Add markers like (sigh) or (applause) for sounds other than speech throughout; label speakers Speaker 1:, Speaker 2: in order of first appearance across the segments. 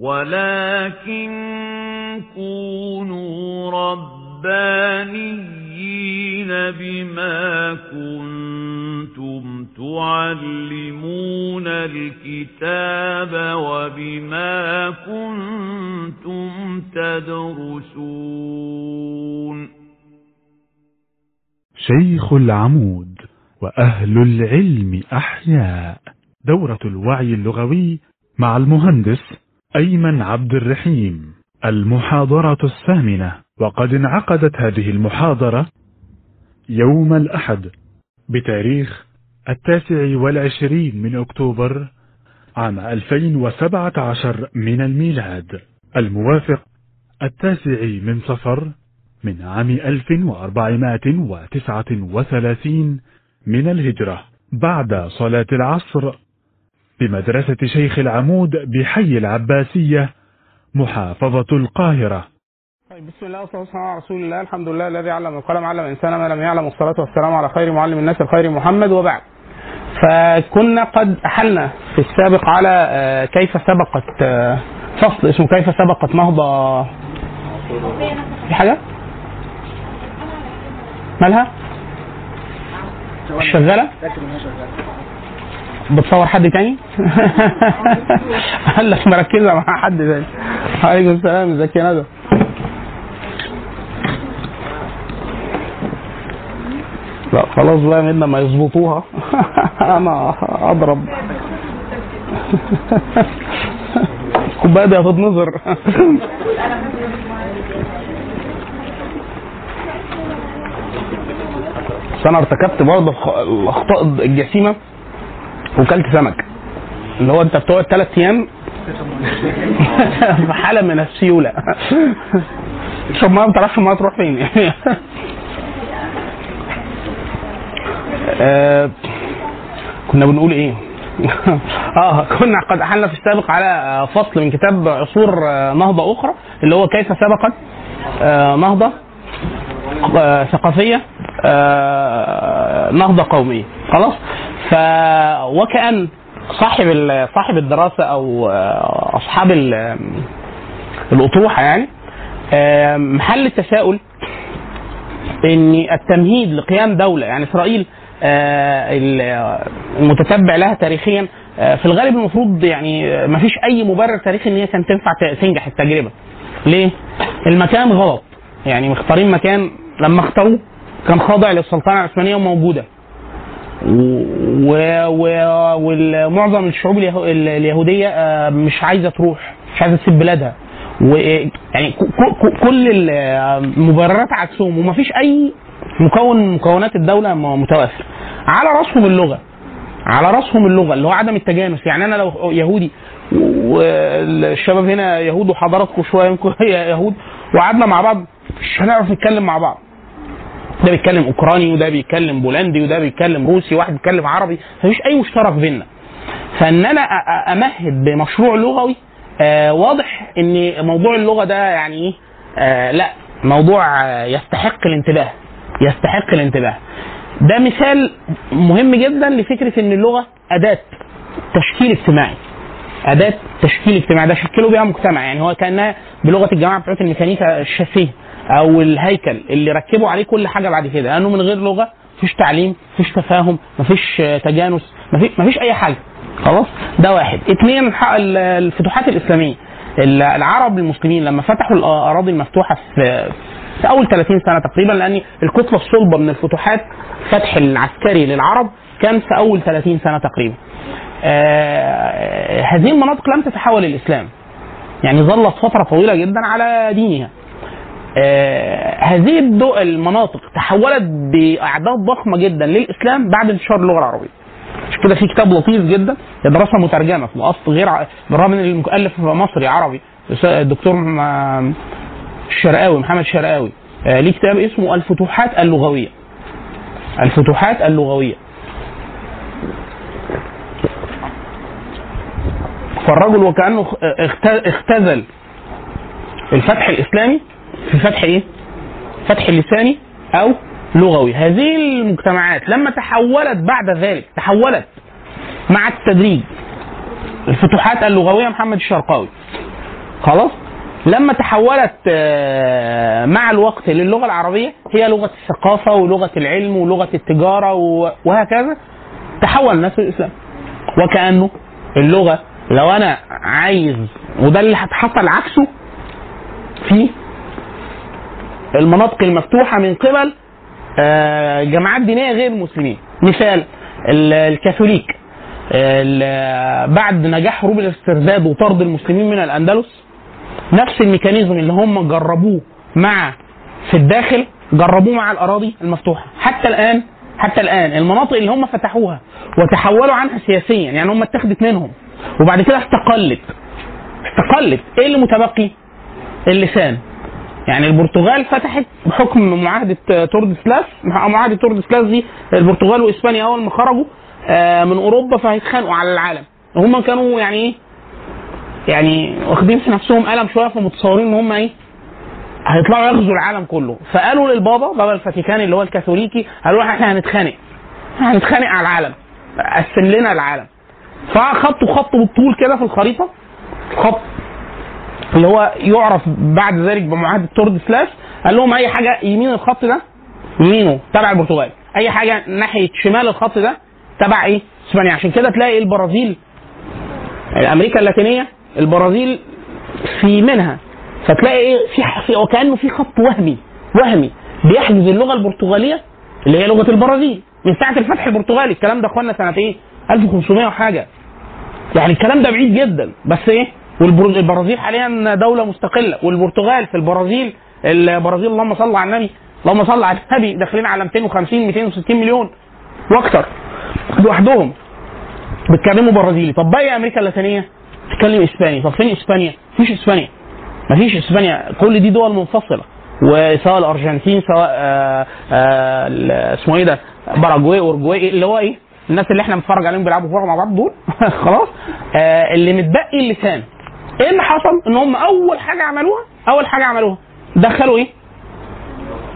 Speaker 1: ولكن كونوا ربانيين بما كنتم تعلمون الكتاب وبما كنتم تدرسون
Speaker 2: شيخ العمود وأهل العلم أحياء. دورة الوعي اللغوي مع المهندس أيمن عبد الرحيم المحاضرة الثامنة. وقد انعقدت هذه المحاضرة يوم الأحد بتاريخ التاسع والعشرين من أكتوبر عام 2017 من الميلاد. الموافق التاسع من صفر من عام 1439 من الهجرة بعد صلاة العصر. بمدرسة شيخ العمود بحي العباسية محافظة القاهرة.
Speaker 3: طيب بسم الله والصلاة والسلام على رسول الله. الحمد لله الذي علم القلم علم الإنسان ما لم يعلم. والصلاة والسلام على خير معلم الناس الخير محمد وبعد. فكنا قد احلنا في السابق على آه، كيف سبقت آه، فصل اسمه كيف سبقت نهضه في حاجة؟ مالها؟ مش شغالة؟ بتصور حد تاني؟ (laughs) قال لك مركزه مع حد تاني. عليكم السلام ازيك يا ندى؟ لا خلاص بقى منا ما يظبطوها. (laughs) أنا أضرب. (laughs) الكوبايه دي هتتنظر بس أنا ارتكبت برضه الأخطاء الجسيمة. وكلت سمك. اللي هو انت بتقعد ثلاث أيام (laughs) في حالة من السيولة. تشرب ميه ما بتعرفش المية تروح فين؟ (laughs) آه، كنا بنقول إيه؟ (laughs) آه كنا قد أحلنا في السابق على فصل من كتاب عصور آه، نهضة أخرى اللي هو كيف سبقت آه، نهضة ثقافية نهضة قومية. خلاص؟ ف وكان صاحب صاحب الدراسة أو آه، أصحاب ال- الأطروحة يعني محل التساؤل إن التمهيد لقيام دولة يعني إسرائيل آه، ال- المتتبع لها تاريخيا آه، في الغالب المفروض يعني ما فيش أي مبرر تاريخي إن هي كانت تنفع تنجح التجربة. ليه؟ المكان غلط. يعني مختارين مكان لما اختاروه كان خاضع للسلطنة العثمانية وموجودة. ومعظم الشعوب اليهو- اليهودية آه، مش عايزة تروح مش عايزة تسيب بلادها. ويعني كل المبررات عكسهم ومفيش أي مكون مكونات الدولة متوافر على رأسهم اللغة. على رأسهم اللغة اللي هو عدم التجانس. يعني أنا لو يهودي والشباب هنا يهود وحضراتكم شوية يهود وقعدنا مع بعض مش هنعرف نتكلم مع بعض. ده بيتكلم أوكراني وده بيتكلم بولندي وده بيتكلم روسي واحد بيتكلم عربي مفيش أي مشترك بيننا. فإن أنا أمهد بمشروع لغوي آه واضح إن موضوع اللغة ده يعني إيه؟ آه لا موضوع يستحق الانتباه يستحق الانتباه. ده مثال مهم جدا لفكرة إن اللغة أداة تشكيل اجتماعي. أداة تشكيل اجتماعي ده شكلوا بيها مجتمع يعني هو كأنها بلغة الجماعة بتوع الميكانيكا الشاسيه. أو الهيكل اللي ركبوا عليه كل حاجة بعد كده. لأنه من غير لغة مفيش تعليم مفيش تفاهم مفيش تجانس مفيش, مفيش أي حاجة. خلاص؟ ده واحد. اثنين الفتوحات الإسلامية. ال- العرب المسلمين لما فتحوا الأراضي المفتوحة في في أول 30 سنة تقريبا لأن الكتلة الصلبة من الفتوحات الفتح العسكري للعرب كان في أول 30 سنة تقريبا. آه، هذه المناطق لم تتحول للإسلام. يعني ظلت فترة طويلة جدا على دينها. هذه الدو المناطق تحولت بأعداد ضخمة جدا للإسلام بعد انتشار اللغة العربية. عشان كده في كتاب لطيف جدا دراسه مترجمة في الاصل غير بالرغم إن المؤلف مصري عربي الدكتور الشرقاوي محمد شرقاوي آه، ليه كتاب اسمه الفتوحات اللغوية. الفتوحات اللغوية. فالرجل وكأنه اخت- اختزل الفتح الإسلامي في فتح إيه؟ فتح لساني أو لغوي. هذه المجتمعات لما تحولت بعد ذلك تحولت مع التدريج. الفتوحات اللغوية محمد الشرقاوي. خلاص؟ لما تحولت آه، مع الوقت للغة العربية هي لغة الثقافة ولغة العلم ولغة التجارة وهكذا تحول الناس للاسلام وكأنه اللغة لو أنا عايز وده اللي هتحصل عكسه في المناطق المفتوحة من قبل آه، جماعات دينية غير المسلمين. مثال ال- الكاثوليك. ال- بعد نجاح حروب الاسترداد وطرد المسلمين من الأندلس نفس الميكانيزم اللي هم جربوه مع في الداخل جربوه مع الأراضي المفتوحة. حتى الآن حتى الآن المناطق اللي هم فتحوها وتحولوا عنها سياسيا يعني هم اتخذت منهم. وبعد كده استقلت. استقلت. إيه اللي متبقي؟ اللسان. يعني البرتغال فتحت بحكم معاهدة توردسلاس معاهدة توردسلاس دي البرتغال وإسبانيا أول ما خرجوا آه، من أوروبا فهيتخانقوا على العالم. هم كانوا يعني إيه؟ يعني واخدين في نفسهم قلم شوية فمتصورين إن هم إيه؟ هيطلعوا يغزوا العالم كله. فقالوا للبابا بابا الفاتيكان اللي هو الكاثوليكي قالوا إحنا هنتخانق. هنتخانق على العالم. قسم لنا العالم. فخطوا خط بالطول كده في الخريطة خط اللي هو يعرف بعد ذلك بمعاهدة توردسلاس قال لهم أي حاجة يمين الخط ده؟ يمينه تبع البرتغال. أي حاجة ناحية شمال الخط ده؟ تبع إيه؟ إسبانيا. عشان كده تلاقي البرازيل أمريكا اللاتينية البرازيل في منها. فتلاقي إيه؟ في في وكأنه في خط وهمي وهمي. بيحجز اللغة البرتغالية اللي هي لغة البرازيل. من ساعة الفتح البرتغالي. الكلام ده إخوانا سنة إيه؟ 1500 وحاجة. يعني الكلام ده بعيد جدا. بس إيه؟ والبرازيل حاليا دولة مستقلة والبرتغال في البرازيل البرازيل اللهم صل على النبي اللهم صل على النبي داخلين على 250 260 مليون وأكثر لوحدهم بيتكلموا برازيلي. طب باقي أمريكا اللاتينية؟ بتتكلم إسباني. طب فين إسبانيا؟ مفيش إسبانيا. مفيش إسبانيا. كل دي دول منفصلة. وسواء الأرجنتين سواء آه آه اسمه إيه ده؟ باراجواي اورجواي اللي هو إيه؟ الناس اللي إحنا بنتفرج عليهم بيلعبوا كورة مع بعض دول. (laughs) خلاص. آه اللي متبقي اللسان. إيه اللي حصل؟ ان هم اول حاجة عملوها اول حاجة عملوها دخلوا إيه؟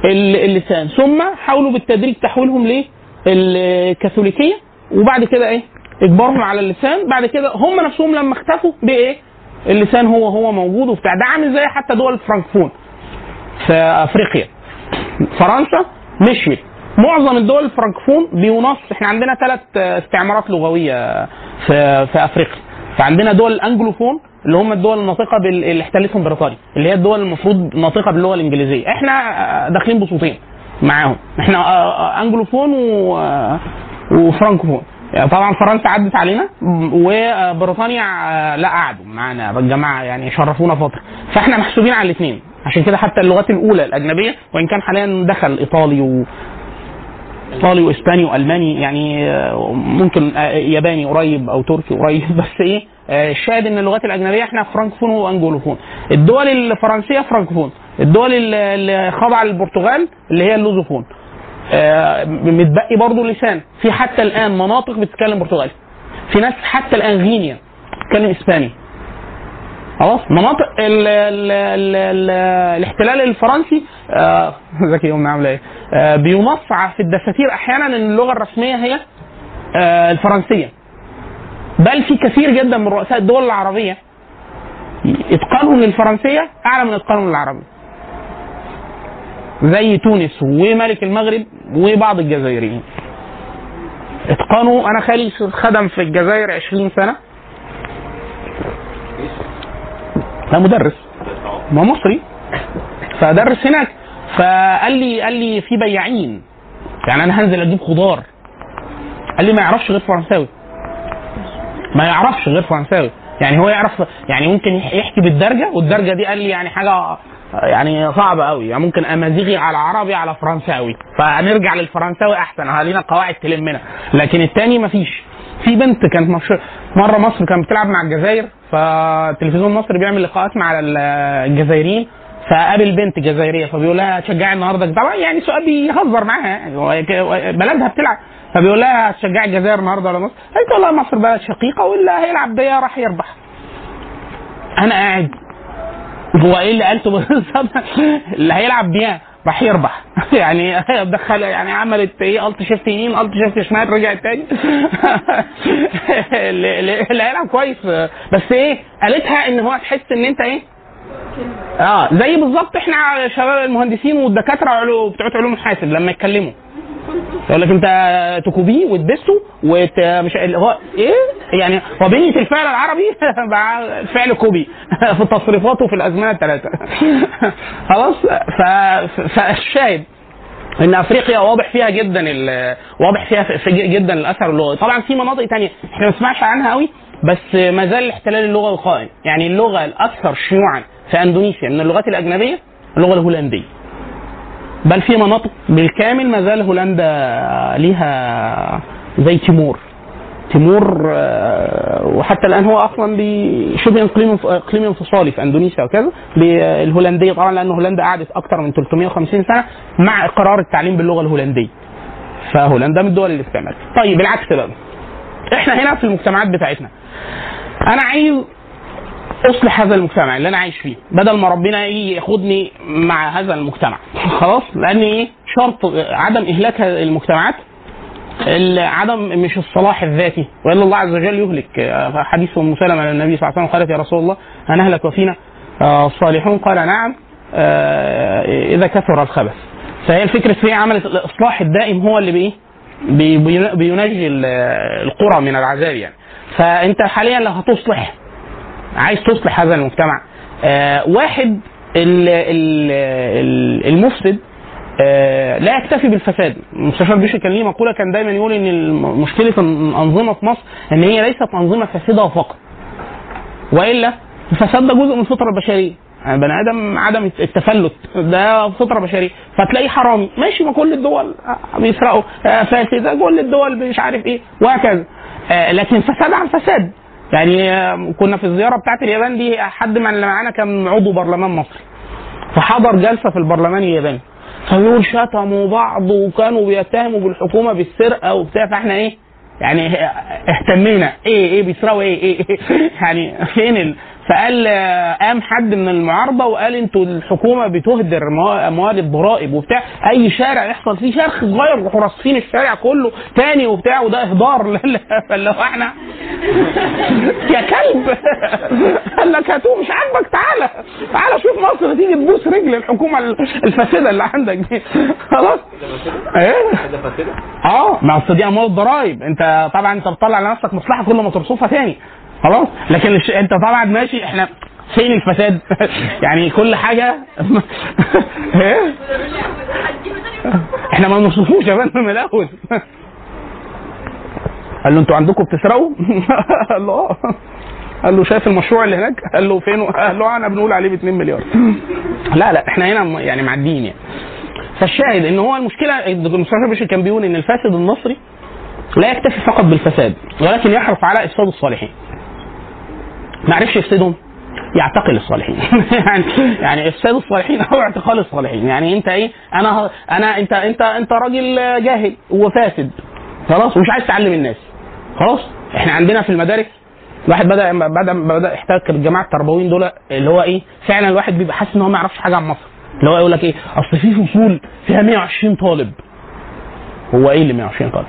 Speaker 3: ال- اللسان. ثم حاولوا بالتدريج تحويلهم للكاثوليكيه وبعد كده إيه؟ اجبارهم على اللسان. بعد كده هم نفسهم لما اختفوا بإيه؟ اللسان هو هو موجود وبتاع. ده عامل زي حتى دول فرانكفون في أفريقيا. فرنسا مشيت. معظم الدول الفرنكفون بينص إحنا عندنا ثلاث استعمارات لغوية في في أفريقيا. فعندنا دول الانجلوفون اللي هم الدول الناطقة اللي احتلتهم بريطانيا اللي هي الدول المفروض ناطقة باللغة الإنجليزية. إحنا داخلين بصوتين معاهم. إحنا آه، آه، انجلوفون و آه، وفرانكوفون. طبعا فرنسا عدت علينا وبريطانيا لا قعدوا معانا. الجماعه يعني شرفونا فتره فاحنا محسوبين على الاثنين. عشان كده حتى اللغات الأولى الأجنبية وإن كان حاليا دخل إيطالي إيطالي وإسباني وألماني يعني آه، ممكن آه، ياباني قريب أو تركي قريب (laughs) بس إيه آه، الشاهد إن اللغات الأجنبية إحنا فرانكفون وانجلوفون الدول الفرنسية فرانكفون الدول اللي- خاضعة للبرتغال اللي هي اللوزوفون. متبقي برضه لسان. في حتى الآن مناطق بتتكلم برتغالي. في ناس حتى الآن غينيا بتتكلم إسباني. خلاص. مناطق ال ال ال ال الاحتلال الفرنسي آه، (laughs) زكي يوم عاملة إيه؟ آه، بينص في الدساتير أحيانا ان اللغة الرسمية هي آه، الفرنسية. بل في كثير جدا من رؤساء الدول العربية إتقانهم للفرنسية أعلى من إتقانهم للعربية. زي تونس وملك المغرب وبعض الجزائريين. اتقانوا أنا خالي خدم في الجزائر 20 سنة. ده مدرس ما مصري. فدرس هناك. فقال لي قال لي في بياعين. يعني أنا هنزل أجيب خضار. قال لي ما يعرفش غير فرنساوي. ما يعرفش غير فرنساوي. يعني هو يعرف يعني ممكن يح- يحكي بالدرجة والدرجة دي قال لي يعني حاجة يعني صعبة قوي يعني ممكن امازيغي على عربي على فرنساوي. فنرجع للفرنساوي أحسن. لينا قواعد تلمنا. لكن التاني مفيش في بنت كانت مشهور مرة مصر كانت بتلعب مع الجزائر فالتلفزيون المصري بيعمل لقاءات مع ال- الجزائريين فقابل بنت جزائرية فبيقول لها تشجعي النهارده طبعا يعني سؤال بيهزر معاها يعني بلدها بتلعب فبيقول لها هتشجعي الجزائر النهارده ولا مصر؟ قالت والله مصر بلد شقيقة واللي هيلعب بيا راح يربح. أنا قاعد هو إيه اللي قالته (laughs) بالظبط؟ اللي هيلعب بيها راح يربح (laughs) يعني دخل يعني عملت إيه ألت شيفت يمين ألت شيفت شمال رجعت تاني. (laughs) اللي هيلعب كويس. بس إيه قالتها إن هو تحس إن أنت إيه؟ آه زي بالظبط إحنا شباب المهندسين والدكاترة بتوع علوم الحاسب لما يتكلموا. يقول لك انت تكوبيه وتدسه وت... مش هو إيه؟ يعني هو بنية الفعل العربي؟ (laughs) مع فعل كوبي. (laughs) في التصريفات وفي الأزمنة الثلاثه (laughs) خلاص؟ فالشاهد إن أفريقيا واضح فيها جدا. واضح فيها في في جدا الأثر اللغوي. طبعا في مناطق تانية إحنا ما بنسمعش عنها قوي بس ما زال الاحتلال اللغوي قائم. يعني اللغة الأكثر شيوعا في أندونيسيا من اللغات الأجنبية اللغة الهولندية. بل في مناطق بالكامل ما زال هولندا ليها زي تيمور. تيمور آه، وحتى الآن هو أصلا شبه اقليم اقليم انفصالي في إندونيسيا وكذا. بالهولنديه طبعا لأن هولندا قعدت أكثر من 350 سنة مع إقرار التعليم باللغة الهولندية. فهولندا من الدول اللي استعملت طيب العكس بقى إحنا هنا في المجتمعات بتاعتنا. أنا عايز أصلح هذا المجتمع اللي أنا عايش فيه بدل ما ربنا يجي ياخدني مع هذا المجتمع. خلاص؟ لأن إيه؟ شرط عدم إهلاك المجتمعات ال- عدم مش الصلاح الذاتي. وإلا الله عز وجل يهلك. آه، حديث أم سلمة للنبي صلى الله عليه وسلم قالت يا رسول الله هنهلك وفينا آه، الصالحون. قال نعم. آه، إذا كثر الخبث. فهي الفكرة في عملت الإصلاح الدائم هو اللي بإيه؟ بي- بين- بينجي ال- القرى من العذاب يعني. فأنت حاليا لو هتصلح عايز تصلح هذا المجتمع. آه واحد ال ال ال المفسد آه لا يكتفي بالفساد. المستشار بيشي كان ليه مقولة كان دايما يقول إن مشكلة الأنظمة في مصر إن هي ليست أنظمة فاسدة فقط وإلا الفساد ده جزء من الفطرة البشرية. يعني بني آدم عدم التفلت ده فطرة بشرية. فتلاقيه حرامي. ماشي ما كل الدول بيسرقوا آه، فاسدة كل الدول مش عارف إيه وهكذا. آه، لكن فساد عن فساد. يعني آه، كنا في الزيارة بتاعت اليابان دي حد من اللي معانا كان عضو برلمان مصري فحضر جلسة في البرلمان الياباني. فبيقول شتموا بعض وكانوا بيتهموا بالحكومة بالسرقة وبتاع. فإحنا إيه؟ يعني اهتمينا. إيه إيه بيسرقوا إيه إيه, إيه؟ (laughs) يعني فين ال... فقال قام حد من المعارضة وقال أنتوا الحكومة بتهدر موا- اموال الضرائب وبتاع أي شارع يحصل فيه شرخ صغير يروحوا الشارع كله تاني وبتاع وده إهدار (laughs) لل- فاللي إحنا (laughs) يا كلب! (laughs) قال لك هاتوه مش عاجبك تعالى تعالى شوف مصر تيجي تبوس رجل الحكومة الفاسدة اللي عندك دي. خلاص. إيه؟ آه ما اصل دي اموال الضرايب أنت طبعا أنت بتطلع لنفسك مصلحة كل ما ترصفها تاني. خلاص لكن الش... انت طبعا ماشي إحنا فين الفساد (laughs) يعني كل حاجة (laughs) إيه إحنا ما بنصرفوش يا فندم من الأول (laughs) قال له أنتوا عندكم بتسرقوا؟ قال له آه قال له شايف المشروع اللي هناك؟ قال له فين؟ قال له أنا بنقول عليه ب 2 مليار. لا لا إحنا هنا يعني معديين يعني. فالشاهد إن هو المشكلة المستشار بشر كان بيقول إن الفاسد المصري لا يكتفي فقط بالفساد ولكن يحرص على إفساد الصالحين. ما عرفش يفسدهم؟ يعتقل الصالحين. (laughs) يعني يعني افساد الصالحين أو اعتقال الصالحين. يعني أنت إيه؟ أنا أنا انت انت أنت راجل جاهل وفاسد. خلاص؟ ومش عايز تعلم الناس. خلاص؟ إحنا عندنا في المدارس الواحد بدا بدا بدأ احتك بالجماعه التربويين دول اللي هو إيه؟ فعلا الواحد بيبقى حاسس إن هو ما يعرفش حاجة عن مصر. اللي هو يقول لك إيه؟ أصل في فصول فيها 120 طالب. هو إيه اللي 120 طالب؟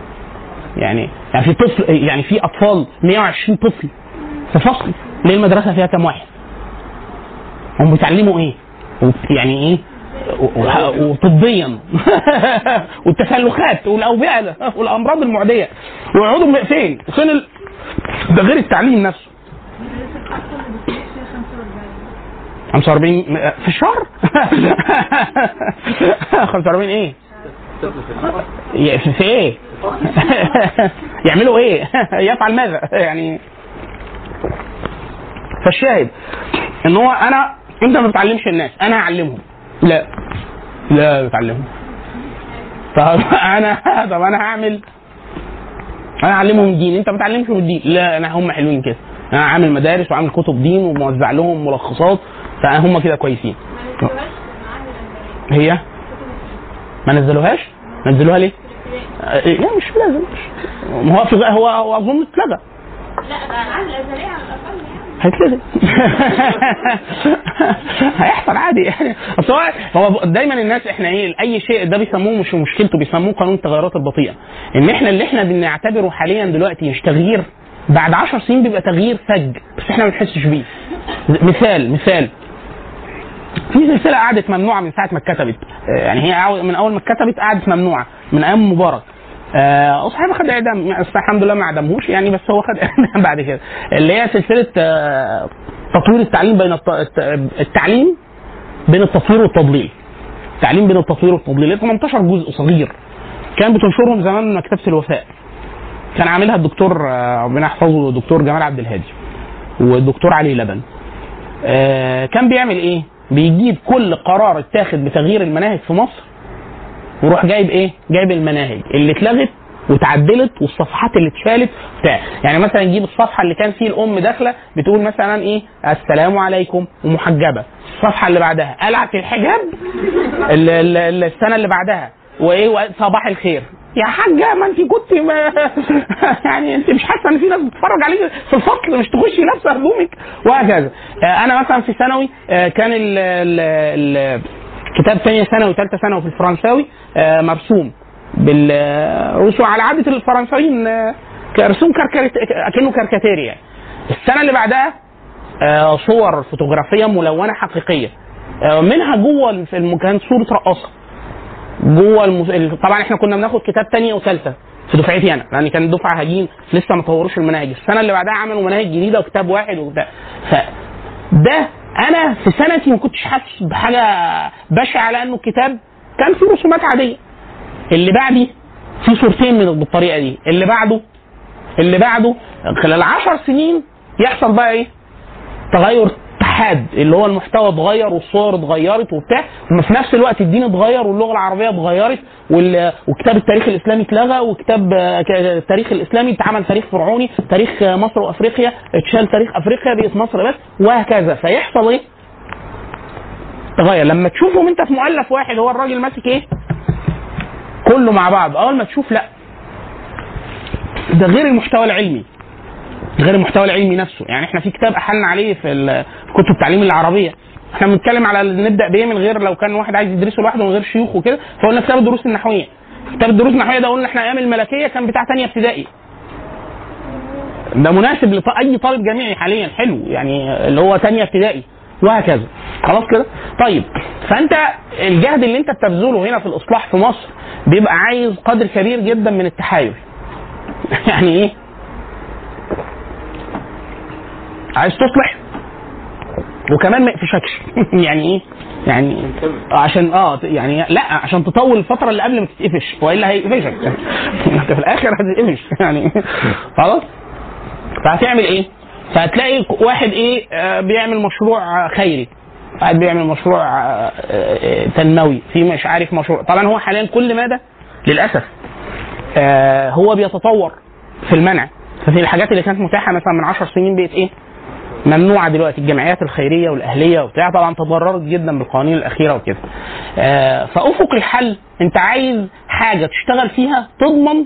Speaker 3: يعني يعني في طفل يعني في أطفال 120 طفل في فصل. ليه المدرسة فيها كام واحد هم بيتعلموا إيه يعني إيه وطبيا (laughs) والتسلخات والأوبئة (laughs) والأمراض المعدية ويقعدوا فين؟ فين ال... ده غير التعليم نفسه 45 في الشهر (laughs) 45 إيه؟ في إيه؟ يعملوا إيه؟ يفعل ماذا؟ يعني فالشاهد إن هو أنا أنت ما بتعلمش الناس أنا هعلمهم. لا لا بتعلمهم. طب (laughs) أنا طب أنا هعمل أنا اعلمهم دين أنت ما بتعلمشهم الدين. لا أنا هم حلوين كده. أنا عامل مدارس وعامل كتب دين وموزع لهم ملخصات فهم كده كويسين. هي؟ ما نزلوهاش؟ نزلوها ليه؟ لا مش لازم. هو في هو هو أظن اتلغى.
Speaker 4: لا الازليه على الأقل
Speaker 3: هيتلغي. (laughs) هيحصل عادي يعني. أصل هو دايما الناس إحنا إيه أي شيء ده بيسموه مش مشكلته بيسموه قانون التغيرات البطيئة. إن إحنا اللي إحنا بنعتبره حاليا دلوقتي مش تغيير بعد 10 سنين بيبقى تغيير فج بس إحنا ما بنحسش بيه. مثال مثال. في سلسلة قعدت ممنوعة من ساعة ما اتكتبت. آه، يعني هي من أول ما اتكتبت قعدت ممنوعة من أيام مبارك. صحيح خد إعدام. الحمد لله ما إعدمهوش يعني بس هو خد إعدام (laughs) بعد كده. اللي هي سلسلة آه تطوير التعليم بين الت- الت- التعليم بين التطوير والتضليل. التعليم بين التطوير والتضليل. هي 18 جزء صغير. كان بتنشرهم زمان مكتبة الوفاء. كان عاملها الدكتور آه، ربنا يحفظه الدكتور جمال عبد الهادي والدكتور علي لبن. آه، كان بيعمل إيه؟ بيجيب كل قرار اتاخد بتغيير المناهج في مصر ويروح جايب إيه؟ جايب المناهج اللي اتلغت واتعدلت والصفحات اللي اتشالت بتاع يعني مثلا يجيب الصفحة اللي كان فيه الأم داخلة بتقول مثلا إيه؟ السلام عليكم ومحجبة. الصفحة اللي بعدها قلعت الحجاب؟ ال- ال- ال- السنة اللي بعدها. وإيه؟ صباح الخير. يا حاجة ما انت كنت ما (laughs) يعني انت مش حاسة إن في ناس بتتفرج عليك في الفصل مش تخشي لابسه هدومك؟ وهكذا. آه، أنا مثلا في ثانوي آه، كان ال ال كتاب ثانية ثانوي ثالثه ثانوي في الفرنساوي آه، مرسوم بالرسوم على عاده الفرنساويين آه، رسوم كركرت أكنه كاريكاتيري يعني السنة اللي بعدها آه، صور فوتوغرافية ملونة حقيقية. آه، منها جوه الم- كانت صورة رقاصة. جوه المس... ال- طبعا إحنا كنا بناخد كتاب تانية وثالثه في دفعتي أنا لأن كان الدفعه هجين لسه ما طوروش المناهج. السنة اللي بعدها عملوا مناهج جديدة وكتاب واحد وبتاع. ف ده أنا في سنتي ما كنتش حاسس بحاجة بشعة لأنه الكتاب كان فيه رسومات عادية. اللي بعدي في صورتين من بالطريقة دي. اللي بعده اللي بعده خلال عشر سنين يحصل بقى إيه؟ تغير تحاد اللي هو المحتوى اتغير والصور اتغيرت وبتاع وما في نفس الوقت الدين اتغير واللغة العربية اتغيرت وكتاب التاريخ الإسلامي اتلغى وكتاب التاريخ الإسلامي اتعمل تاريخ فرعوني تاريخ مصر وأفريقيا اتشال تاريخ أفريقيا بقت مصر بس وهكذا. فيحصل إيه؟ تغير. لما تشوفهم أنت في مؤلف واحد هو الراجل ماسك إيه؟ كله مع بعض. أول ما تشوف لأ. ده غير المحتوى العلمي. غير المحتوى العلمي نفسه. يعني إحنا في كتاب أحلنا عليه في كتب التعليم العربية. إحنا بنتكلم على نبدأ بايه من غير لو كان واحد عايز يدرسه لوحده من غير شيوخ وكده. فقلنا كتاب الدروس النحوية. كتاب الدروس النحوية ده قلنا إحنا أيام الملكية كان بتاع تانية ابتدائي. ده مناسب لاي طالب جامعي حاليا حلو. يعني اللي هو تانية ابتدائي. وهكذا. خلاص كده؟ طيب. فأنت الجهد اللي أنت بتبذله هنا في الإصلاح في مصر بيبقى عايز قدر كبير جدا من التحايل. (laughs) يعني إيه؟ عايز تصلح وكمان ما يقفشكش. (laughs) يعني إيه؟ يعني عشان آه يعني لا عشان تطول الفترة اللي قبل ما تتقفش. والا هيقفشك؟ (laughs) أنت في الآخر هتتقفش. (laughs) يعني خلاص؟ فهتعمل إيه؟ فهتلاقي واحد إيه آه، بيعمل مشروع خيري. واحد بيعمل مشروع آه، آه، تنموي. في مش عارف مشروع. طبعا هو حاليا كل مادة للأسف هو بيتطور في المنع. ففي الحاجات اللي كانت متاحة مثلا من 10 سنين بقت إيه؟ ممنوعة دلوقتي الجمعيات الخيرية والأهلية وبتاع طبعا تضررت جدا بالقوانين الأخيرة وكده. آه، فأفق الحل أنت عايز حاجة تشتغل فيها تضمن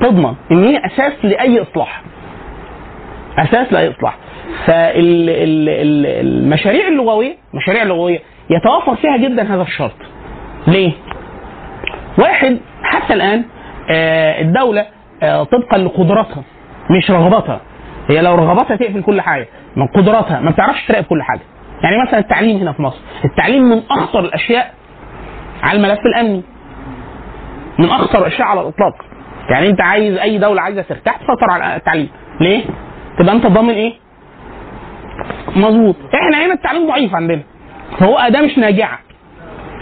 Speaker 3: تضمن إن هي أساس لأي إصلاح. أساس لأي إصلاح. فالمشاريع اللغويه المشاريع اللغوية يتوفر فيها جدا هذا الشرط. ليه؟ واحد حتى الآن آه، الدولة آه، طبقا لقدراتها مش رغباتها هي لو رغباتها تقفل كل حاجة من قدراتها ما بتعرفش تراقب كل حاجة. يعني مثلا التعليم هنا في مصر التعليم من أخطر الأشياء على الملف الأمني. من أخطر الأشياء على الإطلاق. يعني أنت عايز أي دولة عايزة ترتاح تسيطر على التعليم. ليه؟ تبقى أنت ضامن إيه؟ مظبوط. إحنا هنا التعليم ضعيف عندنا. فهو أداة مش ناجعة.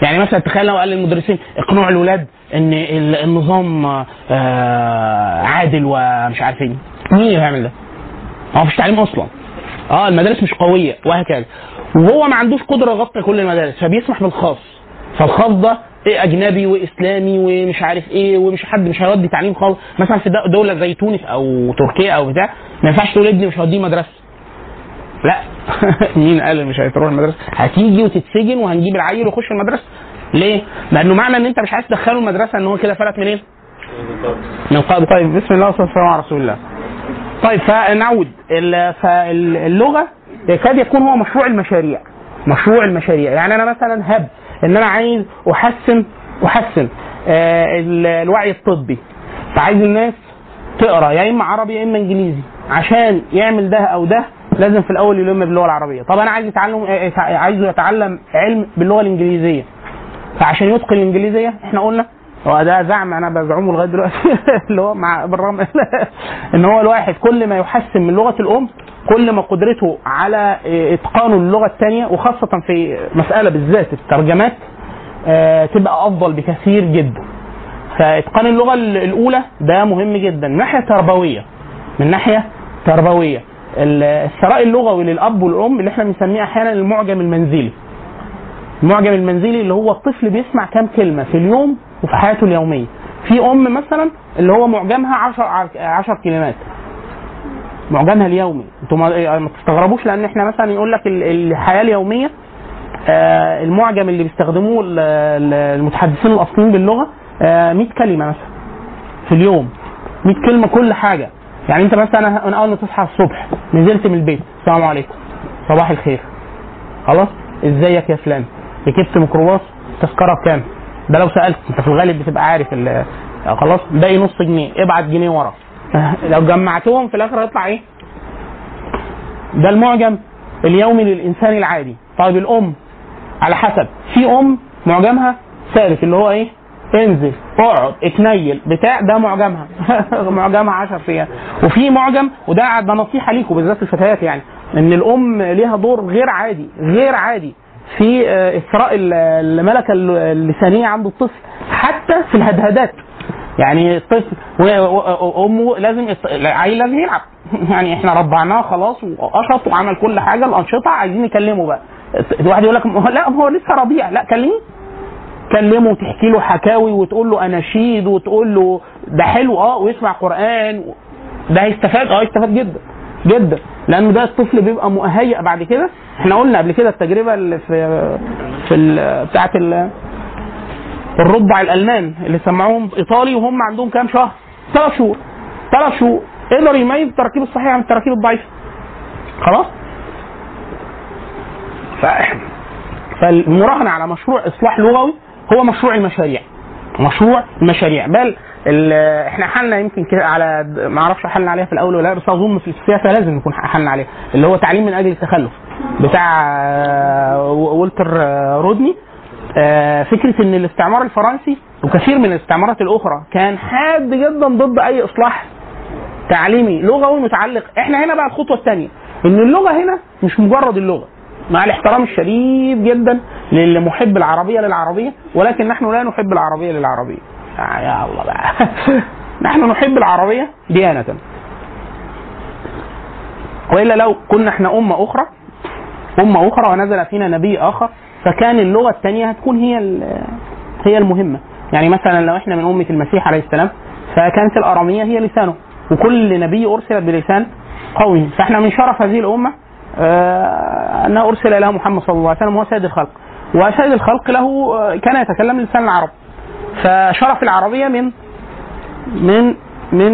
Speaker 3: يعني مثلا تخيل لو قال للمدرسين اقنعوا الولاد إن ال- النظام آه، عادل ومش عارف إيه. مين اللي هيعمل ده؟ هو مفيش تعليم أصلا. آه المدارس مش قوية وهكذا. وهو ما عندوش قدرة يغطي كل المدارس فبيسمح بالخاص. فالخاص ده إيه أجنبي وإسلامي ومش عارف إيه ومش حد مش هيودي تعليم خالص مثلا في دو- دولة زي تونس أو تركيا أو بتاع ما ينفعش تقول ابني مش هوديه مدرسة. لا. (laughs) مين قال مش هتروح المدرسة؟ هتيجي وتتسجن وهنجيب العيل ويخش المدرسة. ليه؟ لأنه معنى إن أنت مش عايز تدخله المدرسة إن هو كده فلت منين؟ من قبل. طيب بسم الله والصلاة والسلام على رسول الله. طيب فنعود. ال- فاللغة يكاد يكون هو مشروع المشاريع. مشروع المشاريع. يعني أنا مثلا هب إن أنا عايز أحسن أحسن آه، ال- الوعي الطبي. فعايز الناس تقرأ يا إما عربي يا إما إنجليزي. عشان يعمل ده أو ده لازم في الأول يلم باللغة العربية. طب أنا عايز يتعلم آه، آه، عايزه يتعلم علم باللغة الإنجليزية. فعشان يتقن الإنجليزية إحنا قلنا هو ده زعم أنا بزعمه لغاية دلوقتي. (laughs) اللي هو مع بالرغم (laughs) إن هو الواحد كل ما يحسن من لغة الأم كل ما قدرته على اتقانه اللغة الثانية وخاصة في مسألة بالذات الترجمات آه، تبقى أفضل بكثير جدا. فإتقان اللغة الأولى ده مهم جدا. من ناحية تربوية من ناحية تربوية ال- الثراء اللغوي للأب والأم اللي إحنا بنسميه أحيانا المعجم المنزلي. المعجم المنزلي اللي هو الطفل بيسمع كام كلمة في اليوم وفي حياته اليومية. في أم مثلا اللي هو معجمها 10 10 كلمات معجمها اليومي. أنتوا ما ما تستغربوش لأن إحنا مثلا يقول لك ال- الحياة اليومية آه، المعجم اللي بيستخدموه ال- ال- المتحدثين الأصليين باللغة آه، 100 كلمة مثلا في اليوم. 100 كلمة كل حاجة. يعني أنت مثلا أنا أول ما تصحى الصبح نزلت من البيت السلام عليكم. صباح الخير. خلاص؟ إزيك يا فلان؟ ركبت ميكروباص؟ تذكرة بكام؟ ده لو سألت انت في الغالب بتبقى عارف خلاص باقي نص جنيه ابعت جنيه ورا. (laughs) لو جمعتهم في الآخر هيطلع إيه؟ ده المعجم اليومي للإنسان العادي. طيب الأم على حسب. في أم معجمها ثابت اللي هو إيه؟ انزل اقعد اتنيل بتاع ده معجمها. (laughs) معجمها 10 أيام وفي معجم وده ده نصيحة ليكم بالذات الفتيات يعني إن الأم ليها دور غير عادي غير عادي. في آه، اثراء ال- الملكه اللسانية عند الطفل حتى في الهدهدات. يعني الطفل و- و- أمه لازم العيل لازم يلعب. (laughs) يعني إحنا ربعناه خلاص وقشط وعمل كل حاجة الأنشطة عايزين يكلمه بقى. الواحد يقول لك لا هو لسه رضيع لا كلميه كلمه وتحكي له حكاوي وتقول له اناشيد وتقول له ده حلو آه ويسمع قرآن. ده هيستفاد آه يستفاد جدا. جدا لأنه ده الطفل بيبقى مهيئ بعد كده. إحنا قلنا قبل كده التجربة اللي في في ال- بتاعه ال- الرضع الألمان اللي سمعوهم إيطالي وهم عندهم كام شهر؟ ثلاث شهور. ثلاث شهور. قدر يميز التراكيب الصحيحه من التراكيب الضعيفه خلاص؟ ف... فالمراهنه على مشروع إصلاح لغوي هو مشروع المشاريع. مشروع المشاريع. بل إحنا حلنا يمكن كده على ما أعرفش حلنا عليها في الأول ولا لا بس اظن في السياسة لازم نكون حلنا عليها اللي هو تعليم من أجل التخلف. بتاع آه، والتر آه، رودني آه، فكرة إن الاستعمار الفرنسي وكثير من الاستعمارات الأخرى كان حاد جدا ضد أي إصلاح تعليمي لغوي متعلق. إحنا هنا بقى الخطوة الثانية إن اللغة هنا مش مجرد اللغة مع الاحترام الشديد جدا للمحب العربية للعربية ولكن نحن لا نحب العربية للعربية. يا الله بقى. (laughs) نحن نحب العربية ديانة. وإلا لو كنا إحنا أمة أخرى أمة أخرى ونزل فينا نبي آخر فكان اللغة الثانية هتكون هي هي المهمة. يعني مثلا لو إحنا من أمة المسيح عليه السلام فكانت الأرامية هي لسانه وكل نبي أرسل بلسان قومه. فإحنا من شرف هذه الأمة آه، انها أرسل إلى محمد صلى الله عليه وسلم وهو سيد الخلق. وسيد الخلق له آه، كان يتكلم لسان العرب. فشرف العربية من من من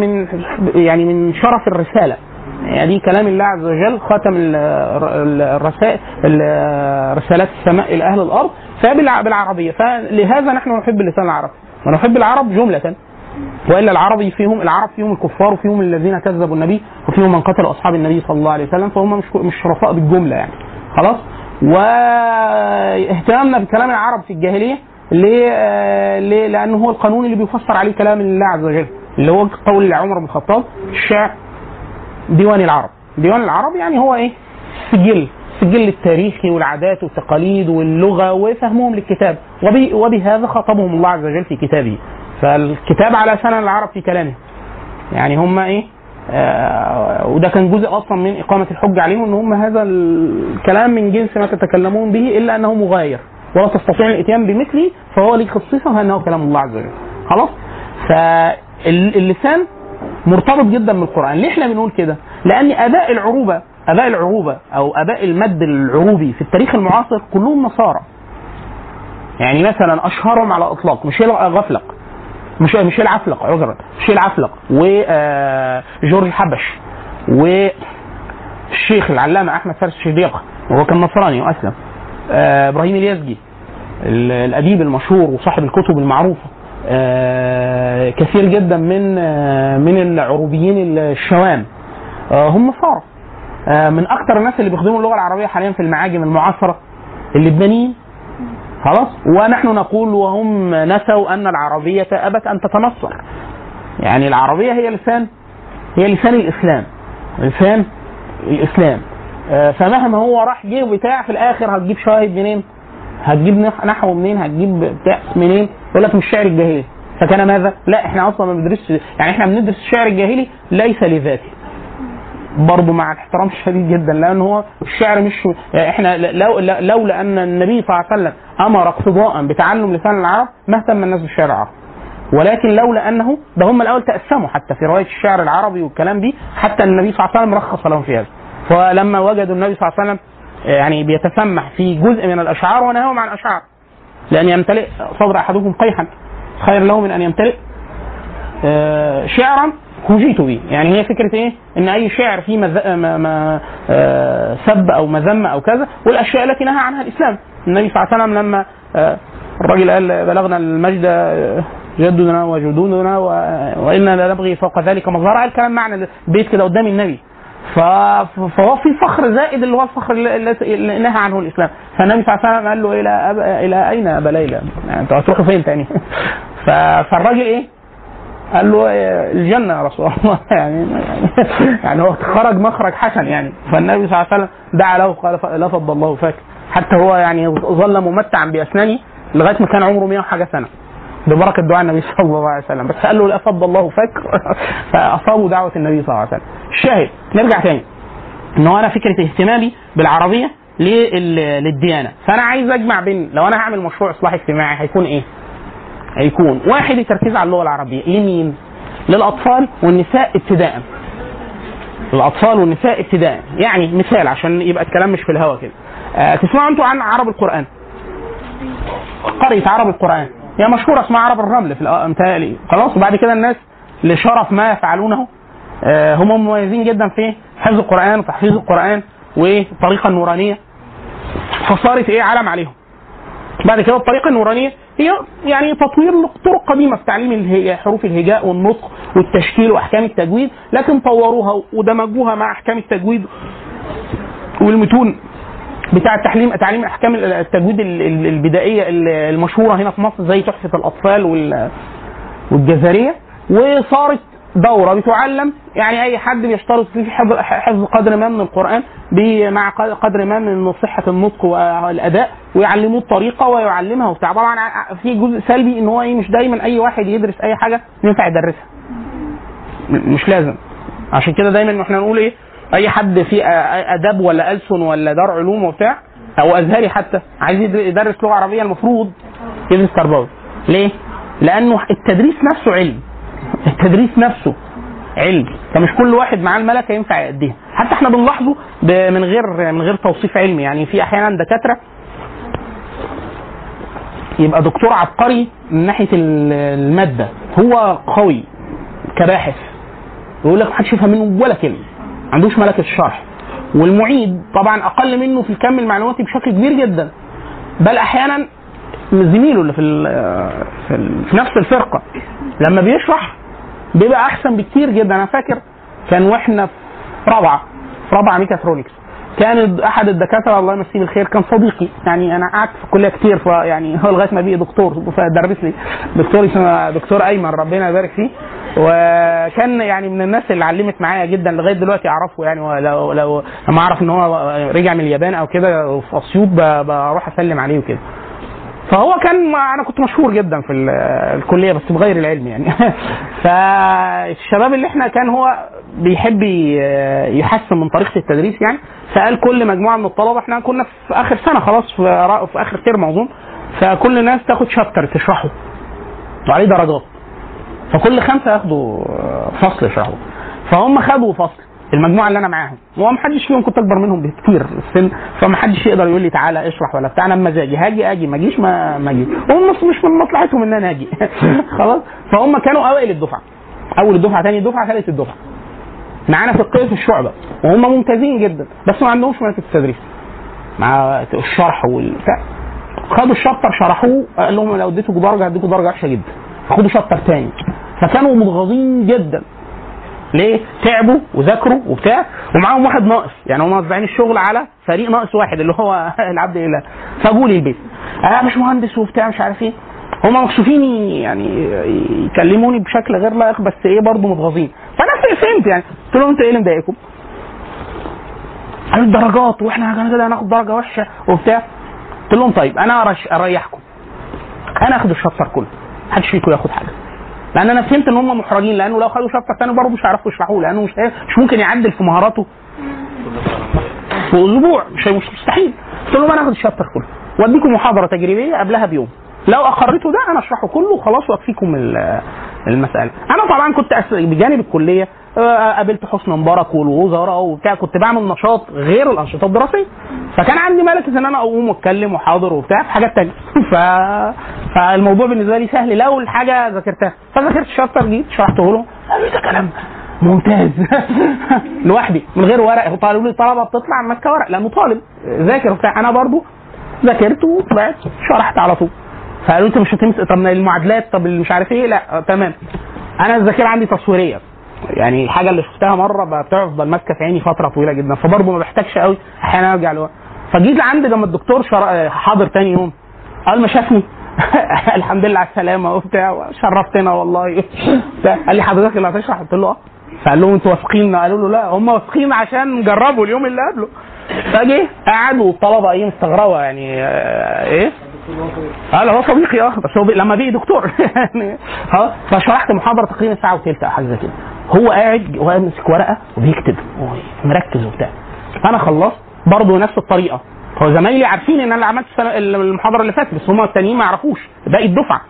Speaker 3: من يعني من شرف الرسالة. يعني دي كلام الله عز وجل ال- الرسائل ال- رسالات السماء إلى أهل الأرض. فبالعربيه فلهذا نحن نحب اللسان العربي ونحب العرب جملة. وإلا العربي فيهم العرب فيهم الكفار وفيهم الذين كذبوا النبي وفيهم من قتل أصحاب النبي صلى الله عليه وسلم فهم مش مش شرفاء بالجملة يعني. خلاص؟ واهتمامنا بكلام العرب في الجاهلية ليه؟ آه، ليه؟ لأنه هو القانون اللي بيفسر عليه كلام الله عز وجل اللي هو قول عمر بن الخطاب الشعر ديوان العرب. ديوان العرب يعني هو إيه؟ سجل سجل التاريخي والعادات والتقاليد واللغة وفهمهم للكتاب. وب- وبهذا خاطبهم الله عز وجل في كتابه. فالكتاب على لسان العرب في كلامه. يعني هم إيه؟ آه وده كان جزء أصلا من إقامة الحجه عليهم إن هم هذا الكلام من جنس ما تتكلمون به إلا أنه مغاير. ولا تستطيع الإتيان بمثله فهو ليه خصيصه انه كلام الله عز وجل. خلاص؟ فاللسان مرتبط جدا بالقرآن. ليه إحنا بنقول كده؟ لأن اباء العروبة اباء العروبة أو اباء المد العروبي في التاريخ المعاصر كلهم نصارى. يعني مثلا أشهرهم على إطلاق ميشيل غفلق مش ميشيل عفلق عذرا. ميشيل عفلق وجورج حبش. والشيخ العلامة أحمد فارس الشديق وهو كان نصراني وأسلم. آه، إبراهيم اليزجي ال- الأديب المشهور وصاحب الكتب المعروفة. آه، كثير جدا من آه، من العروبيين الشوام. آه، هم نصارى. آه، من أكثر الناس اللي بيخدموا اللغة العربية حاليا في المعاجم المعاصرة اللبنانيين. خلاص؟ ونحن نقول وهم نسوا أن العربية أبت أن تتنصر. يعني العربية هي لسان هي لسان الإسلام. لسان الإسلام. آه، فمهما هو راح جه بتاع في الآخر هتجيب شواهد منين؟ هتجيب نح- نحو منين؟ هتجيب بتاع منين؟ يقول لك من الشعر الجاهلي فكان ماذا؟ لا إحنا أصلا ما بندرسش يعني إحنا بندرس الشعر الجاهلي ليس لذاته برضه مع الاحترام الشديد جدا لأن هو الشعر مش إحنا لو لولا ان النبي صلى الله عليه وسلم أمر اقتضاء بتعلم لسان العرب ما اهتم الناس بالشعر العربي ولكن لولا انه ده هم الأول تاسموا حتى في رواية الشعر العربي والكلام دي حتى النبي صلى الله عليه وسلم رخص لهم في هذا فلما وجدوا النبي صلى الله عليه وسلم يعني بيتسمح في جزء من الأشعار ونهاهم عن الأشعار. لأن يمتلئ صدر أحدكم قيحا. خير له من أن يمتلئ آه، شعرا هجيت به. يعني هي فكرة إيه؟ إن أي شعر فيه مز... ما... ما... آه، سب أو مذمة أو كذا والأشياء التي نهى عنها الإسلام. النبي صلى الله عليه وسلم لما آه، الراجل قال بلغنا المجد آه، جدنا وجدودنا و... وإنا لا نبغي فوق ذلك مظهرا قال كلام معنى البيت كده قدام النبي. فهو في فخر زائد اللي هو الفخر اللي نهى عنه الإسلام فالنبي صلى الله عليه وسلم قال له إلى أب... إلى أين أبا ليلى؟ يعني أنتوا هتروحوا فين تاني؟ (laughs) فالراجل إيه؟ قال له إيه، الجنة يا رسول الله (laughs) يعني يعني هو خرج مخرج حسن يعني فالنبي صلى الله عليه وسلم دعا له وقال لفظ الله فاك حتى هو يعني ظل ممتعا بأسنانه لغاية ما كان عمره 100 وحاجة سنة ببركة دعاء النبي صلى الله عليه وسلم. بس قال له لا فض الله فاك (laughs) فاصابوا دعوة النبي صلى الله عليه وسلم. الشاهد نرجع تاني. إن هو أنا فكرة اهتمامي بالعربية لل- للديانة. فأنا عايز أجمع بين لو أنا هعمل مشروع إصلاح اجتماعي هيكون إيه؟ هيكون واحد التركيز على اللغة العربية. لمين؟ للأطفال والنساء ابتداء. الاطفال والنساء ابتداء. يعني مثال عشان يبقى الكلام مش في الهوا كده. آه تسمعوا أنتوا عن عرب القرآن؟ قرية عرب القرآن. هي مشهورة اسمها عرب الرمل في متهيألي. خلاص وبعد كده الناس لشرف ما يفعلونه آه هم مميزين جدا في حفظ القرآن وتحفيظ القرآن والطريقة النورانيه فصارت إيه؟ علم عليهم. بعد كده الطريقة النورانية هي يعني تطوير طرق قديمة في تعليم حروف الهجاء والنطق والتشكيل وأحكام التجويد لكن طوروها ودمجوها مع أحكام التجويد والمتون. بتاع التعليم تعليم أحكام التجويد ال- ال- البدائية ال- المشهورة هنا في مصر زي تحفه الأطفال وال- والجزرية. وصارت دورة بتعلم يعني أي حد بيشترط فيه حفظ قدر ما من القرآن مع قدر ما من صحة النطق والأداء ويعلموه الطريقة ويعلمها وبتاع. طبعا في جزء سلبي إن هو إيه مش دايما أي واحد يدرس أي حاجة ينفع يدرسها. مش لازم. عشان كده دايما إحنا نقول إيه أي حد في اداب ولا ألسن ولا دار علوم وبتاع أو أزهري حتى عايز يدر- يدرس لغة عربية المفروض يدرس تربوي ليه؟ لأنه التدريس نفسه علم. التدريس نفسه علم. فمش كل واحد معاه الملكة ينفع يأديها. حتى إحنا بنلاحظه من غير من غير توصيف علمي. يعني في أحيانا دكاترة يبقى دكتور عبقري من ناحية ال- المادة. هو قوي كباحث. يقول لك محدش يفهم منه ولا كلمة. عندوش ملكة الشرح. والمعيد طبعا أقل منه في الكم المعلوماتي بشكل كبير جدا. بل أحيانا زميله اللي في في, في نفس الفرقة لما بيشرح بيبقى أحسن بكتير جدا. أنا فاكر كان وإحنا في رابعة في رابعة ميكاترونكس. كان أحد الدكاترة الله يمسيه بالخير كان صديقي. يعني أنا قعدت في الكلية كتير يعني هو لغاية ما بقي دكتور فدرس لي. دكتور اسمه دكتور أيمن ربنا يبارك فيه. وكان يعني من الناس اللي علمت معايا جدا لغاية دلوقتي أعرفه يعني لو لو لما أعرف إن هو رجع من اليابان أو كده في أسيوط بروح أسلم عليه وكده. فهو كان أنا كنت مشهور جدا في ال- الكلية بس بغير العلم يعني. (laughs) فالشباب اللي إحنا كان هو بيحب يحسن من طريقة التدريس يعني. فقال كل مجموعة من الطلبة إحنا كنا في آخر سنة خلاص في, في آخر ترم أظن. فكل الناس تاخد شابتر تشرحه. وعليه درجات. فكل خمسة ياخدوا فصل يشرحوا فهم خدوا فصل المجموعة اللي أنا معاهم. وما حدش فيهم كنت أكبر منهم بكتير السن فما حدش يقدر يقول لي تعالى اشرح ولا بتاع أنا لما أجي هاجي أجي ما أجيش ما ما أجي. هم مش من مصلحتهم إن أنا أجي. (laughs) خلاص؟ فهم كانوا أوائل الدفعة. أول الدفعه ثاني الدفعه ثالث الدفعة. معانا في القيس الشعبة. وهم ممتازين جدا بس ما عندهمش ملكه التدريس مع الشرح والبتاع. خدوا الشابتر شرحوه قال لهم لو اديتكم درجة هديكم درجة وحشة جدا. خدوا شابتر تاني. فكانوا متغاظين جدا. ليه؟ تعبوا وذاكروا وبتاع ومعاهم واحد ناقص. يعني هم موزعين الشغل على فريق ناقص واحد اللي هو (laughs) العبد لله فجوا لي البيت. أنا مش مهندس وبتاع مش عارف إيه. هم مكسوفين يعني يكلموني بشكل غير لائق بس إيه برضه متغاظين فأنا فهمت يعني. قلت لهم أنتوا إيه اللي مضايقكم؟ قالوا الدرجات وإحنا كده هناخد درجة وحشة. وبتاع. قلت لهم طيب أنا أريحكم. أنا آخد الشابتر كله. محدش فيكم ياخد حاجة. لأن أنا فهمت إن هم محرجين لأنه لو خدوا شابتر ثاني برضه مش هيعرفوا يشرحوه لأنه مش مش ممكن يعدل في مهاراته. في أسبوع مش مستحيل. قلت لهم أنا اخد الشابتر كله وأديكم محاضرة تجريبية قبلها بيوم. لو اقريتوا ده أنا أشرحه كله وخلاص وأكفيكم ال- المسألة. أنا طبعا كنت بجانب الكلية آه، قابلت حسني مبارك والوزراء وبتاع كنت بعمل نشاط غير الأنشطة الدراسية. فكان عندي ملكة إن أنا أقوم وأتكلم وحاضر وبتاع في حاجات تانية. (laughs) ف... فالموضوع بالنسبة لي سهل. لو الحاجة ذاكرتها. فذاكرت الشابتر جيت شرحته لهم قالوا ده كلام ممتاز. (laughs) لوحدي من غير ورق. قالوا لي طلبة بتطلع ماسكه ورق. لأنه طالب ذاكر وبتاع. أنا برضو ذاكرت وطلعت شرحت على طول. فقالوا انت مش هتمسك طب المعادلات طب اللي مش عارف إيه لا آه، تمام. أنا الذاكره عندي تصويريه. يعني الحاجة اللي شفتها مره بتفضل ماسكه في عيني فتره طويله جدا فبرضه ما بحتاجش قوي أحيانا ارجع لورا. فجيت لعند لما الدكتور شر... حاضر تاني يوم. اول ما شافني. (laughs) الحمد لله على السلامة وبتاع شرفتنا والله. (laughs) قال لي حضرتك اللي هتشرح؟ قلت له آه. فقال لهم أنتوا واثقين؟ قالوا له لا هم واثقين عشان جربوا اليوم اللي قبله. فجه قعد والطلبة إيه مستغربة يعني آه، إيه؟ آه لا هو صديقي آه بس هو بي- لما بقي دكتور. يعني (laughs) آه فشرحت محاضرة تقريبا ساعه وثلث أو حاجة زي كده. هو قاعد وهو ماسك ورقة وبيكتب. مركز وبتاع. أنا خلصت برضه نفس الطريقة. هو زمايلي عارفين إن أنا اللي عملت المحاضرة اللي فاتت بس هم التانيين ما يعرفوش. باقي الدفعة.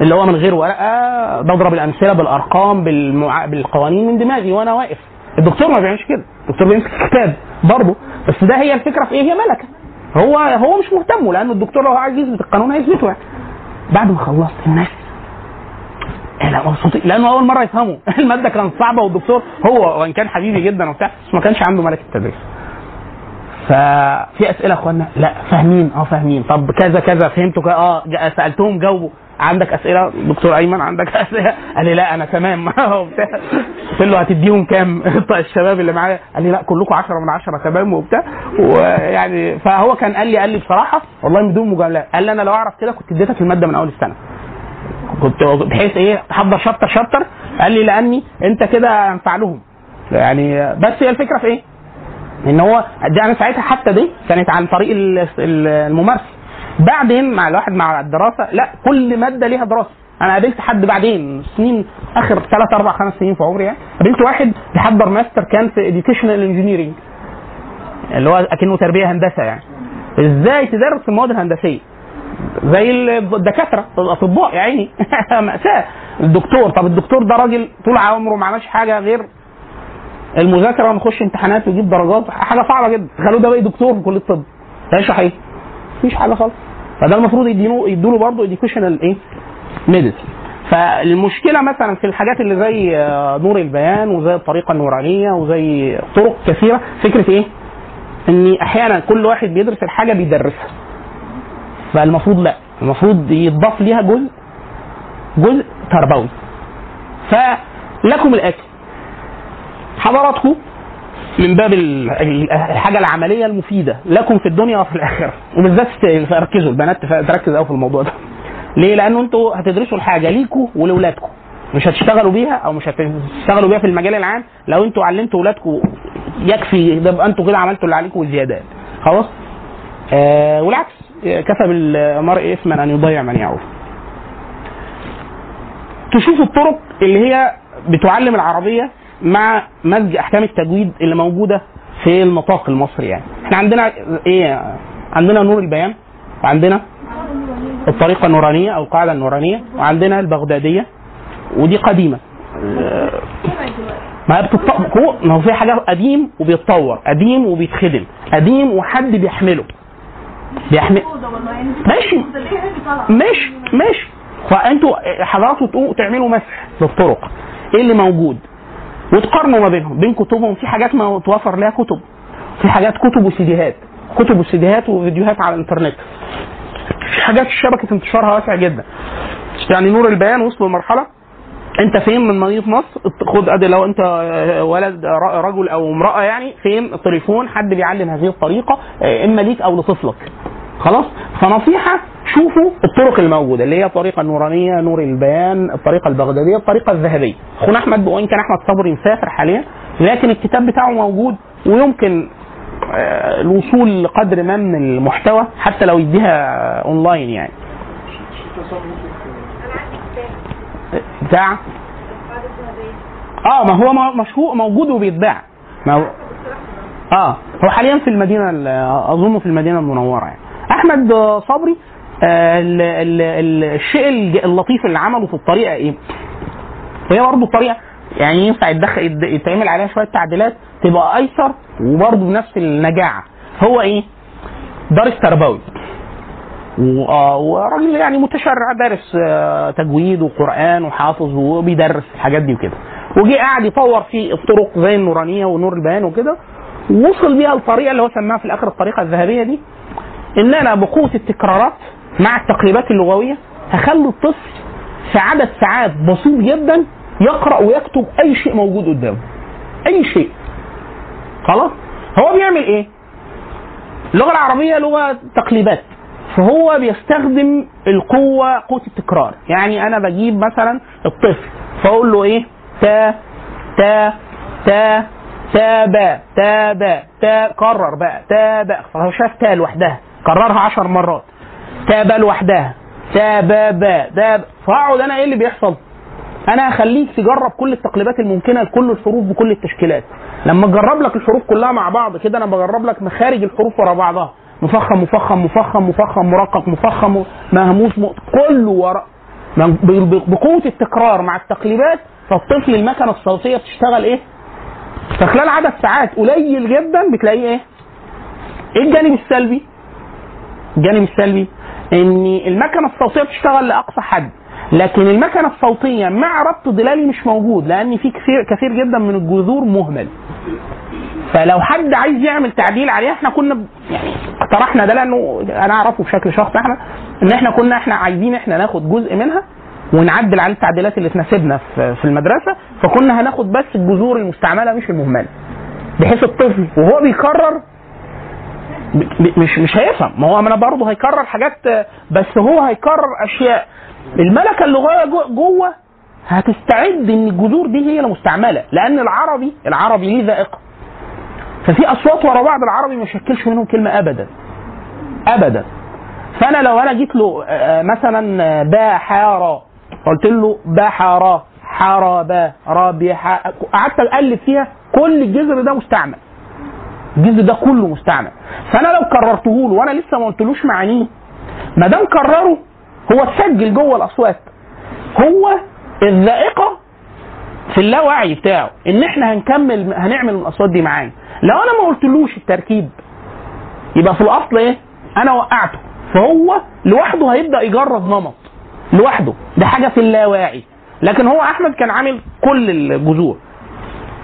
Speaker 3: اللي هو من غير ورقة بضرب الأمثلة بالأرقام بالمع... بالقوانين من دماغي وأنا واقف. الدكتور ما بيعملش كده. الدكتور بيمسك كتاب برضه. بس ده هي الفكرة في إيه؟ هي ملكة. هو هو مش مهتم لأنه الدكتور لو عايز يثبت القانون هيثبته يعني. بعد ما خلصت الناس لا مبسوطين لأنه أول مرة يفهموا (laughs) المادة كانت صعبة والدكتور هو وإن كان حبيبي جدا وبتاع بس ما كانش عنده ملكه التدريس. ففي أسئلة اخوانا لا فاهمين آه فاهمين. طب كذا كذا فهمتوا آه سألتهم جاوبوا. عندك أسئلة؟ دكتور أيمن عندك (laughs) أسئلة؟ قال لي لا أنا تمام. (laughs) وبتاع. قلت له هتديهم كام؟ (laughs) الشباب اللي معايا. قال لي لا كلكم 10 من 10 تمام؟ وبتاع. ويعني فهو كان قال لي قال لي بصراحة والله من دون مجامله قال لي أنا لو أعرف كده كنت اديتك المادة من أول السنة. كنت بحيث إيه؟ تحضر chapter chapter. قال لي لأني أنت كده انفع لهم. يعني بس هي الفكرة في إيه؟ إن هو دي أنا ساعتها حتى دي كانت عن طريق ال- ال- الممارسة. بعدين مع الواحد مع الدراسة لا كل مادة ليها دراسة. أنا قابلت حد بعدين سنين آخر ثلاث أربع خمس سنين في عمري يعني قابلت واحد بيحضر ماستر كان في educational engineering اللي هو أكنه تربية هندسة يعني. إزاي تدرس المواد الهندسيه زي الدكاترة الأطباء يا عيني. (laughs) مأساة. الدكتور طب الدكتور ده راجل طول عمره ما عملش حاجة غير المذاكرة ونخش امتحانات ويجيب درجات حاجة صعبة جدا. تخيلوا ده بقى دكتور في كلية الطب. هيشرح إيه؟ مفيش حاجة خالص. فده المفروض يديله يدوا له برضه educational إيه؟ medicine فالمشكلة مثلا في الحاجات اللي زي آه، نور البيان وزي الطريقة النورانيه وزي طرق كثيرة فكرة إيه؟ إن أحيانا كل واحد بيدرس الحاجة بيدرسها. فالمفروض لا. المفروض يضاف ليها جزء جزء تربوي. فلكم الأكل. حضراتكم من باب ال- ال- الحاجة العملية المفيدة لكم في الدنيا وفي الآخرة. وبالذات ركزوا البنات تركز قوي في الموضوع ده. ليه؟ لأنه أنتوا هتدرسوا الحاجة ليكوا ولاولادكم مش هتشتغلوا بيها أو مش هتشتغلوا بيها في المجال العام. لو أنتوا علمتوا اولادكم يكفي ده يبقى أنتوا كده عملتوا اللي عليكم وزيادات خلاص؟ آه والعكس. كفى بالمرء اثما أن يضيع من يعوف تشوف الطرق اللي هي بتعلم العربية مع مزج أحكام التجويد اللي موجودة في النطاق المصري يعني. إحنا عندنا إيه؟ عندنا نور البيان وعندنا الطريقة النورانية أو القاعدة النورانية وعندنا البغدادية ودي قديمة. ما هي ما هو في حاجة قديم وبيتطور قديم وبيتخدم قديم وحد بيحمله. بيحمل. ماشي. ماشي ماشي. فأنتوا حضراتكم تعملوا مسح للطرق إيه اللي موجود؟ وتقارنوا ما بينهم. بين كتبهم في حاجات ما توفر لها كتب. في حاجات كتب وسيديهات. كتب وسيديهات وفيديوهات على الإنترنت. في حاجات شبكة انتشارها واسع جدا. يعني نور البيان وصلوا لمرحلة أنت فين من مدينة نصر؟ خد أدي لو أنت آه، ولد ر- رجل أو امرأة يعني فين؟ التليفون حد بيعلم هذه الطريقة آه، إما ليك أو لطفلك. خلاص؟ فنصيحة شوفوا الطرق الموجودة اللي هي الطريقة النورانيه نور البيان الطريقة البغدادية الطريقة الذهبية. اخونا أحمد وان كان أحمد صبري مسافر حاليا لكن الكتاب بتاعه موجود ويمكن آه، الوصول لقدر ما من المحتوى حتى لو يديها أونلاين يعني. بتاع؟ آه ما هو مشهور موجود وبيتباع. ما هو آه هو حاليا في المدينة ال- أظن في المدينة المنورة يعني. أحمد صبري آه ال ال ال الشيء اللطيف اللي عمله في الطريقة إيه؟ هي برضه الطريقة يعني ينفع يتدخل يت- يتعمل عليها شوية تعديلات تبقى أيسر وبرضه بنفس النجاعة هو إيه؟ دارس تربوي آه، وراجل يعني متشرع دارس آه، تجويد وقرآن وحافظ وبيدرس الحاجات دي وكده وجي قاعد يطور في الطرق زي النورانية ونور البيان وكده ووصل بيها الطريقة اللي هو سماها في الآخر الطريقة الذهبية دي ان أنا بقوة التكرارات مع التقريبات اللغوية هخلي الطفل في عدد ساعات بسيط جدا يقرأ ويكتب أي شيء موجود قدامه. أي شيء. خلاص؟ هو بيعمل إيه؟ اللغة العربية لغة تقليبات. فهو بيستخدم القوة قوة التكرار. يعني أنا بجيب مثلا الطفل فأقول له إيه؟ تا تا تا تا با تا كرر بقى تا با. فهو شاف تا لوحدها. كررها عشر مرات تا با لوحدها تا با با دا با. فاقعد أنا إيه اللي بيحصل أنا هخليك تجرب كل التقليبات الممكنة لكل الحروف بكل التشكيلات لما أجرب لك الحروف كلها مع بعض كده أنا بجرب لك مخارج الحروف ورا بعضها مفخم مفخم مفخم مفخم مرقق مفخم مهموس م... كله ورا بقوة التكرار مع التقليبات فالطفل المكنة الصوتية بتشتغل إيه؟ فخلال عدد ساعات قليل جدا بتلاقيه إيه؟ إيه الجانب السلبي؟ الجانب السلبي إن المكنة الصوتية بتشتغل لأقصى حد لكن المكنة الصوتية مع ربط ضلالي مش موجود لأن في كثير كثير جدا من الجذور مهمل. فلو حد عايز يعمل تعديل عليها إحنا كنا يعني اقترحنا ده لأنه أنا أعرفه بشكل شخصي إحنا إن إحنا كنا إحنا عايزين إحنا ناخد جزء منها ونعدل عليه التعديلات اللي تناسبنا في المدرسة فكنا هناخد بس الجذور المستعملة مش المهملة. بحيث الطفل وهو بيكرر مش مش هيفهم. ما هو أنا برضه هيكرر حاجات آه، بس هو هيكرر أشياء. الملكة اللغويه جو- جوه هتستعد إن الجذور دي هي المستعملة. لأن العربي العربي ليه ذائقة. ففي أصوات ورا بعض العربي ما يشكلش منهم كلمة ابدا. ابدا. فأنا لو أنا جيت له آه، مثلا آه، با حارا قلت له با حارا حارا با رابي قعدت أقلب فيها كل الجذر ده مستعمل. الجزء ده كله مستعمل. فأنا لو كررته له وأنا لسه ما قلتلوش معانيه ما دام كرره هو اتسجل جوه الأصوات. هو الذائقه في اللاوعي بتاعه إن إحنا هنكمل هنعمل الأصوات دي معاه لو أنا ما قلتلوش التركيب يبقى في الأصل إيه؟ أنا وقعته. فهو لوحده هيبدأ يجرب نمط. لوحده. ده حاجة في اللاواعي لكن هو أحمد كان عامل كل الجذور.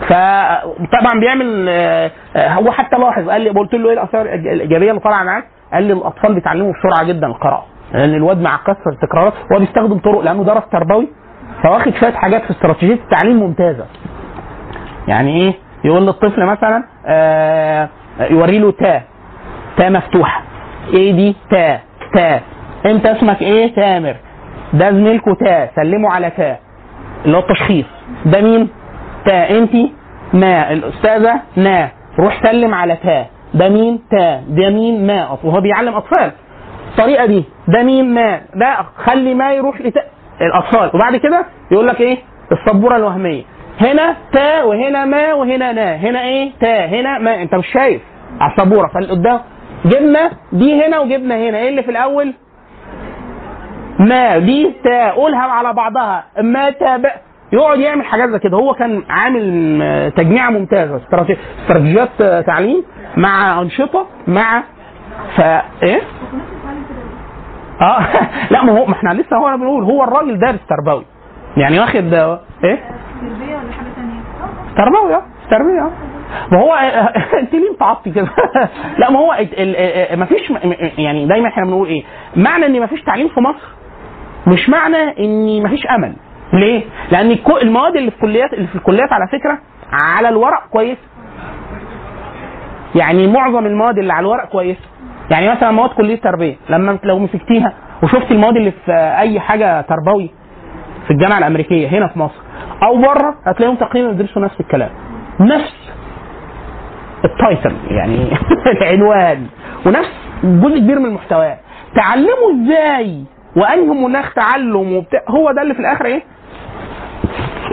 Speaker 3: فطبعا بيعمل آه، هو حتى لاحظ قال لي قلت له إيه الآثار الإيجابية اللي طالعة معاك؟ قال لي الأطفال بيتعلموا بسرعة جدا القراءة لأن الواد مع كثره التكرارات هو بيستخدم طرق لأنه درس تربوي فواخد شوية حاجات في استراتيجية التعليم ممتازة. يعني إيه؟ يقول للطفل مثلا آه يوري له تا تا مفتوحة. إيه دي تا تا أنت اسمك إيه؟ تامر. ده زميلكوا تا سلموا على تا. اللي هو التشخيص. ده مين؟ تا انت ما. الأستاذة نا. روح سلم على تا. ده مين؟ تا. ده مين؟ ما. وهو بيعلم أطفال. الطريقة دي ده مين؟ ما. ده خلي ما يروح لتا الأطفال. وبعد كده يقول لك إيه؟ السبورة الوهمية. هنا تا وهنا ما وهنا نا. هنا إيه؟ تا. هنا ما. أنت مش شايف. على السبورة. فالقدام جبنا دي هنا وجبنا هنا. إيه اللي في الأول؟ ما. دي تا. قولها على بعضها. ما تا. يقعد يعمل حاجات زي كده هو كان عامل آه، تجميعه ممتازه استراتيجي- استراتيجيات آه، تعليم مع أنشطة مع ف إيه آه (laughs) لا ما هو ما إحنا لسه هو بنقول هو الراجل دارس تربوي يعني واخد آه، إيه
Speaker 4: تربية ولا حاجة تانية؟
Speaker 3: تربوي آه تربيه ما هو (laughs) انت ليه متعطي كده؟ (laughs) لا ما هو ما فيش يعني دايما إحنا بنقول إيه؟ معنى إن ما فيش تعليم في مصر مش معنى إن ما فيش أمل ليه؟ لأن المواد اللي في الكليات اللي في الكليات على فكرة على الورق كويس. يعني معظم المواد اللي على الورق كويسه يعني مثلا مواد كلية تربية لما لو مسكتيها وشفت المواد اللي في أي حاجة تربوي في الجامعة الأمريكية هنا في مصر أو بره هتلاقيهم تقريبا بيدرسوا نفس الكلام. نفس التايتل يعني (laughs) العنوان ونفس جزء كبير من المحتوى تعلموا إزاي؟ وأنهي مناخ تعلم وبتاع؟ هو ده اللي في الآخر إيه؟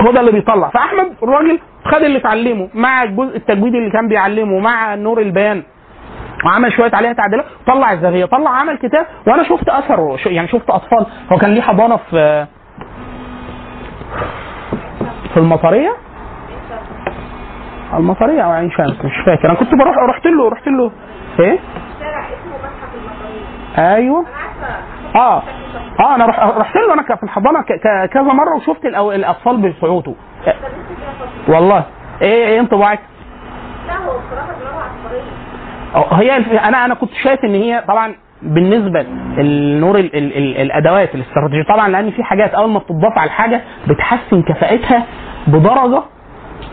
Speaker 3: هو ده اللي بيطلع. فأحمد الراجل خد اللي اتعلمه مع الجزء التجويدي اللي كان بيعلمه مع نور البيان. وعمل شوية عليها تعديلات. طلع الزاوية طلع عمل كتاب. وأنا شفت اثره يعني شفت أطفال. هو كان ليه حضانة في في المطرية؟ المطرية أو عين شمس مش فاكر. أنا كنت بروح رحت له رحت له. إيه؟
Speaker 4: شارع اسمه متحف المطرية.
Speaker 3: أيوه.
Speaker 4: أنا عارفة.
Speaker 3: آه. آه أنا رح- رحت له أنا في الحضانة كذا مرة وشفت
Speaker 4: الأطفال فصل
Speaker 3: والله. إيه إيه انطباعك؟
Speaker 4: لا هو بصراحة دماغه عبقريه
Speaker 3: هي أنا أنا كنت شايف إن هي طبعا بالنسبة للنور ال ال ال الأدوات الاستراتيجية طبعا لأن في حاجات أول ما بتضاف على الحاجة بتحسن كفاءتها بدرجة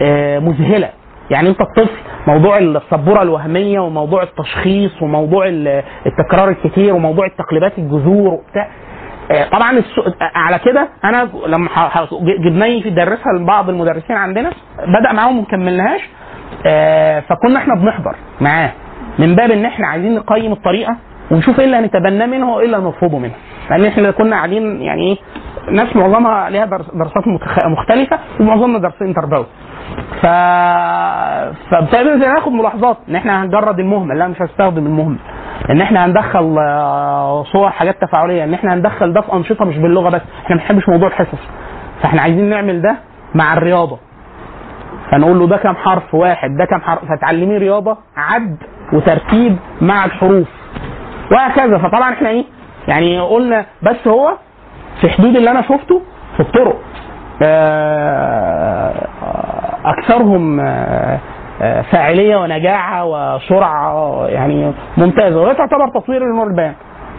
Speaker 3: آه، مذهلة. يعني انت الطفل موضوع السبورة الوهمية وموضوع التشخيص وموضوع ال- التكرار الكتير وموضوع التقليبات الجذور وبتاع آه، طبعا السو... على كده أنا لما جبناه في درسها لبعض المدرسين عندنا بدأ معاهم وما كملناهاش آه، فكنا إحنا بنحضر معاه من باب إن إحنا عايزين نقيم الطريقة ونشوف إيه اللي هنتبناه منها وإيه اللي هنرفضه منها لأن إحنا كنا قاعدين يعني إيه ناس معظمها ليها درس- دراسات متخ- مختلفة ومعظمنا دارسين تربوي ف فابتدينا ناخد ملاحظات؟ إن إحنا هنجرد المهمل. لا مش هستخدم المهمل. إن إحنا هندخل آه، صور حاجات تفاعلية. إن إحنا هندخل ده في أنشطة مش باللغة بس. إحنا ما بنحبش موضوع الحصص. فإحنا عايزين نعمل ده مع الرياضة. فنقول له ده كام حرف؟ واحد. ده كام حرف؟ فتعلميه رياضة عد وترتيب مع الحروف. وهكذا. فطبعا إحنا إيه؟ يعني قلنا بس هو في حدود اللي أنا شفته في الطرق. آه، أكثرهم آه، آه، فاعلية ونجاعة وسرعة يعني ممتازة. وهي تعتبر تطوير لنور البيان.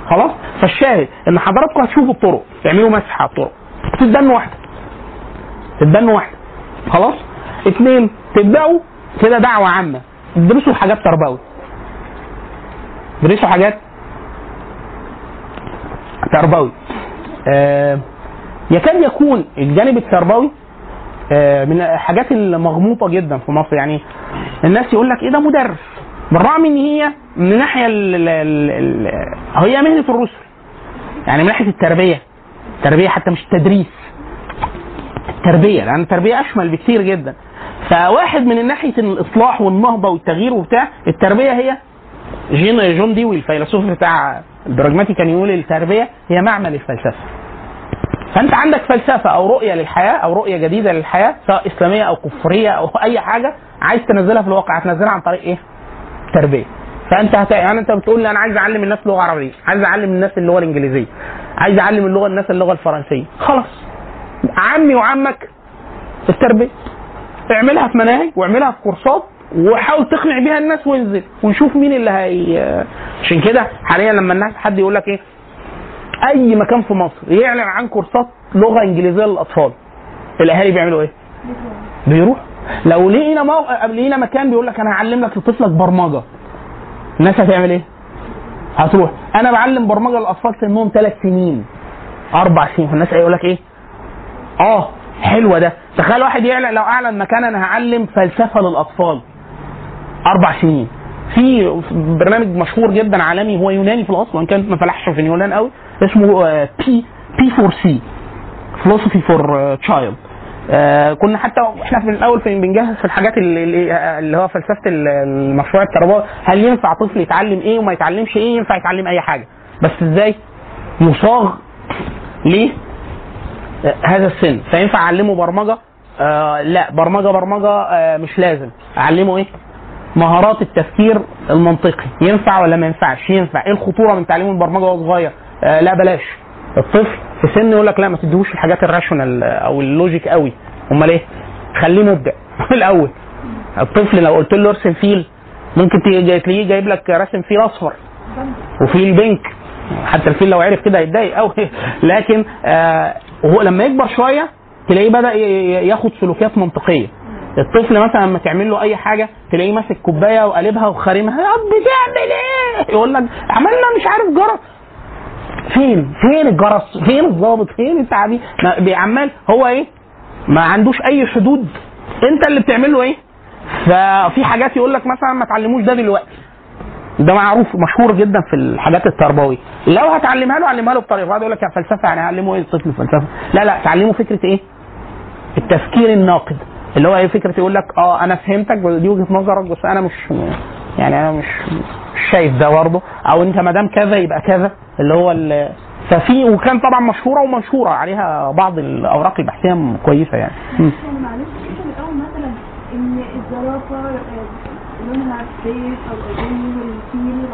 Speaker 3: خلاص؟ فالشاهد إن حضراتكم هتشوفوا الطرق. تعملوا مسح على الطرق. تتبنوا واحدة. تتبنوا واحدة. خلاص؟ اثنين تبدأوا كده دعوة عامة. ادرسوا حاجات تربوي. ادرسوا حاجات تربوي. آه يكاد يكون الجانب التربوي من الحاجات المغموطة جدا في مصر. يعني الناس يقول لك إيه ده مدرس؟ بالرغم إن هي من الناحيه ال ال ال ال هي مهنة الرسل. يعني من ناحية التربية. التربية حتى مش التدريس التربية لأن التربية أشمل بكثير جدا. فواحد من ناحية الإصلاح والنهضة والتغيير وبتاع التربية هي جين جون ديوي الفيلسوف بتاع البراجماتي كان يقول التربية هي معمل الفلسفة. فأنت عندك فلسفة أو رؤية للحياة أو رؤية جديدة للحياة سواء إسلامية أو كفرية أو أي حاجة عايز تنزلها في الواقع هتنزلها عن طريق إيه؟ تربية. فأنت هت... يعني أنت بتقول لي أنا عايز أعلم الناس لغة عربية عايز أعلم الناس اللغة الإنجليزية عايز أعلم اللغة الناس اللغة الفرنسية. خلاص. عمي وعمك التربيه اعملها في مناهج واعملها في كورسات وحاول تقنع بيها الناس وانزل ونشوف مين اللي هي عشان كده حاليا لما الناس حد يقول لك إيه؟ أي مكان في مصر يعلن عن كورسات لغة إنجليزية للأطفال. الأهالي بيعملوا إيه؟ بيروح. لو لقينا مو... لقينا مكان بيقول لك أنا هعلم لك لطفلك برمجه الناس هتعمل إيه؟ هتروح. أنا بعلم برمجة للأطفال سنهم ثلاث سنين. أربع سنين. فالناس هيقول لك إيه؟ آه حلوة ده. تخيل واحد يعلن لو أعلن مكان أنا هعلم فلسفة للأطفال. أربع سنين. في برنامج مشهور جدا عالمي هو يوناني في الأصل وإن كان ما فلحش في اليونان قوي. اسمه بي P4C philosophy for child كنا حتى إحنا في الأول في بنجهز في الحاجات اللي, اللي- هو فلسفة ال- المشروع التربوي هل ينفع طفل يتعلم إيه وما يتعلمش إيه ينفع يتعلم أي حاجة. بس إزاي؟ يصاغ ليه هذا السن. فينفع أعلمه برمجة؟ آه لا. برمجة برمجة آه مش لازم. أعلمه إيه؟ مهارات التفكير المنطقي. ينفع ولا ما ينفعش؟ ينفع. إيه الخطورة من تعليم البرمجة وهو صغير؟ آه لا بلاش. الطفل في سن يقول لك لا ما تديهوش الحاجات ال rational أو ال logic قوي. أمال إيه؟ خليه مبدع. من (laughs) الأول. الطفل لو قلت له ارسم فيل ممكن تلاقيه جايب لك رسم فيل أصفر. وفيل pink. حتى الفيل لو عرف كده هيتضايق قوي. (laughs) لكن آه وهو لما يكبر شوية تلاقيه بدأ ياخد سلوكيات منطقية. الطفل مثلا لما تعمل له أي حاجة تلاقيه ماسك كوباية وقلبها وخارمها. يا بتعمل إيه؟ يقول لك عملنا مش عارف جرس. فين؟ فين الجرس؟ فين الضابط؟ فين التعبير؟ ما- بيعمل هو إيه؟ ما عندوش أي حدود أنت اللي بتعمل له إيه؟ ففي حاجات يقول لك مثلا ما تعلموش ده دلوقتي ده معروف مشهور جدا في الحاجات التربوية لو هتعلمها له علمها له بطريقة بعد يقول لك يا فلسفة يعني علمه إيه الطفل فلسفة لا لا تعلمه فكرة إيه التفكير الناقد اللي هو إيه فكرة يقول لك آه أنا فهمتك دي وجهة نظرك بس أنا مش يعني أنا مش مش شايف ده برضه. أو أنت ما دام كذا يبقى كذا. اللي هو ففي وكان طبعا مشهورة ومنشورة عليها بعض الأوراق البحثية كويسة يعني.
Speaker 4: يعني معلش انت بتقول مثلا إن الزرافة آه، لونها أو ادمي والفيل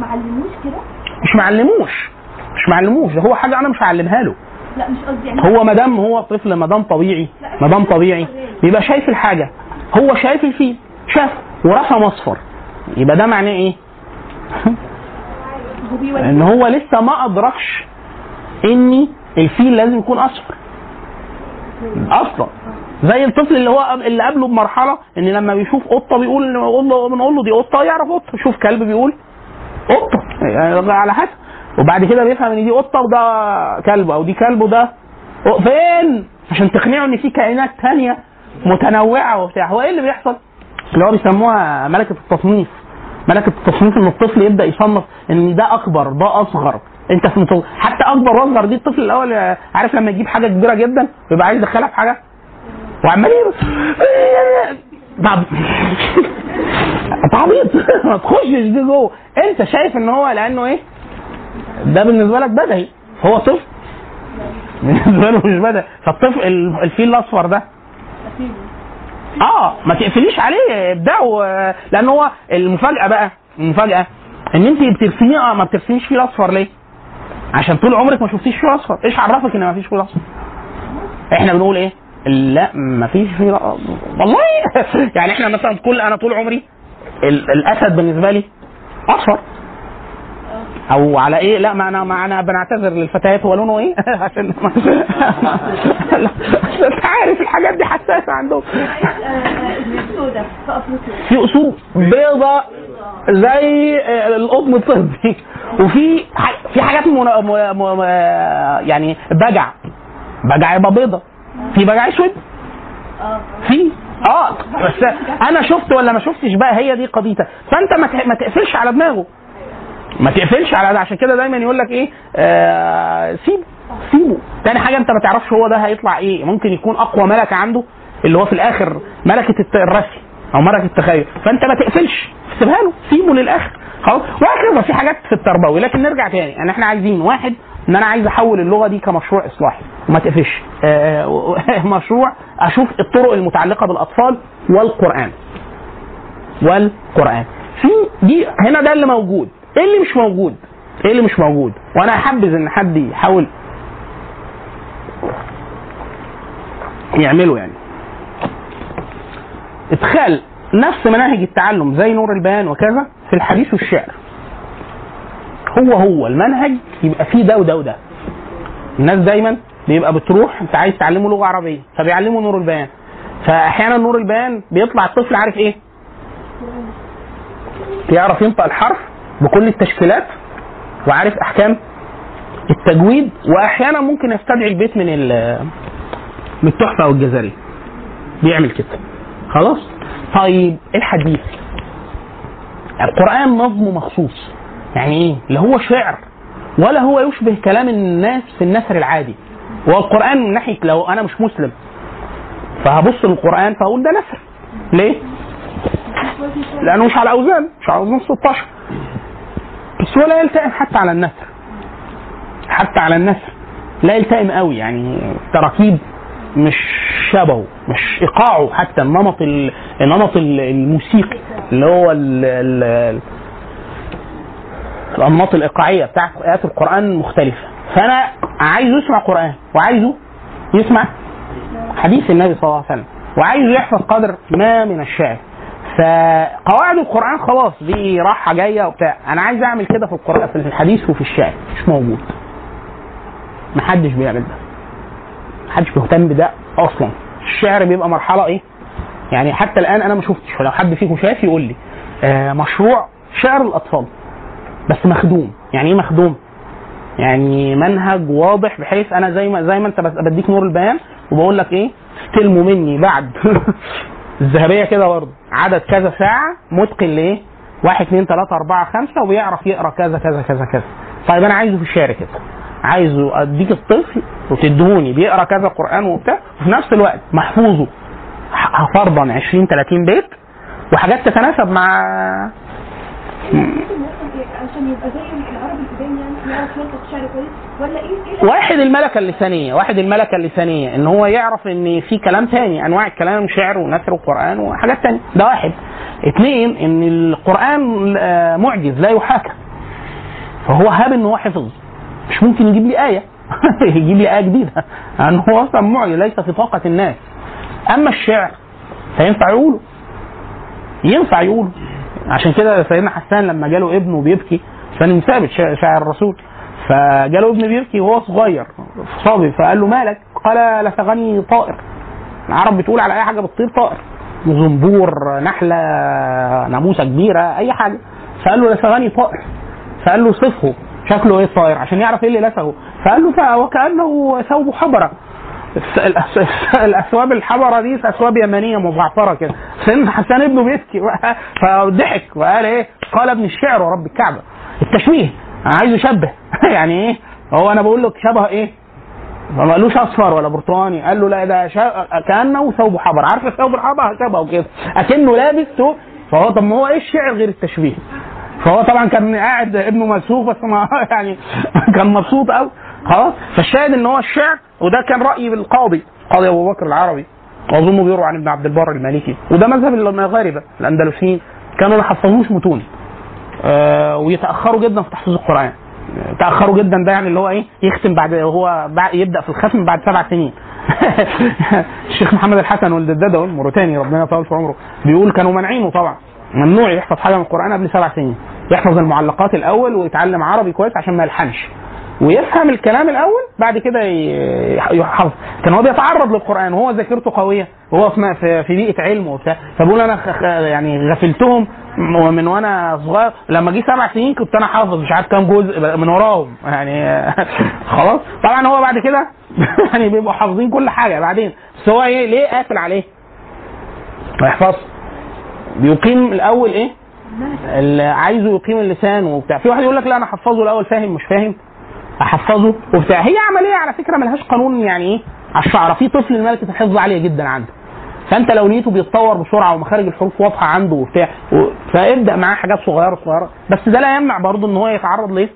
Speaker 4: ما علموش كده؟
Speaker 3: مش معلموش مش معلموش ده هو حاجة أنا مش هعلمها له.
Speaker 4: لا مش قصدي يعني
Speaker 3: هو ما دام هو طفل ما دام طبيعي ما دام طبيعي. بيبقى شايف الحاجة هو شايف الفيل شاف ورسم اصفر يبقى ده معناه
Speaker 4: إيه؟
Speaker 3: إن هو لسه ما أدركش إن الفيل لازم يكون أصفر. أصلا. زي الطفل اللي هو اللي قبله بمرحلة إن لما بيشوف قطة بيقول بنقول له دي قطة يعرف قطة. شوف كلب بيقول قطة. يعني على حسب. وبعد كده بيفهم إن دي قطة وده كلب أو دي كلب وده فين؟ عشان تقنعه إن في كائنات تانية متنوعة وبتاع. هو إيه اللي بيحصل؟ اللي هو بيسموها ملكة التصنيف. ملكة التصنيف إن الطفل يبدأ يصنف إن ده أكبر ده أصغر. أنت في متو... حتى أكبر وأصغر دي الطفل الأول عارف لما يجيب حاجة كبيرة جدا ويبقى عايز يدخلها في حاجة؟ وعمال انت (laughs) عبيط (laughs) ما تخشش دي جوه. أنت شايف إن هو لأنه إيه؟ ده بالنسبة لك بدهي هو طفل (laughs) بالنسبة له مش بدهي فالطفل ال- الفيل الأصفر ده آه ما تقفليش عليه ابدأوا آه، لأن هو المفاجأة بقى المفاجأة إن أنت بترسمي آه ما بترسميش فيل أصفر ليه؟ عشان طول عمرك ما شفتيش فيل أصفر إيش عرفك إن ما فيش فيل أصفر؟ إحنا بنقول إيه؟ لا ما فيش فيل. والله (laughs) يعني إحنا مثلا كل أنا طول عمري ال- الأسد بالنسبة لي أصفر أو على إيه؟ لا ما أنا ما أنا بنعتذر للفتيات. هو لونه إيه؟ (laughs) عشان انت عارف الحاجات دي حساسة عندهم.
Speaker 4: في
Speaker 3: أصول بيضة زي القطن الطبي. وفي في حاجات. يعني بجع. بجع يبقى بيضة. في بجع
Speaker 4: أسود؟
Speaker 3: في؟ آه بس أنا شفت ولا ما شفتش بقى؟ هي دي قضيتك فأنت ما تقفلش على دماغه. ما تقفلش على ده. عشان كده دايما يقول لك إيه؟ آه سيبه. سيبه. تاني حاجة أنت ما تعرفش هو ده هيطلع إيه. ممكن يكون أقوى ملكة عنده اللي هو في الآخر ملكة الرسم أو ملكة التخيل. فأنت ما تقفلش. سيبها له. سيبه للآخر. خلاص. وهكذا في حاجات في التربوي. لكن نرجع تاني. يعني إحنا عايزين واحد إن أنا عايز أحول اللغة دي كمشروع إصلاحي. وما تقفش آه، و- (laughs) مشروع أشوف الطرق المتعلقة بالأطفال والقرآن. والقرآن. في دي هنا ده اللي موجود. إيه اللي مش موجود؟ إيه اللي مش موجود؟ وأنا أحبذ إن حد يحاول يعمله يعني. إدخال نفس مناهج التعلم زي نور البيان وكذا في الحديث والشعر. هو هو المنهج يبقى فيه ده وده وده. الناس دايما بيبقى بتروح أنت عايز تعلمه لغة عربية فبيعلمه نور البيان. فاحيانا نور البيان بيطلع الطفل عارف إيه؟ يعرف ينطق الحرف بكل التشكيلات وعارف أحكام التجويد وأحيانا ممكن يستدعي البيت من من التحفة أو الجزريه بيعمل كده. خلاص؟ طيب الحديث. القرآن نظمه مخصوص. يعني إيه؟ اللي هو شعر ولا هو يشبه كلام الناس في النثر العادي. والقران من ناحية لو أنا مش مسلم فهبص للقرآن فأقول ده نثر. ليه؟ لأنه مش على أوزان مش على أوزان 16 بس هو لا يلتئم حتى على النثر. حتى على النثر. لا يلتئم قوي يعني تراكيب مش شبهه مش إيقاعه حتى النمط ال- النمط ال- الموسيقي اللي هو ال ال الأنماط الإيقاعية بتاعت آيات القرآن مختلفة. فأنا عايزه يسمع قرآن وعايزه يسمع حديث النبي صلى الله عليه وسلم وعايزه يحفظ قدر ما من الشعر فقواعد القرآن خلاص دي راحة جاية وبتاع. أنا عايز أعمل كده في القران في الحديث وفي الشعر. مش موجود. محدش بيعمل ده. محدش بيهتم بده أصلا. الشعر بيبقى مرحلة إيه؟ يعني حتى الآن أنا ما شفتش. ولو حد فيكم شاف يقول لي آه مشروع شعر الأطفال بس مخدوم. يعني إيه مخدوم؟ يعني منهج واضح بحيث أنا زي ما زي ما أنت بديك نور البيان وبقول لك إيه؟ استلموا مني بعد (laughs) الذهبية كده برضه. عدد كذا ساعة متقن لايه؟ واحد اثنين ثلاثة أربعة خمسة وبيعرف يقرأ كذا كذا كذا كذا. طيب أنا عايزه في الشعر كده. عايزه أديك الطفل وتدهوني بيقرأ كذا قرآن وبتاع وفي نفس الوقت محفوظه فرضا 20 30 بيت وحاجات تتناسب مع
Speaker 4: عشان يبقى زي العربي القدام يعني يعرف ينطق شعر كويس
Speaker 3: واحد الملكة اللسانية واحد الملكة اللسانية إن هو يعرف إن في كلام تاني أنواع الكلام شعر ونثر وقرآن وحاجات تانية. ده واحد. اثنين إن القرآن آه، معجز لا يحاكى فهو هاب ان هو حفظ مش ممكن يجيب لي آية. (laughs) يجيب لي آية جديدة. لأن هو أصلا معجز ليس في طاقة الناس. أما الشعر فينفع يقوله؟ ينفع يقوله. عشان كده سيدنا حسان لما جاله ابنه بيبكي شا- شاعر الرسول. فجاله ابن بيبكي وهو صغير صبي فقال له مالك؟ قال لسغني طائر. العرب بتقول على أي حاجة بتطير طائر. زنبور نحلة ناموسة كبيرة أي حاجة. فقال له لسغني طائر. فقال له صفه. شكله إيه الطائر؟ عشان يعرف إيه اللي لسغه فقال له وكانه ثوب حبرة. الاثواب الحمراء دي اثواب يمنية مزعفرة كده. سيدنا حسان ابنه بيبكي فضحك. وقال إيه؟ قال ابن الشعر ورب الكعبة. التشبيه أنا عايز يشبه. (laughs) يعني إيه؟ هو أنا بقول لك شبه إيه؟ ما قالوش أصفر ولا برتقاني. قال له لا ده شا... كأنه ثوب حبر. عارف ثوب الحبر؟ شبهه كده. أكنه لابس ثوب. فهو طب ما هو إيه الشعر غير التشبيه؟ فهو طبعا كان قاعد ابنه مسوق بس ما (laughs) يعني (laughs) كان مبسوط قوي خلاص؟ فالشاهد إن هو الشعر وده كان راي القاضي قاضي أبو بكر العربي. وأظنه بيروى عن ابن عبد البر المالكي. وده مذهب المغاربة الأندلسيين. كانوا ما يحفظوش متون. ويتأخروا جدا في تحفيظ القرآن. تأخروا جدا ده يعني اللي هو إيه يختم بعد هو يبدأ في الختم بعد سبع سنين. (laughs) الشيخ محمد الحسن ولد الددوي الموريتاني ربنا يطول في عمره. بيقول كانوا مانعينه طبعا. ممنوع يحفظ حاجة من القرآن قبل سبع سنين. يحفظ المعلقات الأول ويتعلم عربي كويس عشان ما يلحنش. ويفهم الكلام الأول بعد كده يحفظ كان هو بيتعرض للقرآن وهو ذاكرته قوية وهو في بيئة علم وبتاع. فبقول أنا يعني غفلتهم من وأنا صغير. لما جه سبع سنين كنت أنا حافظ مش عارف كام جزء من وراهم. يعني (laughs) خلاص. طبعا هو بعد كده (laughs) يعني بيبقوا حافظين كل حاجة بعدين. بس هو إيه ليه قافل عليه؟ ما يحفظش. بيقيم الأول إيه؟ اللي عايزه يقيم اللسان وبتاع. في واحد يقول لك لا أنا احفظه الأول فاهم مش فاهم؟ أحفظه وبتاع. هي عملية على فكرة ملهاش قانون يعني إيه؟ على الشعراء في طفل ملكه الحفظ عاليه جدا عنده. فأنت لو لقيته بيتطور بسرعة ومخارج الحروف واضحة عنده وبتاع فابدأ معاه حاجات صغيرة صغيرة. بس ده لا يمنع برضه إن هو يتعرض لايه؟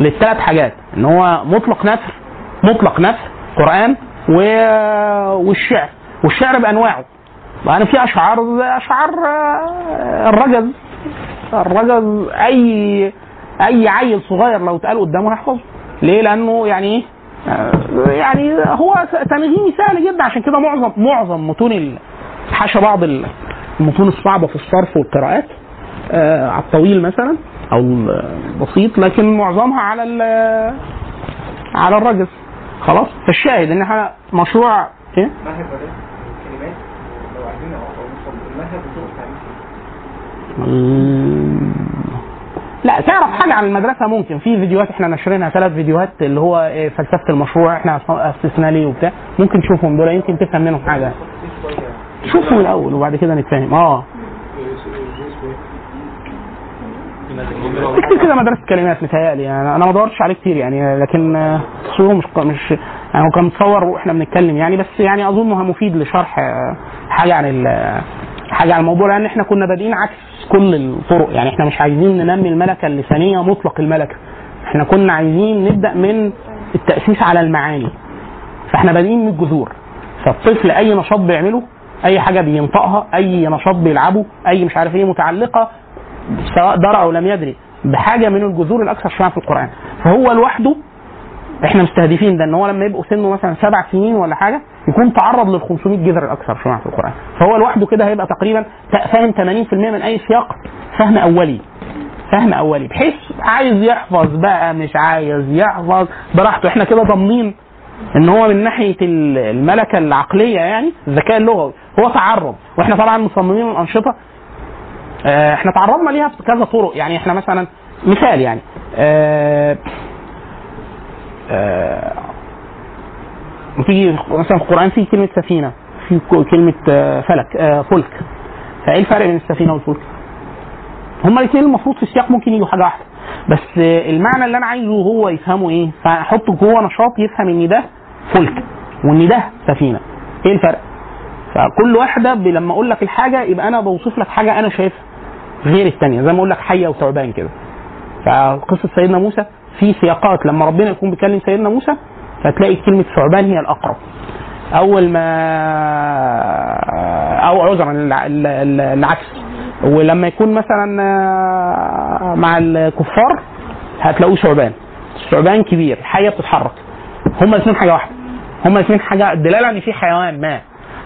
Speaker 3: للثلاث حاجات. إن هو مطلق نثر مطلق نثر قرآن و... والشعر. والشعر بأنواعه. وأنا في أشعار أشعار آه، الرجز. الرجز أي أي عيل صغير لو اتقال قدامه هيحفظه. ليه؟ لأنه يعني إيه؟ آه، يعني هو تنغيمي سهل جدا. عشان كده معظم معظم متون حاشا بعض ال- المتون الصعبة في الصرف والقراءات آه، على الطويل مثلا أو البسيط لكن معظمها على على الرجز خلاص؟ فالشاهد إن إحنا مشروع إيه؟
Speaker 5: منهج مدرسة كلمات لو عايزين نوصل المنهج بطرق تعليم
Speaker 3: لا تعرف حاجة عن المدرسة؟ ممكن. في فيديوهات إحنا ناشرينها ثلاث فيديوهات اللي هو إيه، فلسفة المشروع إحنا اسسنا ليه وبتاع. ممكن تشوفهم دول يمكن تفهم منهم حاجة. شوفهم الأول وبعد كده نتفاهم. آه. اكتب كده مدرسة كلمات متهيألي. يعني أنا ما دورتش عليه كتير يعني لكن تصويره مش مش يعني هو كان متصور وإحنا بنتكلم يعني بس يعني اظنه مفيد لشرح حاجة عن حاجة عن الموضوع لأن إحنا كنا بادئين عكس كل الطرق. يعني إحنا مش عايزين ننمي الملكة اللسانية مطلق الملكة. إحنا كنا عايزين نبدأ من التأسيس على المعاني. فإحنا بادئين من الجذور. فالطفل أي نشاط بيعمله أي حاجة بينطقها أي نشاط بيلعبه أي مش عارف إيه متعلقة سواء درى أو لم يدري بحاجة من الجذور الأكثر شيوعا في القرآن. فهو لوحده إحنا مستهدفين ده ان هو لما يبقوا سنه مثلا سبع سنين ولا حاجة يكون تعرض لل 500 جذر الأكثر شيوعا في القرآن. فهو لوحده كده هيبقى تقريبا فاهم 80% من أي سياق؟ فهم أولي. فهم أولي بحيث عايز يحفظ بقى مش عايز يحفظ براحته. إحنا كده ضامنين إن هو من ناحية ال- الملكة العقلية يعني الذكاء اللغوي. هو تعرض. وإحنا طبعا مصممين الأنشطة. آه، إحنا تعرضنا ليها بكذا طرق. يعني إحنا مثلا مثال يعني آه، آه، تيجي مثلا في القرآن في كلمة سفينة في كلمة آه، فلك آه، فلك. فإيه الفرق بين السفينة والفلك؟ هما الاثنين المفروض في السياق ممكن يجوا حاجة واحدة. بس المعنى اللي أنا عايزه هو يفهمه إيه؟ فاحط جوه نشاط يفهم إن ده فلك وإن ده سفينة. إيه الفرق؟ فكل واحدة لما أقول لك الحاجة يبقى أنا بوصف لك حاجة أنا شايفها غير الثانية زي ما أقول لك حية وثعبان كده. فقصة سيدنا موسى في سياقات. لما ربنا يكون بيكلم سيدنا موسى فتلاقي كلمة ثعبان هي الأقرب. أول ما أو عذرا الع- ال- ال- العكس. ولما يكون مثلا آه، مع الكفار هتلاقوه ثعبان. ثعبان كبير حيه بتتحرك. هما الاثنين حاجة واحدة. هما الاثنين حاجة دلالة إن في حيوان ما.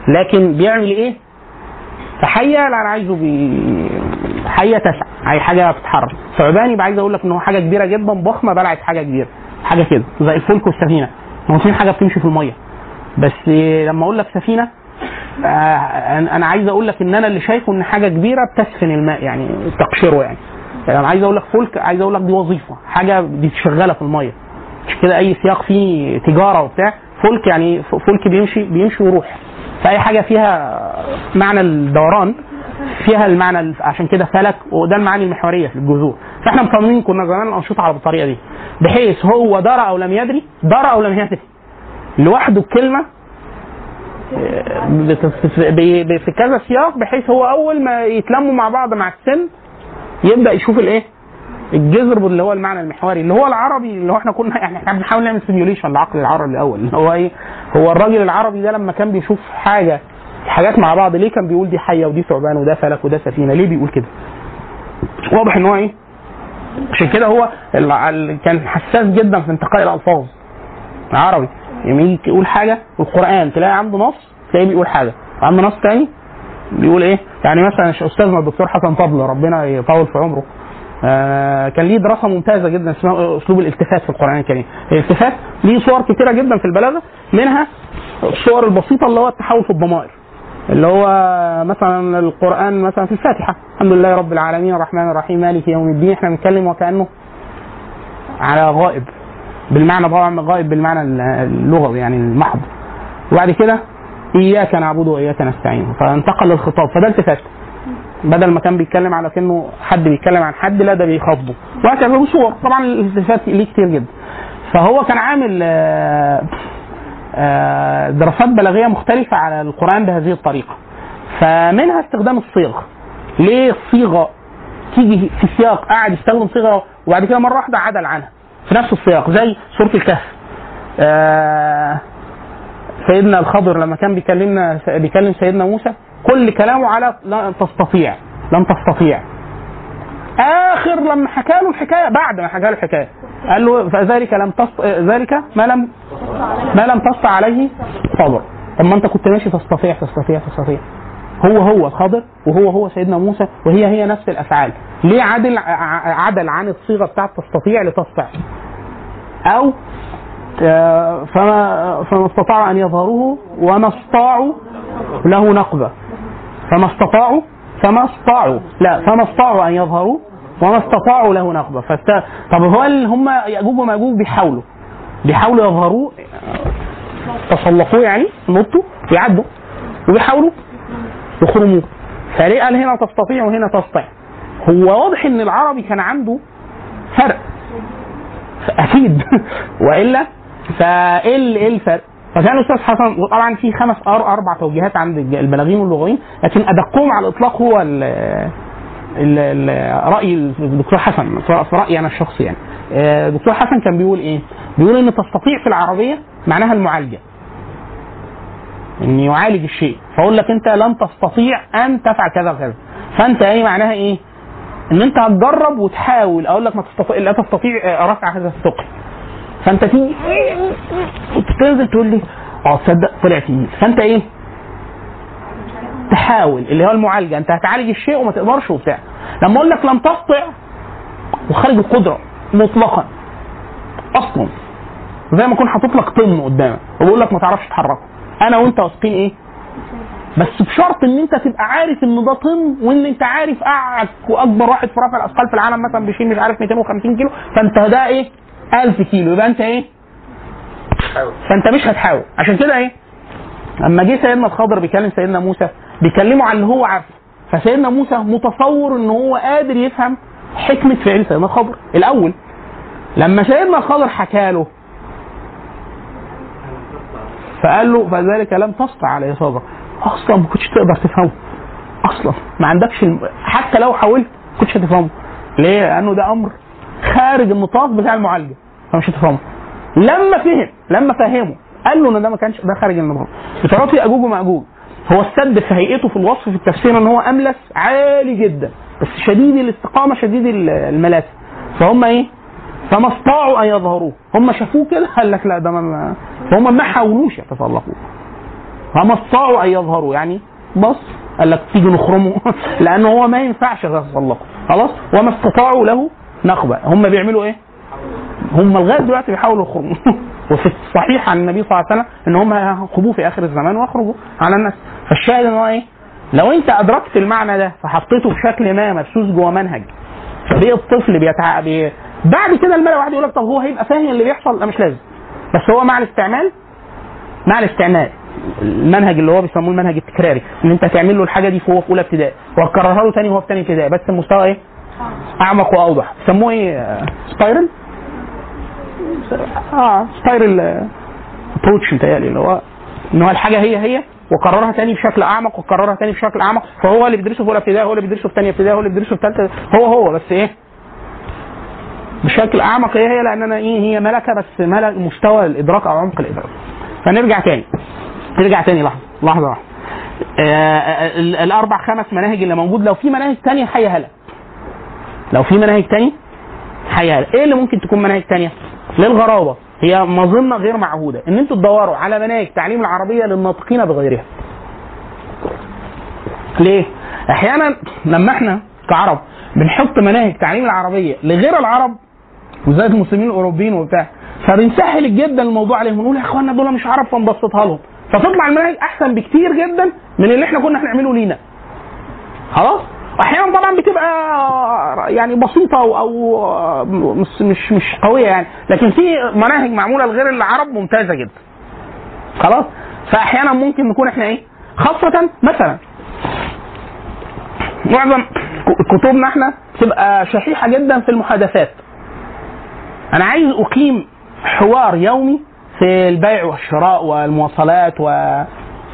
Speaker 3: لكن بيعمل إيه؟ فحيه لا أنا عايزه بي... حيه تسع عايز حاجة بتتحرك. ثعبان يبقى عايز أقول لك إن هو حاجة كبيرة جدا ضخمة بلعت حاجة كبيرة. حاجة كده زي الفلك والسفينه الاثنين حاجة بتمشي في المية. بس لما أقول لك سفينة آه، أنا عايز أقول لك إن أنا اللي شايفه إن حاجة كبيرة بتسفن الماء يعني تقشره يعني. يعني عايز أقول لك فلك عايز أقول لك دي وظيفة. حاجة دي شغالة في المية. مش كده أي سياق فيه تجارة وبتاع. فلك يعني فلك بيمشي بيمشي ويروح فأي حاجة فيها معنى الدوران فيها المعنى عشان كده فلك وده المعاني المحورية في الجذور. فإحنا مصممين كنا زمان الانشطه على الطريقة دي بحيث هو درى أو لم يدري درى أو لم يدري. لوحده الكلمة بي- في كذا سياق بحيث هو أول ما يتلموا مع بعض مع السن يبدأ يشوف الإيه؟ الجذر اللي هو المعنى المحوري اللي هو العربي اللي هو إحنا كنا يعني إحنا بنحاول نعمل simulation لعقل العربي الأول. اللي هو إيه؟ هو الراجل العربي ده لما كان بيشوف حاجة حاجات مع بعض ليه كان بيقول دي حية ودي ثعبان وده فلك وده سفينة؟ ليه بيقول كده؟ واضح إن هو إيه؟ عشان كده هو كان حساس جدا في انتقاء الألفاظ. عربي. لما يجي يقول حاجة القرآن تلاقي عنده نص تلاقيه بيقول حاجة. عنده نص تاني بيقول إيه؟ يعني مثلا أستاذنا الدكتور حسن طبل ربنا يطول في عمره. آه كان ليه دراسة ممتازة جدا اسمها أسلوب الالتفات في القرآن الكريم. الالتفات ليه صور كتيرة جدا في البلاغة منها الصور البسيطة اللي هو التحول في الضمائر. اللي هو مثلا القرآن مثلا في الفاتحة. الحمد لله رب العالمين الرحمن الرحيم مالك يوم الدين. إحنا بنتكلم وكأنه على غائب بالمعنى طبعا غائب بالمعنى اللغوي يعني المحض. وبعد كده إياك نعبد وإياك نستعين. فانتقل للخطاب. فده التفات. بدل ما كان بيتكلم على كأنه حد بيتكلم عن حد لا ده بيخاطبه. وهكذا وصور طبعا الالتفات ليه كتير جدا. فهو كان عامل آه، دراسات بلاغية مختلفة على القرآن بهذه الطريقة. فمنها استخدام الصيغ. ليه الصيغة تيجي في سياق قاعد يستخدم صيغة وبعد كده مرة واحدة عدل عنها؟ في نفس السياق زي سورة الكهف. آه، سيدنا الخضر لما كان بيكلمنا بيكلم سيدنا موسى كل كلامه على لن تستطيع لن تستطيع. آخر لما حكى له الحكاية بعد ما حكى له الحكاية قال له فذلك لم تست... ذلك ما لم ما لم تستطع عليه صبر. طب ما انت كنت ماشي تستطيع تستطيع تستطيع. هو هو الخضر وهو هو سيدنا موسى وهي هي نفس الأفعال. ليه عدل عدل عن الصيغة بتاعت تستطيع لتستطيع أو آه، فما فما استطاعوا أن يظهروه وما استطاعوا له نقبة. فما استطاعوا فما استطاعوا. لا فما استطاعوا أن يظهروه وما استطاعوا له نقبة. فست... طب هو هم يأجوج ومأجوج بيحاولوا. بيحاولوا يظهروه تسلقوه يعني نطوا ويعدوا وبيحاولوا يخرموه فليه قال هنا تستطيع وهنا تستطيع؟ هو واضح إن العربي كان عنده فرق أكيد. (laughs) وإلا فإيه إيه الفرق؟ فكان الأستاذ حسن طبعا في خمس أر- أربع توجيهات عند البلاغيين واللغويين لكن أدقهم على الإطلاق هو ال ال ال رأي الدكتور حسن رأيي أنا الشخصي يعني. آه، الدكتور حسن كان بيقول إيه؟ بيقول إن تستطيع في العربية معناها المعالجة. إن يعالج الشيء. فأقول لك أنت لن تستطيع أن تفعل كذا وكذا. فأنت إيه معناها إيه؟ إن أنت هتجرب وتحاول. أقول لك ما تستطيع لا تستطيع آه، رفع هذا الثقل. فأنت تيجي تنزل تقول لي آه تصدق طلع تقيل فأنت إيه؟ تحاول. اللي هو المعالجة. أنت هتعالج الشيء وما تقدرش وبتاع. لما أقول لك لم تستطع وخارج القدرة. مطلقا. أصلا. زي ما اكون حاطط لك طن قدامك. وبقول لك ما تعرفش تحركه. أنا وأنت واثقين إيه؟ بس بشرط إن أنت تبقى عارف إن ده طن وإن أنت عارف أعك- وأكبر واحد في رفع الأثقال في العالم مثلا بيشيل مش عارف 250 كيلو فأنت ده إيه؟ 1000 كيلو. يبقى أنت إيه؟ فأنت مش هتحاول. عشان كده إيه؟ أما جه سيدنا الخضر بيكلم سيدنا موسى بيكلمه على اللي هو عارفه. فسيدنا موسى متصور إن هو قادر يفهم حكمة فعل سيدنا الخضر الأول لما سيدنا الخضر حكى له فقال له فذلك لم تسطع عليه صبر أصلا ما كنتش تقدر تفهمه. أصلا ما عندكش الم... حتى لو حاولت ما كنتش هتفهمه. ليه؟ لأنه ده أمر خارج النطاق بتاع المعالجة. فمش هتفهمه. لما فهم لما فهمه قال له إن ده ما كانش ده خارج النطاق. بترات ياجوج ومأجوج. هو السد في هيئته في الوصف في التفسير إن هو أملس عالي جدا. بس شديد الاستقامة شديد الملاسه فهم إيه؟ فما استطاعوا أن يظهروه. هم شافوه كده قال لك لا ده ما هم ما حاولوش يتسلقوه. فما استطاعوا أن يظهروا يعني بص قال لك تيجي نخرمه. (laughs) لأنه هو ما ينفعش يتسلقه خلاص؟ وما استطاعوا له نخبة. هم بيعملوا إيه؟ هم لغاية دلوقتي بيحاولوا يخرجوا (laughs) وفي الصحيح عن النبي صلى الله عليه وسلم إن هم هيخرجوه في آخر الزمان ويخرجوا على الناس. فالشاهد إن هو إيه؟ لو انت أدركت المعنى ده فحطيته بشكل ما مبثوث جوه منهج. فبقي الطفل بيتع... بي... بعد كده الملأ واحد يقول لك طب هو هيبقى فاهم اللي بيحصل؟ لا مش لازم. بس هو مع الاستعمال مع الاستعمال. المنهج اللي هو بيسموه المنهج التكراري. إن انت تعمل له الحاجة دي وهو في أولى ابتدائي. وهتكررها له تاني وهو في تاني ابتدائي. بس المستوى إيه؟ أعمق وأوضح. بيسموه إيه؟ spiral؟ آه spiral approach متهيألي اللي هو إن هو الحاجة هي هي وكررها تاني بشكل أعمق وكررها تاني بشكل أعمق. فهو اللي بيدرسه في اولى ابتدائي هو اللي بيدرسه في ثانية ابتدائي هو اللي بيدرسه في ثالثه هو هو بس إيه؟ بشكل أعمق هي هي لأن أنا إيه هي ملكة بس ملك مستوى الإدراك أو عمق الإدراك. فنرجع تاني. نرجع تاني لحظة لحظة واحدة. آه ال- الأربع خمس مناهج اللي موجود لو في مناهج تانية حيها هلا لو في مناهج تانية حيها هلا إيه اللي ممكن تكون مناهج تانية؟ للغرابة. هي مظنة غير معهودة. إن أنتوا تدوروا على مناهج تعليم العربية للناطقين بغيرها. ليه؟ أحيانا لما إحنا كعرب بنحط مناهج تعليم العربية لغير العرب وزي المسلمين الأوروبيين وبتاع فبنسهل جدا الموضوع عليهم. ونقول يا اخوانا دول مش عرب فنبسطها لهم. فتطلع المناهج أحسن بكتير جدا من اللي إحنا كنا هنعمله لينا. خلاص؟ واحيانا طبعا بتبقى يعني بسيطة أو, أو مش مش مش قوية يعني. لكن في مناهج معمولة لغير العرب ممتازة جدا. خلاص؟ فاحيانا ممكن نكون إحنا إيه؟ خاصة مثلا معظم كتبنا إحنا تبقى شحيحة جدا في المحادثات. أنا عايز أقيم حوار يومي في البيع والشراء والمواصلات و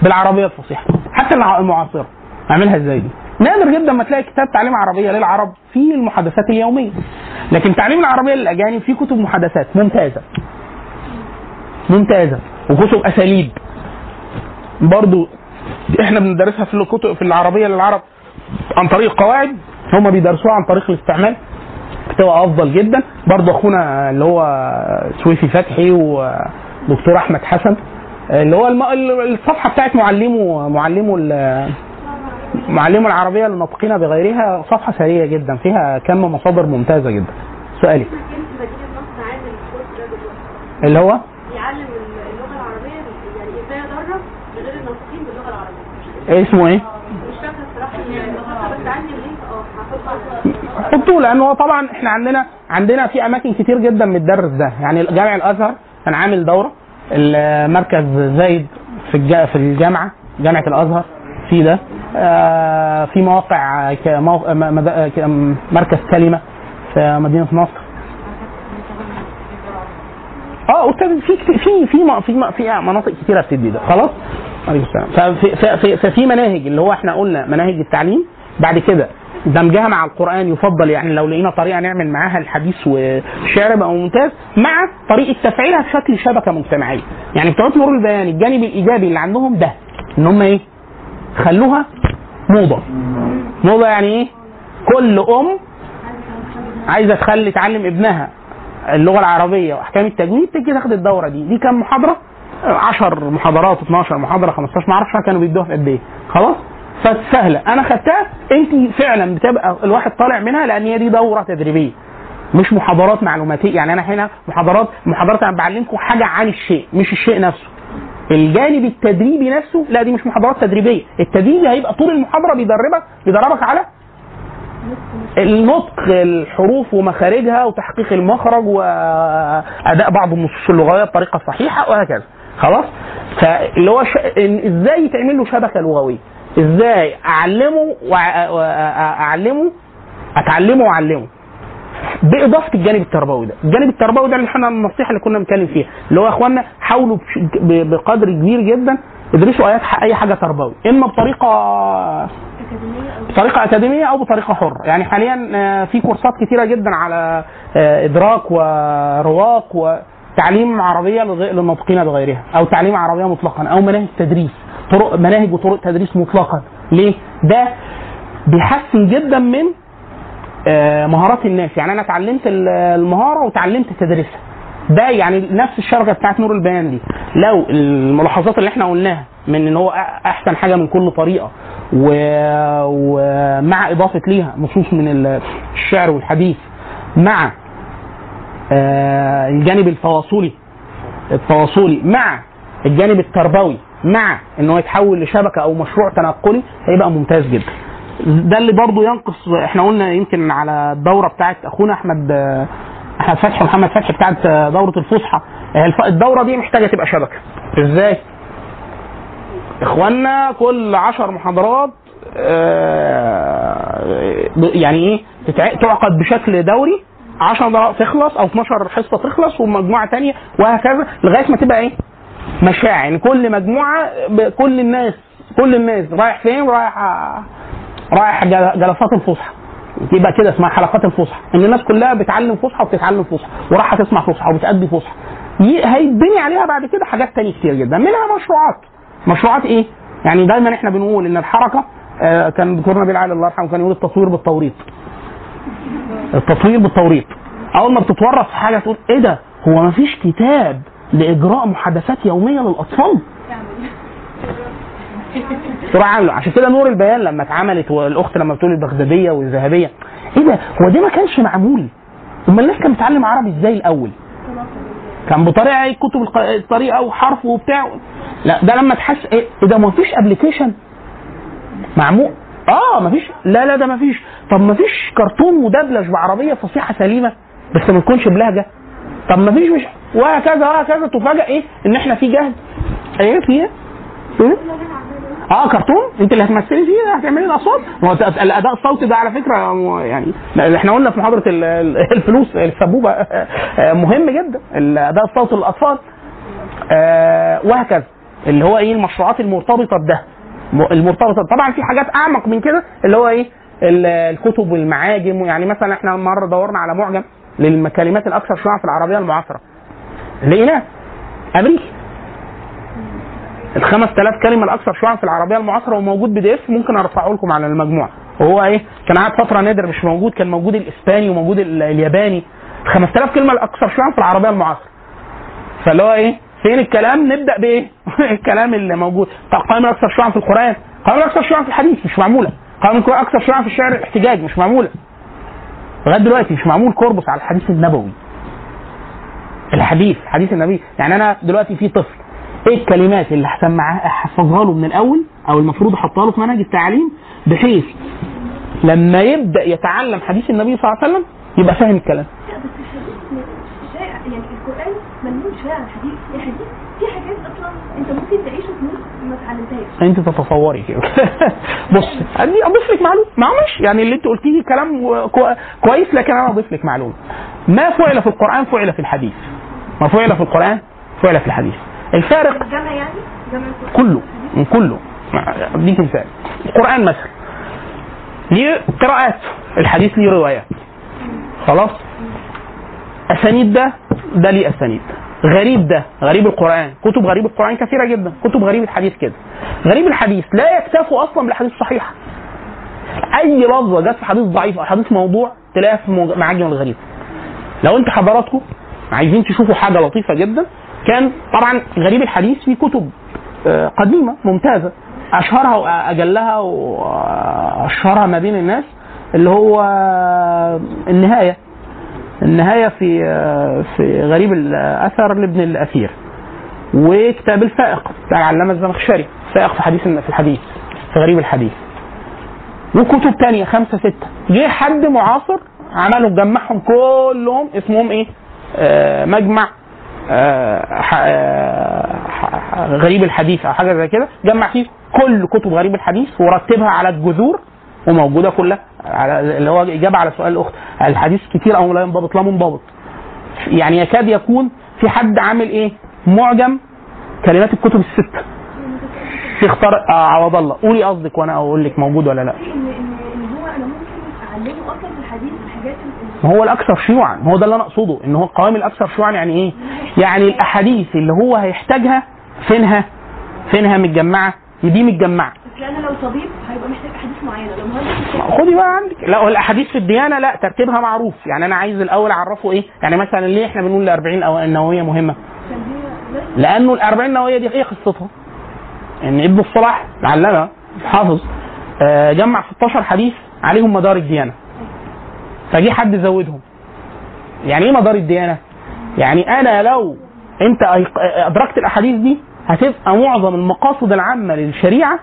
Speaker 3: بالعربية الفصيحة حتى المعاصرة. أعملها إزاي دي؟ نادر جدا ما تلاقي كتاب تعليم عربية للعرب في المحادثات اليومية. لكن تعليم العربية للأجانب في كتب محادثات ممتازة. ممتازة. وكتب أساليب. برضو إحنا بندرسها في الكتب في العربية للعرب عن طريق قواعد هم بيدرسوها عن طريق الاستعمال. بتبقى أفضل جدا. برضه أخونا اللي هو سويفي فتحي ودكتور أحمد حسن اللي هو. الصفحة بتاعت معلمه معلمه ال- معلمه العربية للناطقين بغيرها صفحة سريعه جدا فيها كم مصادر ممتازة جدا. سؤالي. اللي هو؟
Speaker 4: يعلم اللغة العربية يعني إزاي ادرب غير الناطقين باللغة العربية؟
Speaker 3: إيه اسمه إيه؟
Speaker 4: مش فاكرة الصراحة النص بس عندي اللينك. آه
Speaker 3: حطوه لأن هو طبعا إحنا عندنا عندنا في أماكن كتير جدا بتدرس ده. يعني جامع الأزهر كان عامل دورة. المركز زايد في في الجامعة جامعة الأزهر في ده. في مواقع مد- ك- مركز كلمة في مدينة نصر آه أستاذ في في في في في مناطق كتيرة بتدي ده. خلاص؟ عليكم السلام. ففي, ففي, مناهج اللي هو إحنا قلنا مناهج التعليم. بعد كده دمجها مع القرآن يفضل يعني لو لقينا طريقة نعمل معاها الحديث والشعر بقى ممتاز مع طريقة تفعيلها في شكل شبكة مجتمعية. يعني بتوع نور البيان الجانب الإيجابي اللي عندهم ده إن هم إيه؟ خلوها موضة. موضة يعني إيه؟ كل أم عايزة تخلي تعلم ابنها اللغة العربية وأحكام التجويد تيجي تاخد الدورة دي. دي كام محاضرة؟ 10 محاضرات 12 محاضرة 15 ما أعرفش كانوا بيدوها في قد إيه. خلاص؟ فسهله أنا خدتها أنت فعلا بتبقى الواحد طالع منها لأن هي دي دورة تدريبية. مش محاضرات معلوماتية. يعني أنا هنا محاضرات محاضرات أنا بعلمكم حاجة عن الشيء مش الشيء نفسه. الجانب التدريبي نفسه لا دي مش محاضرات تدريبية التدريبي هيبقى طول المحاضرة بيدربك بيدربك على النطق الحروف ومخارجها وتحقيق المخرج وأداء بعض النصوص اللغوية بطريقة صحيحة وهكذا. خلاص؟ فاللي هو ش... إزاي يتعمل له شبكة لغوية؟ إزاي أعلمه واعلمه أتعلمه وأعلمه. بإضافة الجانب التربوي ده. الجانب التربوي ده اللي إحنا النصيحة اللي كنا بنتكلم فيها. اللي هو يا اخوانا حاولوا بقدر كبير جدا ادرسوا آيات أي حاجة تربوي.
Speaker 4: إما بطريقة
Speaker 3: بطريقه أكاديمية أو بطريقة حرة. يعني حاليا آه، في كورسات كتيرة جدا على آه، إدراك ورواق وتعليم عربية لغ- للناطقين بغيرها أو تعليم عربية مطلقا أو مناهج تدريس. طرق مناهج وطرق تدريس مطلقا. ليه؟ ده بيحسن جدا من مهارات الناس. يعني أنا اتعلمت ال- المهارة وتعلمت تدريسها. ده يعني نفس الشبكة بتاعت نور البيان دي. لو الملاحظات اللي إحنا قلناها من إن هو أحسن حاجة من كل طريقة ومع إضافة ليها نصوص من ال- الشعر والحديث مع آه، الجانب التواصلي التواصلي مع الجانب التربوي مع إن هو يتحول لشبكة أو مشروع تنقلي هيبقى ممتاز جدا. ده اللي برضو ينقص إحنا قلنا يمكن على الدورة بتاعت أخونا أحمد أحمد فتحي محمد فتحي بتاعت دورة الفصحى. الف- الدورة دي محتاجة تبقى شبكة. إزاي؟ اخوانا كل عشر محاضرات آه، يعني إيه؟ تعقد بشكل دوري. 10 دقائق تخلص أو 12 حصة تخلص ومجموعة تانية وهكذا لغاية ما تبقى إيه؟ مشاع يعني كل مجموعة كل الناس كل الناس رايح فين؟ رايح رايح جل- جلسات الفصحى. يبقى كده اسمها حلقات الفصحى. إن الناس كلها بتعلم فصحى وبتتعلم فصحى ورايحه تسمع فصحى وبتأدي فصحى. هيتبني عليها بعد كده حاجات تانية كتير جدا. منها مشروعات. مشروعات إيه؟ يعني دايما إحنا بنقول إن الحركة آه، كان دكتور نبيل علي الله يرحمه كان يقول التطوير بالتوريط. التطوير بالتوريط. أول ما بتتورط في حاجة تقول إيه ده؟ هو ما فيش كتاب لإجراء محادثات يومية للأطفال؟ (laughs) تروح عامله عشان كده نور البيان لما اتعملت والأخت لما بتقول البغدادية والذهبية. إيه ده؟ هو ده ما كانش معمول. أمال الناس كانت بتتعلم عربي إزاي الأول؟ كان بطريقة إيه؟ كتب الطريقة وحرف وبتاع. لا ده لما تحس إيه؟ إيه ده؟ ما فيش ابلكيشن معمول. آه ما فيش. لا لا ده ما فيش. طب ما فيش كرتون مدبلج بعربية فصيحة سليمة بس ما تكونش بلهجة. طب ما فيش مش وهكذا وهكذا. تفاجئ إيه؟ إن إحنا في جهد إيه؟ في إيه؟ آه كرتون. انت اللي هتمثلي فيه هتعملي الأصوات. ما هو الأداء الصوتي ده على فكرة يعني إحنا قلنا في محاضرة ال- ال- الفلوس السبوبة آه، مهم جدا. الأداء الصوتي للأطفال آه، وهكذا. اللي هو إيه المشروعات المرتبطة بده. المرتبطة. طبعا في حاجات أعمق من كده اللي هو إيه ال- الكتب والمعاجم. يعني مثلا إحنا مرة دورنا على معجم للكلمات الأكثر شيوعا في العربية المعاصرة. لقيناه أمريكي. ال 5000 كلمة الأكثر شيوعا في العربية المعاصرة وموجود بي دي إف ممكن أرفعه لكم على المجموعة. وهو إيه؟ كان قاعد فترة نادر مش موجود كان موجود الإسباني وموجود ال- الياباني. 5000 كلمة الأكثر شيوعا في العربية المعاصرة. فاللي هو إيه؟ فين الكلام؟ نبدأ بإيه؟ (laughs) الكلام اللي موجود. قائمه الأكثر شيوعا في القرآن. قائمه الأكثر شيوعا في الحديث مش معمولة. قائمه الاكثر شيوعا في الشعر الاحتجاج مش معمولة. لغاية دلوقتي مش معمول كوربس على الحديث النبوي. الحديث حديث النبي. يعني أنا دلوقتي في طفل. إيه الكلمات اللي هسمعها احفظها له من الأول أو المفروض أحطها له في منهج التعليم بحيث لما يبدأ يتعلم حديث النبي صلى الله عليه وسلم يبقى فاهم الكلام.
Speaker 4: يعني القرآن ملموم شوية عن الحديث الحديث في حاجات أصلا أنت ممكن تعيش سنين ما اتعلمتهاش.
Speaker 3: أنت تتصوري كده. (laughs) بص ادي أضيف لك معلومة. ما ماشي. يعني اللي أنت قلتيه كلام كو- كويس لكن أنا أضيف لك معلومة. ما فعل في القرآن؟ فعل في الحديث. ما فعل في القرآن؟ فعل في الحديث. الفارق
Speaker 4: يعني؟
Speaker 3: كله من كله. أديك مثال. القرآن مثلا. ليه قراءات؟ الحديث ليه روايات. خلاص؟ أسانيد ده ده ليه أسانيد. غريب ده غريب القرآن. كتب غريب القرآن كثيرة جدا. كتب غريب الحديث كده. غريب الحديث لا يكتفوا أصلا بالاحاديث الصحيحه أي لفظة جت في حديث ضعيف أو حديث موضوع تلاقيها في معاجم الغريب. لو أنت حضراتكم عايزين تشوفوا حاجة لطيفة جدا كان طبعا غريب الحديث في كتب آه، قديمة ممتازة. أشهرها واجلها وأشهرها ما بين الناس اللي هو النهاية. النهاية في آه، في غريب الأثر لابن الأثير. وكتاب الفائق بتاع العلامة الزمخشري فائق في حديث في الحديث في غريب الحديث. وكتب تانية خمسة ستة. جه حد معاصر عملوا جمعهم كلهم اسمهم إيه؟ آه مجمع آه آه غريب الحديث أو حاجة زي كده. جمع فيه كل كتب غريب الحديث ورتبها على الجذور وموجودة كلها على اللي هو إجابة على سؤال الأخت. الحديث كتير أو لا ينضبط لا منضبط. يعني يكاد يكون في حد عامل إيه؟ معجم كلمات الكتب الستة. في اختار آه عوض الله. قولي قصدك وأنا أقول لك موجود ولا لا. ما هو الأكثر شيوعا. هو ده اللي أنا أقصده إن هو القوام الأكثر شيوعا يعني إيه؟ يعني الأحاديث اللي هو هيحتاجها فينها؟ فينها متجمعة؟ دي متجمعة.
Speaker 4: بس أنا لو طبيب هيبقى محتاج أحاديث معينة. لو مهندس
Speaker 3: خدي بقى عندك. لا الأحاديث في الديانة لا ترتيبها معروف. يعني أنا عايز الأول أعرفه إيه؟ يعني مثلا ليه إحنا بنقول ال 40 أو
Speaker 4: النووية مهمة؟
Speaker 3: لأنه ال 40 نوويه دي إيه قصتها؟ إن ابن الصلاح العلامه حافظ آه، جمع 16 حديث عليهم مدار الديانة. فجي حد زودهم. يعني إيه مدار الديانة؟ يعني أنا لو أنت أدركت الأحاديث دي هتبقى معظم المقاصد العامة للشريعة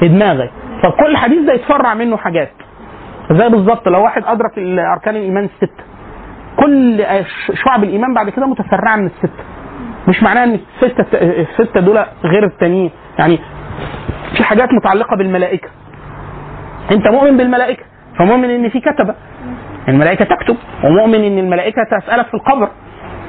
Speaker 3: في دماغك. فكل حديث ده يتفرع منه حاجات. زي بالظبط لو واحد أدرك اركان الإيمان السته كل شعب الإيمان بعد كده متفرعة من السته مش معناه إن الستة الستة دول غير التانيين. يعني في حاجات متعلقة بالملائكة. أنت مؤمن بالملائكة؟ فمؤمن إن في كتبة. الملائكة تكتب ومؤمن إن الملائكة تسألك في القبر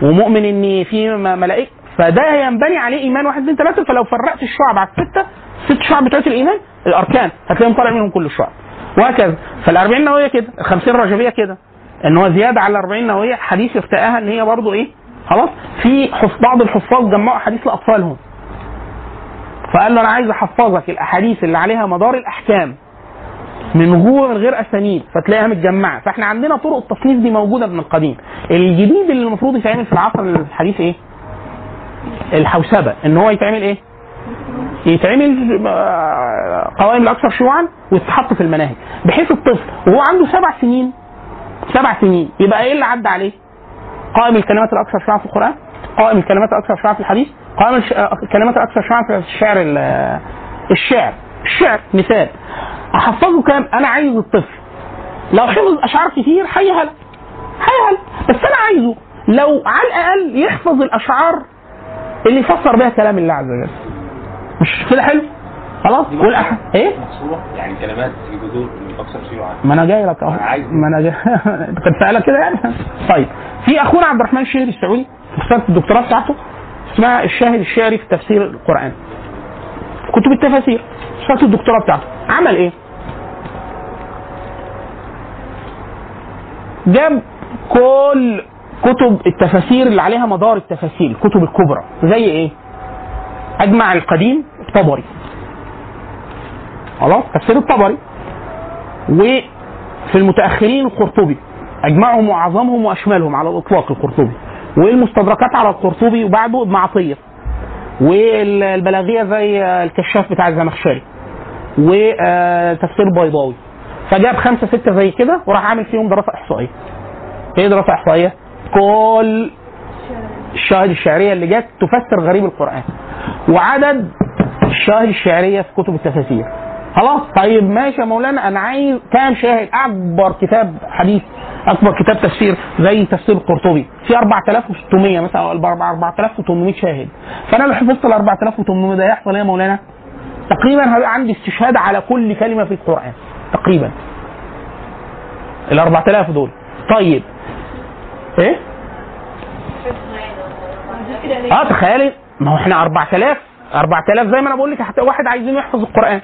Speaker 3: ومؤمن إن في ملائكة. فده ينبني عليه إيمان واحد اثنين ثلاثة فلو فرقت الشعب على الستة ست شعب بتوع الإيمان الأركان هتلاقيهم طالع منهم كل الشعب. وهكذا. فال40 نووية كده ال 50 رجبية كده إن هو زيادة على ال 40 نووية حديث ارتقاها إن هي برضو إيه؟ خلاص. في بعض الحفاظ جمعوا احاديث لأطفالهم. فقال له أنا عايز أحفظك الأحاديث اللي عليها مدار الأحكام. من من غير أسانيد فتلاقيها متجمعة. فإحنا عندنا طرق التصنيف دي موجودة من القديم. الجديد اللي المفروض يتعمل في العصر الحديث إيه؟ الحوسبه إن هو يتعمل إيه؟ يتعمل آه، قوائم الأكثر شيوعا ويتحط في المناهج. بحيث الطفل وهو عنده سبع سنين سبع سنين يبقى إيه اللي عدى عليه؟ قائم الكلمات الأكثر شيوعا في القرآن قائم الكلمات الأكثر شيوعا في الحديث قائم آه، الكلمات الأكثر شيوعا في الشعر ال- الشعر. الشعر مثال. أحفظه كام؟ أنا عايز الطفل. لو حفظ أشعار كتير هيهل. هيهل. بس أنا عايزه. لو على الأقل يحفظ الأشعار اللي يفسر بها كلام الله عز وجل. مش كده حلو؟ خلاص؟ والأح...
Speaker 6: إيه؟ يعني كلمات في جذور أكثر شيوعا
Speaker 3: ما أنا جاي لك
Speaker 6: أهو.
Speaker 3: ما أنا جاي. (laughs) كنت سألك كده يعني؟ طيب. في أخونا عبد الرحمن الشهري السعودي في الدكتوراه بتاعته اسمها الشاهد الشعري في تفسير القرآن. كتب التفاسير. رساله الدكتوراه بتاعته. عمل إيه؟ جاب كل كتب التفاسير اللي عليها مدار التفاسير الكتب الكبرى. زي إيه؟ أجمع القديم الطبري. خلاص؟ تفسير الطبري. وفي المتأخرين القرطبي. أجمعهم وأعظمهم وأشملهم على الإطلاق القرطبي. والمستدركات على القرطبي وبعده ابن عطيه والبلاغية زي الكشاف بتاع الزمخشري وتفسير البيضاوي فجاب خمسة ستة زي كده وراح عامل فيهم دراسة إحصائية. إيه دراسة إحصائية؟ كل الشواهد الشعرية اللي جت تفسر غريب القرآن. وعدد الشواهد الشعرية في كتب التفاسير. خلاص؟ طيب ماشي يا مولانا أنا عايز كام شاهد؟ أكبر كتاب حديث أكبر كتاب تفسير زي تفسير القرطبي. في 4600 مثلا أو 4800 شاهد. فأنا لو حفظت ال 4800 ده يحصل إيه يا مولانا؟ تقريبا هيبقى عندي استشهاد على كل كلمة في القرآن. تقريبا. ال 4000 دول. طيب. إيه؟ آه تخيلي. ما هو إحنا 4000 4000 زي ما أنا بقول لك حتى واحد عايزين يحفظ القرآن.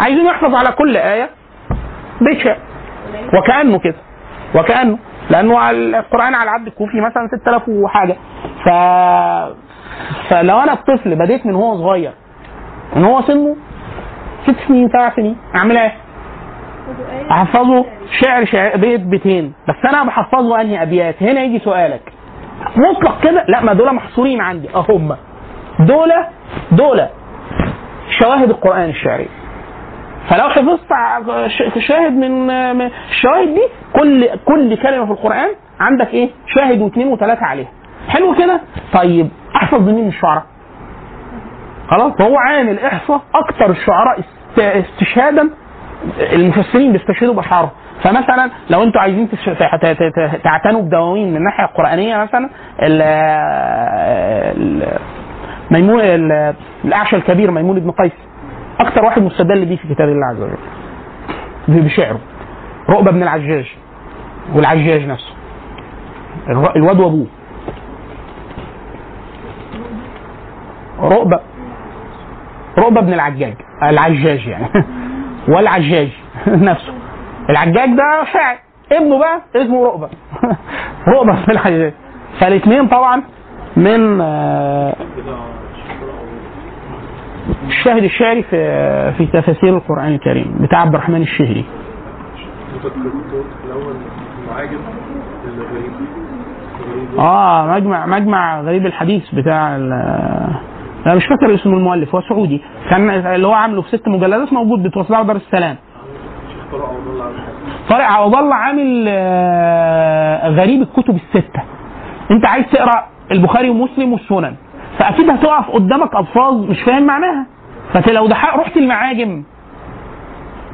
Speaker 3: عايزين يحفظ على كل آية. بيت شعر وكأنه كده. وكأنه لأنه القرآن على العبد الكوفي مثلا 6000 وحاجة. ف فلو أنا الطفل بديت من هو صغير من هو سنه؟ ست سنين سبع سنين أعمل إيه؟ أحفظه شعر شعر بيت بيتين. بس أنا بحفظه أنهي أبيات؟ هنا يجي سؤالك. مطلق كده؟ لا ما دول محصورين عندي. اهم. دول دول شواهد القرآن الشعري. فلو حفظت شاهد من الشواهد دي كل كل كلمة في القرآن عندك إيه؟ شاهد واثنين وثلاثه عليها. حلو كده؟ طيب أحفظ مين من الشعراء؟ خلاص؟ فهو عامل إحصاء أكتر الشعراء است- استشهادا المفسرين بيستشهدوا باشعارهم فمثلا لو أنتوا عايزين تعتنوا بدواوين من الناحية القرآنية مثلا ميمون ال- الأعشى الكبير ميمون بن قيس. أكتر واحد مستدل بيه في كتاب الله عز وجل. بشعره. رؤبة بن العجاج. والعجاج نفسه. الواد وابوه. رؤبة. رؤبة بن العجاج. العجاج يعني. (laughs) والعجاج (laughs) نفسه. العجاج ده شاعر. ابنه بقى اسمه رؤبة. (laughs) رؤبة بن العجاج. فالاثنين طبعا من آه، الشاهد الشعري في في تفاسير القرآن الكريم بتاع عبد الرحمن الشهري. آه مجمع مجمع غريب الحديث بتاع أنا مش فاكر اسم المؤلف هو سعودي. كان اللي هو عامله في ست مجلدات موجود بتوزعه دار السلام. طارق عوض الله عامل آه، غريب الكتب الستة. أنت عايز تقرأ البخاري ومسلم والسنن. فأكيد هتقف قدامك ألفاظ مش فاهم معناها. فلو رحت المعاجم.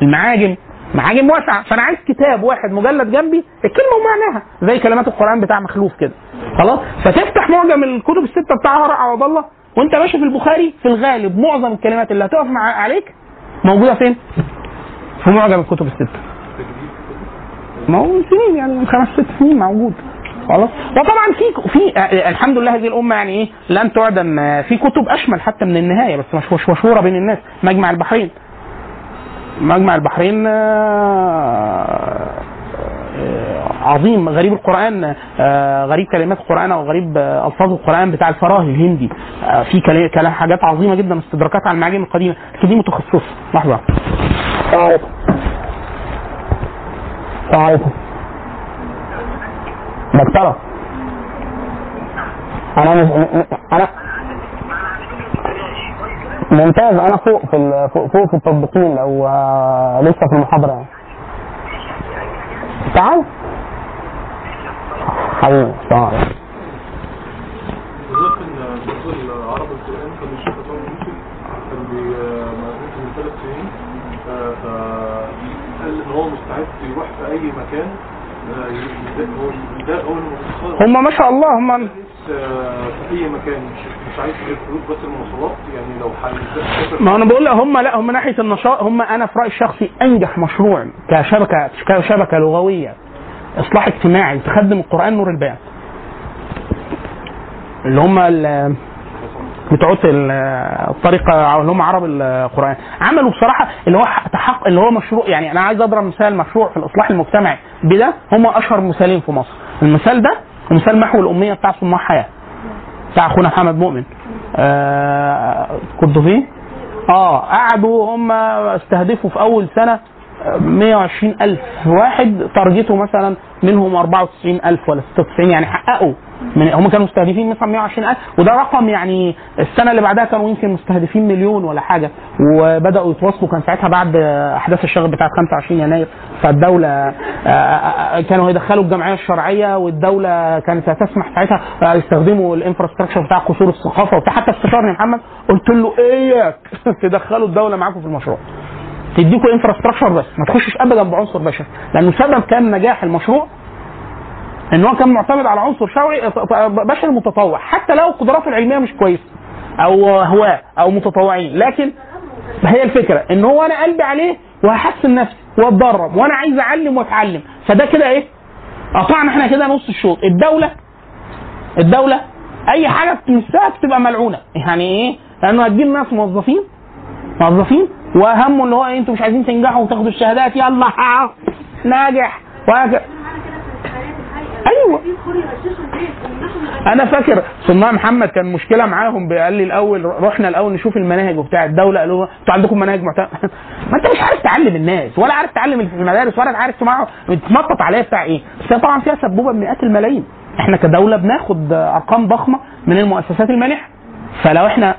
Speaker 3: المعاجم. معاجم واسعه فأنا عايز كتاب واحد مجلد جنبي الكلمة ومعناها. زي كلمات القرآن بتاع مخلوف كده. خلاص؟ فتفتح معجم الكتب الستة بتاع طارق عوض الله وأنت ماشي في البخاري في الغالب معظم الكلمات اللي هتقف مع عليك موجودة فين؟ في معجم الكتب الستة. ما هو سنين يعني خمس ست سنين موجود. خلاص. وطبعا في في آه، الحمد لله هذه الأمة يعني إيه لن تعدم آه، في كتب أشمل حتى من النهاية بس مش مش مشهورة بين الناس. مجمع البحرين. مجمع البحرين آه، آه، عظيم. غريب القرآن آه، غريب كلمات القرآن أو غريب آه، ألفاظ القرآن بتاع الفراهي الهندي. آه، في كلا- كلام حاجات عظيمة جدا استدراكات على المعاجم القديمة. لكن دي متخصصة. لحظة. السلام عليكم دكتورة أنا مش أنا ممتاز. أنا فوق في فوق, في التطبيقين لو آه، لسه في المحاضرة يعني. تعال. حبيبي السلام عليكم.
Speaker 7: القرآن كان الشيخ كان موجود من ثلاث سنين آه، إن هو مستعد يروح في أي مكان
Speaker 3: هم ما شاء الله هم
Speaker 7: في اي مكان مش عايز غير فلوس بس المواصلات يعني لو
Speaker 3: ما أنا بقول لك هم لا هم ناحية النشاط هم أنا في رأيي الشخصي أنجح مشروع كشبكه كشبكة لغوية إصلاح اجتماعي تخدم القرآن نور البيان. اللي هم بتوع ال- الطريقة اللي هم عرب القرآن. عملوا بصراحة اللي هو تحقق اللي هو مشروع يعني أنا عايز أضرب مثال مشروع في الإصلاح المجتمعي. بده هم أشهر مثالين في مصر. المثال ده ومثال محو الأمية بتاع صناع حياة. بتاع أخونا محمد مؤمن. آه كنتوا فين؟ آه قعدوا هم استهدفوا في أول سنة 120 ألف واحد تارجته مثلا منهم 94 ألف ولا 96 يعني حققوا. من هم كانوا مستهدفين مثلا 120 ألف وده رقم يعني السنة اللي بعدها كانوا يمكن مستهدفين مليون ولا حاجة. وبدأوا يتواصلوا كان ساعتها بعد أحداث الشغب بتاعت 25 يناير فالدولة آه، آه، كانوا يدخلوا الجمعية الشرعية والدولة كانت هتسمح ساعتها آه، يستخدموا الإنفراستراكشر بتاع قصور الثقافة وبتاع. حتى استشارني محمد قلت له اياك (laughs) تدخلوا الدولة معاكم في المشروع. تديكوا انفراستراكشر بس ما تخشش ابدا بعنصر بشري. لأنه سبب كان نجاح المشروع إن هو كان معتمد على عنصر شرعي بشري متطوع. حتى لو قدراته العلمية مش كويسة أو هواة أو متطوعين لكن هي الفكرة إن هو أنا قلبي عليه وهحسن نفسي وأتدرب وأنا عايز أعلم وأتعلم. فده كده إيه؟ قطعنا إحنا كده نص الشوط. الدولة الدولة أي حاجة بتمسها بتبقى ملعونة. يعني إيه؟ لأنه هتجيب ناس موظفين موظفين وهمه اللي هو إيه، أنتوا مش عايزين تنجحوا وتاخدوا الشهادات يلا. ها، ناجح وهكذا أيوه. أنا فاكر صناع محمد كان مشكلة معاهم قال لي الأول رحنا الأول نشوف المناهج وبتاع الدولة قالوا أنتوا عندكم مناهج معتمده (laughs) ما أنت مش عارف تعلم الناس ولا عارف تعلم المدارس ولا عارف تسمعه بتتنطط عليها بتاع إيه. بس طبعا فيها سبوبة بمئات الملايين. إحنا كدولة بناخد أرقام ضخمة من المؤسسات المانحة. فلو إحنا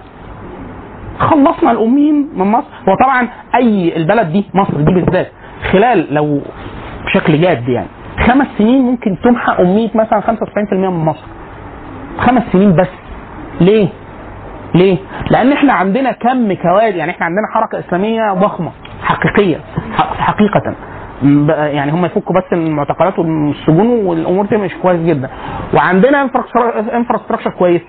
Speaker 3: خلصنا الاميين من مصر. وطبعا أي البلد دي مصر دي بالذات. خلال لو بشكل جاد يعني. خمس سنين ممكن تمحى اميه مثلا 95% من مصر. خمس سنين بس. ليه؟ ليه؟ لأن إحنا عندنا كم كوادر يعني إحنا عندنا حركة إسلامية ضخمة حقيقية حقيقة. يعني هم يفكوا بس المعتقلات والسجون والأمور تمشي كويس جدا. وعندنا انفراستراكشر كويس.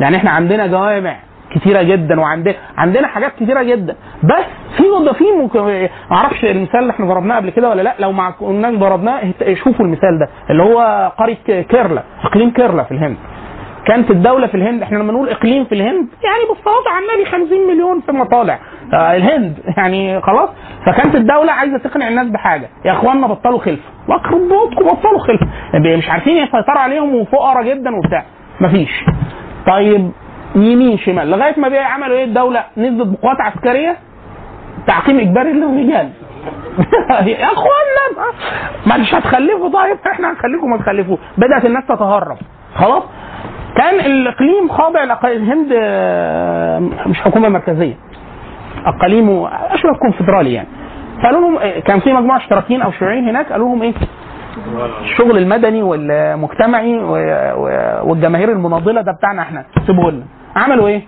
Speaker 3: يعني إحنا عندنا جوامع كتيرة جدا وعندنا عندنا حاجات كتيرة جدا. بس في في ممكن ما أعرفش المثال اللي إحنا ضربناه قبل كده ولا لأ لو ما كناش ضربناه شوفوا المثال ده اللي هو قرية كيرلا إقليم كيرلا في الهند. كانت الدولة في الهند إحنا لما نقول إقليم في الهند يعني بالصلاه على النبي 50 مليون في مطالع آه الهند يعني خلاص. فكانت الدولة عايزة تقنع الناس بحاجة. يا اخوانا بطلوا يخرب بيوتكم بطلوا خلفه مش عارفين يسيطروا عليهم وفقراء جدا وبتاع. مفيش. طيب يمين شمال. لغاية ما بقى عملوا إيه الدولة؟ نزلت بقوات عسكرية تعقيم إجباري للرجال (laughs) يا أخوانا ما مش هتخلفوا. طيب إحنا هنخليكم ما تخلفوش. بدأت الناس تتهرب. خلاص؟ كان الإقليم خاضع الهند آه، مش حكومة مركزية. أقاليم أشبه كونفدرالي يعني. فقالوا لهم آه، كان في مجموعة اشتراكيين أو شيوعيين هناك قالوا لهم إيه؟ الشغل المدني والمجتمعي والجماهير المناضلة ده بتاعنا إحنا. سيبوه لنا. عملوا إيه؟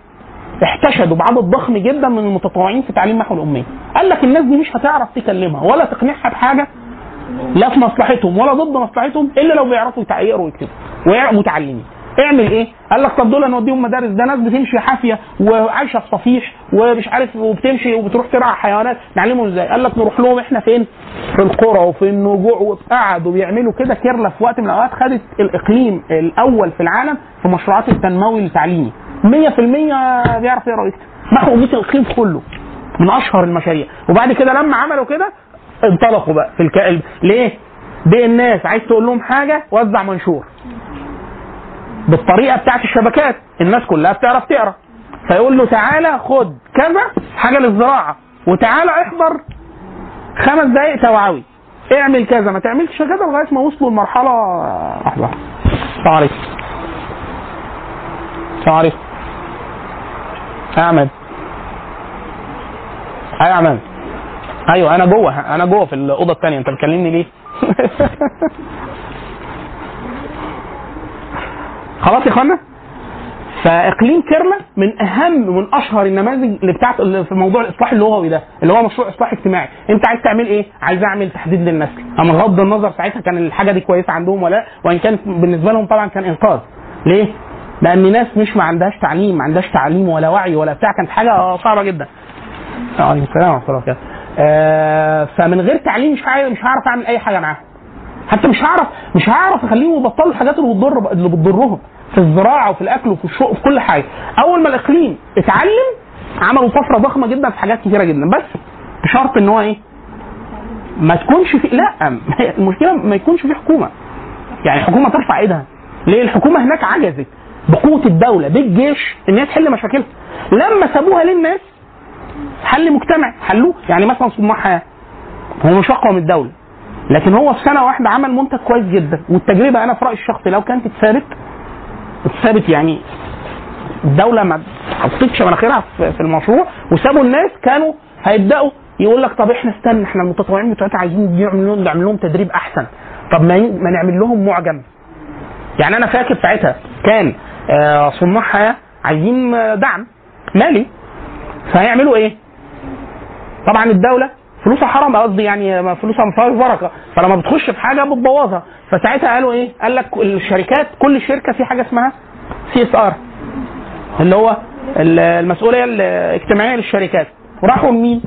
Speaker 3: احتشدوا بعدد ضخم جدا من المتطوعين في تعليم محو الاميه قال لك الناس دي مش هتعرف تكلمها ولا تقنعها بحاجة لا في مصلحتهم ولا ضد مصلحتهم إلا لو بيعرفوا يقروا ويكتبوا متعلمين اعمل إيه؟ قال لك طب دول نوديهم مدارس ده ناس بتمشي حافية وعايشة في صفيح ومش عارف وبتمشي وبتروح ترعى حيوانات نعلمهم إزاي؟ قال لك نروح لهم إحنا فين؟ في القرى وفي النجوع وقعدوا بيعملوا كده كيرلا في وقت من الأوقات خدت الإقليم الأول في العالم في مشروعات التنموي التعليمي 100% بيعرف يقرأ ويكتب. محو اميه الاقليم كله من أشهر المشاريع. وبعد كده لما عملوا كده انطلقوا بقى في الك... ليه؟ دي الناس عايز تقول لهم حاجة وزع منشور. بالطريقة بتاعت الشبكات. الناس كلها بتعرف تقرأ. فيقول له تعالى خد كذا حاجة للزراعة وتعالى احضر خمس دقائق توعوي. اعمل كذا. ما تعملش كذا لغاية ما وصلوا لمرحلة لحظه السلام عليكم السلام عليكم يا احمد أيوه أنا جوه أنا جوه في الأوضة الثانية أنت بتكلمني ليه؟ (laughs) خلاص يا إخوانا. فإقليم كيرلا من أهم من أشهر النماذج اللي بتاعت في موضوع الإصلاح اللغوي ده اللي هو مشروع إصلاح اجتماعي. أنت عايز تعمل إيه؟ عايز أعمل تحديد للنسل. أما بغض النظر ساعتها كان الحاجة دي كويسة عندهم ولا لا؟ وإن كان بالنسبة لهم طبعا كان إنقاذ. ليه؟ لأن ناس مش ما عندهاش تعليم ما عندهاش تعليم ولا وعي ولا بتاع كانت حاجة صعبة جدا. عليكم السلام ورحمة الله وبركاته. آه فمن غير تعليم مش عارف مش هعرف أعمل أي حاجة معاهم. حتى مش هعرف مش هعرف أخليهم يبطلوا الحاجات اللي بتضر اللي بتضرهم في الزراعة وفي الأكل وفي الشرب في كل حاجة. أول ما الإقليم اتعلم عملوا طفرة ضخمة جدا في حاجات كتيرة جدا. بس بشرط إن هو إيه؟ ما تكونش في لا (laughs) المشكلة ما يكونش في حكومة. يعني الحكومة ترفع إيدها. ليه؟ الحكومة هناك عجزت. بقوة الدولة بالجيش إن هي تحل مشاكلها. لما سابوها للناس حل مجتمعي حلوة. يعني مثلا صناع هو مش أقوى من الدولة لكن هو في سنة واحدة عمل منتج كويس جدا. والتجربة أنا في رأيي الشخصي لو كانت اتثابت اتثابت يعني الدولة ما حطتش مناخيرها في المشروع وسابوا الناس كانوا هيبدأوا يقول لك طب إحنا استنى إحنا المتطوعين بتوعتنا عايزين نعمل لهم تدريب أحسن. طب ما نعمل لهم معجم. يعني أنا فاكر ساعتها كان آه، صناع حياه عايزين آه، دعم مالي. فهيعملوا إيه؟ طبعا الدولة فلوسها حرام قصدي يعني فلوسها ما فيهاش بركة. فلما بتخش في حاجة بتبوظها. فساعتها قالوا إيه؟ قال لك الشركات كل شركة في حاجة اسمها CSR اللي هو ال- المسؤولية الاجتماعية للشركات. وراحوا لمين؟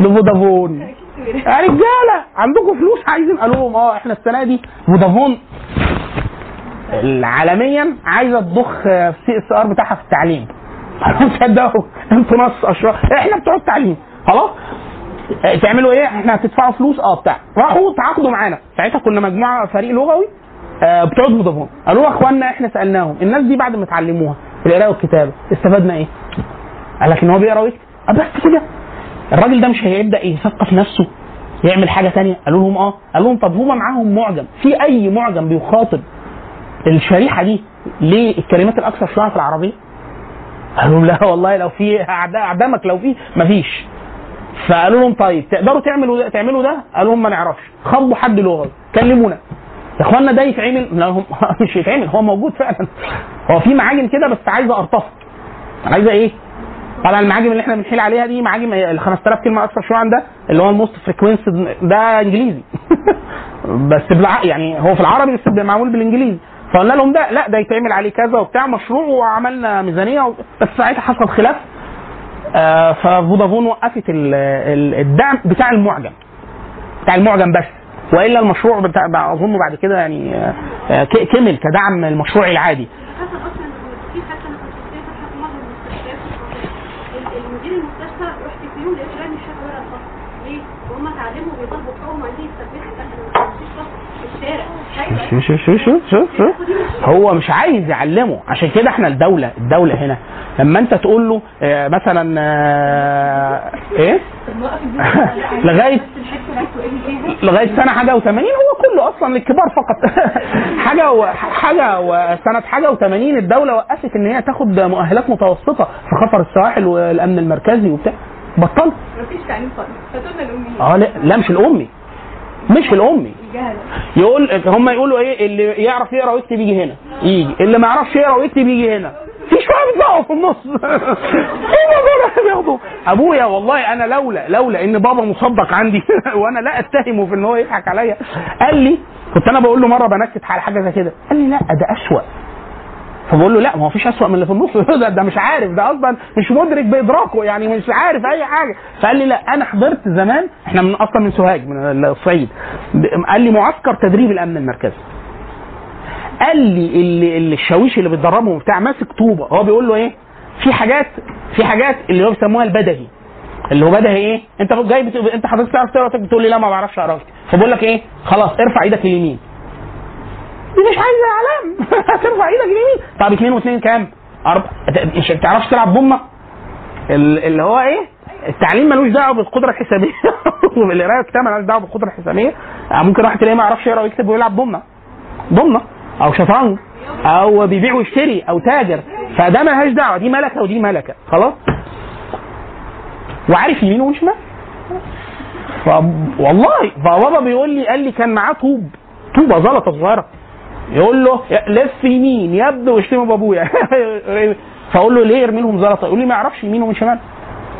Speaker 3: لفودافون. يا (laughs) رجالة عندكم فلوس؟ عايزين. قالوا لهم آه إحنا السنة دي فودافون عالميا عايزه تضخ CSR بتاعها في التعليم. (laughs) صدقوا أنتوا ناس أشرار. إحنا بتوع التعليم. خلاص؟ آه، تعملوا إيه؟ إحنا هتدفعوا فلوس؟ آه بتاع. راحوا تعاقدوا معانا. ساعتها كنا مجموعة فريق لغوي آه، بتوع فودافون. قالوا يا أخوانا إحنا سألناهم. الناس دي بعد ما اتعلموها القراءة والكتابة استفدنا إيه؟ قال لك إن هو بيقرأ ويكتب. بس كده. الراجل ده مش هيبدأ يثقف نفسه يعمل حاجة تانية؟ قالوا لهم آه. قال لهم طب هما معاهم معجم. في أي معجم بيخاطب الشريحة دي للكلمات الأكثر شيوعا في العربية؟ قالوا لا والله لو في اعدمك لو في مفيش. فقالوا لهم طيب تقدروا تعملوا ده تعملوا ده؟ قالوا لهم ما نعرفش. خبوا حد لغوي كلمونا. يا اخوانا ده يتعمل؟ لا هم (laughs) مش يتعمل هو موجود فعلا. هو في معاجم كده بس عايزة ارتفع عايزة إيه؟ طبعا المعاجم اللي إحنا بنحيل عليها دي معاجم ال 5000 كلمة أكثر شوية عن ده اللي هو ال most frequent ده إنجليزي. (laughs) بس بالع... يعني هو في العربي بس معمول بالإنجليزي. فقلنا لهم ده لا ده يتعمل عليه كذا وبتاع مشروع وعملنا ميزانية. بس ساعتها حصل خلاف آه ففودافون وقفت ال... ال- الدعم بتاع المعجم بتاع المعجم بس وإلا المشروع بتاع أظن بعد كده يعني آه، آه، كمل كدعم المشروع العادي؟
Speaker 4: وهم اتعلموا بيطبقوا حقوقهم عايزين فصل في الشارع
Speaker 3: شوف شوف شوف شوف شوف شوف هو مش عايز يعلمه. عشان كده إحنا الدولة الدولة هنا. لما انت تقول له آه، مثلا آه، إيه؟ (laughs) لغاية لغاية سنة حاجة و80 هو كله أصلا للكبار فقط. (laughs) حاجة و... حاجة وسنة حاجة و80 الدولة وقفت إن هي تاخد مؤهلات متوسطة في خطر السواحل والأمن المركزي وبتاع. بطلت.
Speaker 4: مفيش تعليم خالص.
Speaker 3: آه لا, لا مش الأمي. مش الأمي
Speaker 4: الجهله
Speaker 3: يقول هم يقولوا إيه؟ اللي يعرف يقرأ ويكتب يجي هنا. يجي. اللي ما يعرفش يقرأ ويكتب يجي هنا. في شوية بيطلعوا في النص. (laughs) إيه أبويا والله أنا لولا لولا إن بابا مصدق عندي. (laughs) وأنا لا أتهمه في إن هو يضحك عليا. قال لي كنت أنا بقول له مرة بنكت على حاجة زي كده. قال لي لا ده أسوأ. فبقول له لا ما فيش أسوأ من اللي في النص. (laughs) ده, ده مش عارف ده أصلا مش مدرك بإدراكه يعني مش عارف أي حاجة. فقال لي لا أنا حضرت زمان إحنا من أصلا من سوهاج من الصعيد. قال لي معسكر تدريب الأمن المركزي. قال لي اللي, اللي الشاويش اللي بيتدربهم وبتاع ماسك طوبة. هو بيقول له إيه؟ في حاجات في حاجات اللي هو بيسموها البدهي. اللي هو بدهي إيه؟ أنت جاي بت... أنت حضرتك تعرف تقرأ؟ بتقول لي لا ما بعرفش أقرأ. فبقول لك إيه؟ خلاص ارفع إيدك اليمين دي مش عايزة علام (laughs) هترفع إيدك اليمين طب اثنين واثنين كام؟ أربعة مش بتعرفش تلعب ال- اللي هو إيه؟ التعليم ملوش دعوة بالقدرة الحسابية. (laughs) والقراية والكتابة ملوش دعوة بالقدرة الحسابية. آه، ممكن واحد تلاقيه ما يعرفش يقرأ ويكتب ويلعب ضمه ضمه أو شطرنج أو بيبيع ويشتري أو تاجر. فده ملهاش دعوة. دي ملكة ودي ملكة. خلاص؟ وعارف يمين وشمال. والله. فبابا بيقول لي قال لي كان معاه طوب. طوبة زلطة صغيرة. يقول له لف يمين يا ابني واشتموا بابويا. (laughs) فأقول له ليه يرمي لهم زلطة؟ يقول لي ما يعرفش يمين ومن شمال.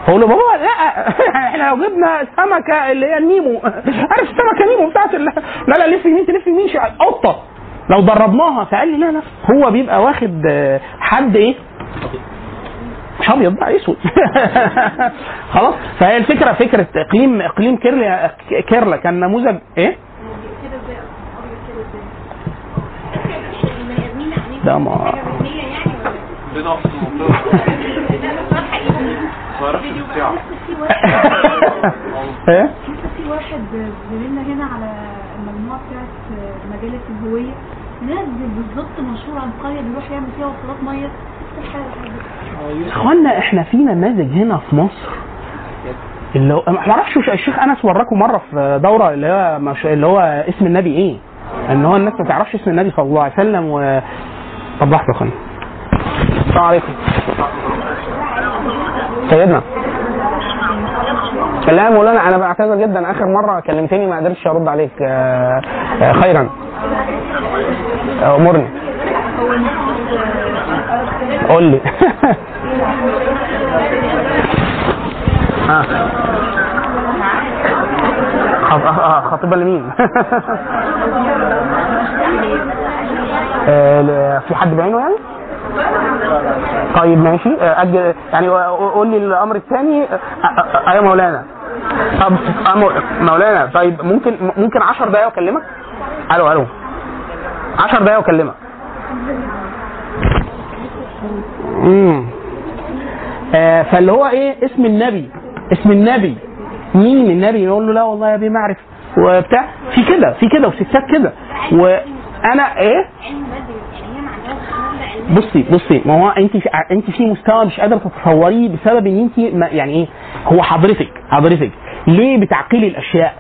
Speaker 3: فأقول له بابا لا (laughs) إحنا لو جبنا سمكة اللي هي النيمو (laughs) عارف السمكة نيمو بتاعت. لا لا لف يمين تلف يمين قطة. لو دربناها فقال لي لا لا هو بيبقى واخد آه، حد إيه؟ مش أبيض بقى أسود. خلاص. فهي الفكرة فكرة اقليم اقليم كيرلا كيرلا كان نموذج
Speaker 7: إيه؟
Speaker 4: لا إيه
Speaker 7: ما الساعة
Speaker 4: في واحد
Speaker 3: إيه
Speaker 8: لسه في واحد زميلنا هنا على المجموعة بتاعت مجله الهوية نزل بالظبط منشور عن قرية بيروح يعمل فيها وصلات مية.
Speaker 3: إخوانا إحنا في نماذج هنا في مصر اللي هو ما أعرفش الشيخ أنس وراكم مرة في دورة اللي هو. اللي هو اسم النبي إيه؟ إن هو الناس ما تعرفش اسم النبي صلى الله عليه وسلم و لحظة يا السلام عليكم. سيدنا. لا يا مولانا أنا بعتذر جدا. آخر مرة كلمتني ما قدرتش أرد عليك. آه، آه، خيرا. آه، أمرني. قول لي. (laughs) ها خط- خطيبة لمين؟ (laughs) آه، في حد بعينه يعني؟ طيب ماشي. آه، أجل يعني قول لي الأمر الثاني. آه، يا مولانا. طب مو- مولانا طيب ممكن ممكن 10 دقايق أكلمك؟ ألو ألو. 10 دقايق أكلمك امم آه فاللي هو إيه؟ اسم النبي. اسم النبي. مين النبي؟ يقول له لا والله يا ما أعرف. وبتاع. في كده في كده وستات كده.
Speaker 4: وأنا إيه؟
Speaker 3: بصي بصي ما هو أنت في أنت في مستوى مش قادرة تتصوريه بسبب إن أنت يعني إيه؟ هو حضرتك حضرتك. ليه بتعقلي الأشياء؟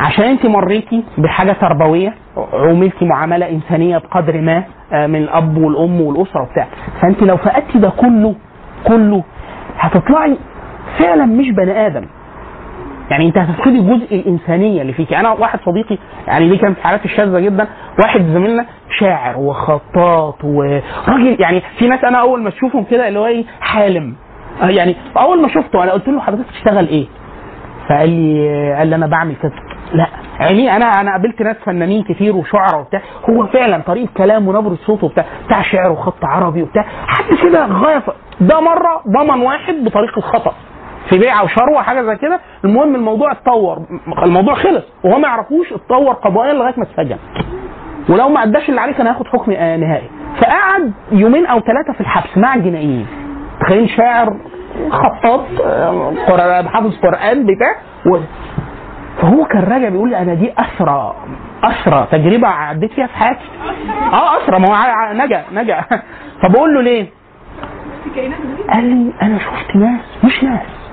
Speaker 3: عشان أنت مريتي بحاجة تربوية عملتي معاملة إنسانية بقدر ما آه، من الأب والأم والأسرة وبتاع. فأنت لو فقدتي ده كله كله هتطلعي فعلا مش بني آدم. يعني انت هتفقدي جزء الإنسانية اللي فيك أنا واحد صديقي يعني دي كانت حالات الشاذة جدا. واحد زميلنا شاعر وخطاط وراجل يعني في ناس أنا أول ما أشوفهم كده اللي هو إيه حالم. آه يعني أول ما شفته أنا قلت له حضرتك تشتغل إيه؟ فقال لي قال لي أنا بعمل كذا. لا. يعني أنا أنا قابلت ناس فنانين كتير وشعراء وبتاع هو فعلا طريقة كلامه ونبرة صوته وبتاع بتاع شعر وخط عربي وبتاع حد كده غاية ده مرة ضمن واحد بطريق الخطأ. في بيع أو شروه حاجة زي كده المهم الموضوع اتطور. الموضوع خلص وهو ما يعرفوش اتطور قضائيا لغاية ما اتسجن. ولو ما اداش اللي عليه كان هياخد حكم آه، نهائي. فقعد يومين أو ثلاثة في الحبس مع الجنائيين. تخيل شاعر خطاط آه، حافظ قرآن بتاع و... فهو كان راجع بيقول لي أنا دي أسرى أسرى تجربة عديت فيها في حياتي. آه أسرى ما هو نجا نجا. (laughs) فبقول له ليه؟ قال لي أنا شفت ناس مش ناس.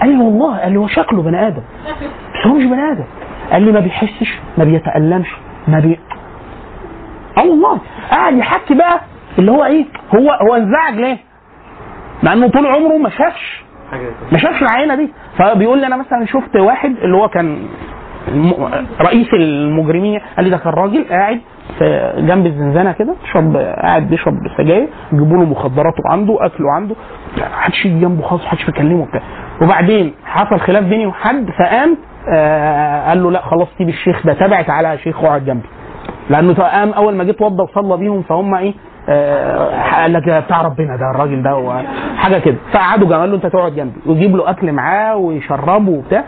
Speaker 3: قال لي والله قال لي هو شكله بني آدم. بس هو مش بني آدم. قال لي ما بيحسش ما بيتألمش ما بي. آه والله. قاعد يحكي بقى اللي هو إيه هو هو انزعج ليه؟ مع إنه طول عمره ما شافش. ما شافش العينة دي. فبيقول لي أنا مثلا شفت واحد اللي هو كان رئيس المجرمين. قال لي ده كان راجل قاعد في جنب الزنزانة كده بيشرب قاعد بيشرب سجاير يجيبوا له مخدراته عنده أكله عنده محدش يجي جنبه خالص محدش بيكلمه بتاع وبعدين حصل خلاف بيني وحد فقام آه قال له لا خلاص سيب الشيخ ده تبعت على شيخ واقعد جنبي. لأنه قام أول ما جيت اتوضى وصلى بيهم فهم إيه آه، قال لك بتاع ربنا ده الراجل ده حاجة كده. فقعدوا قال له أنت تقعد جنبي. ويجيب له أكل معاه ويشربه وبتاع.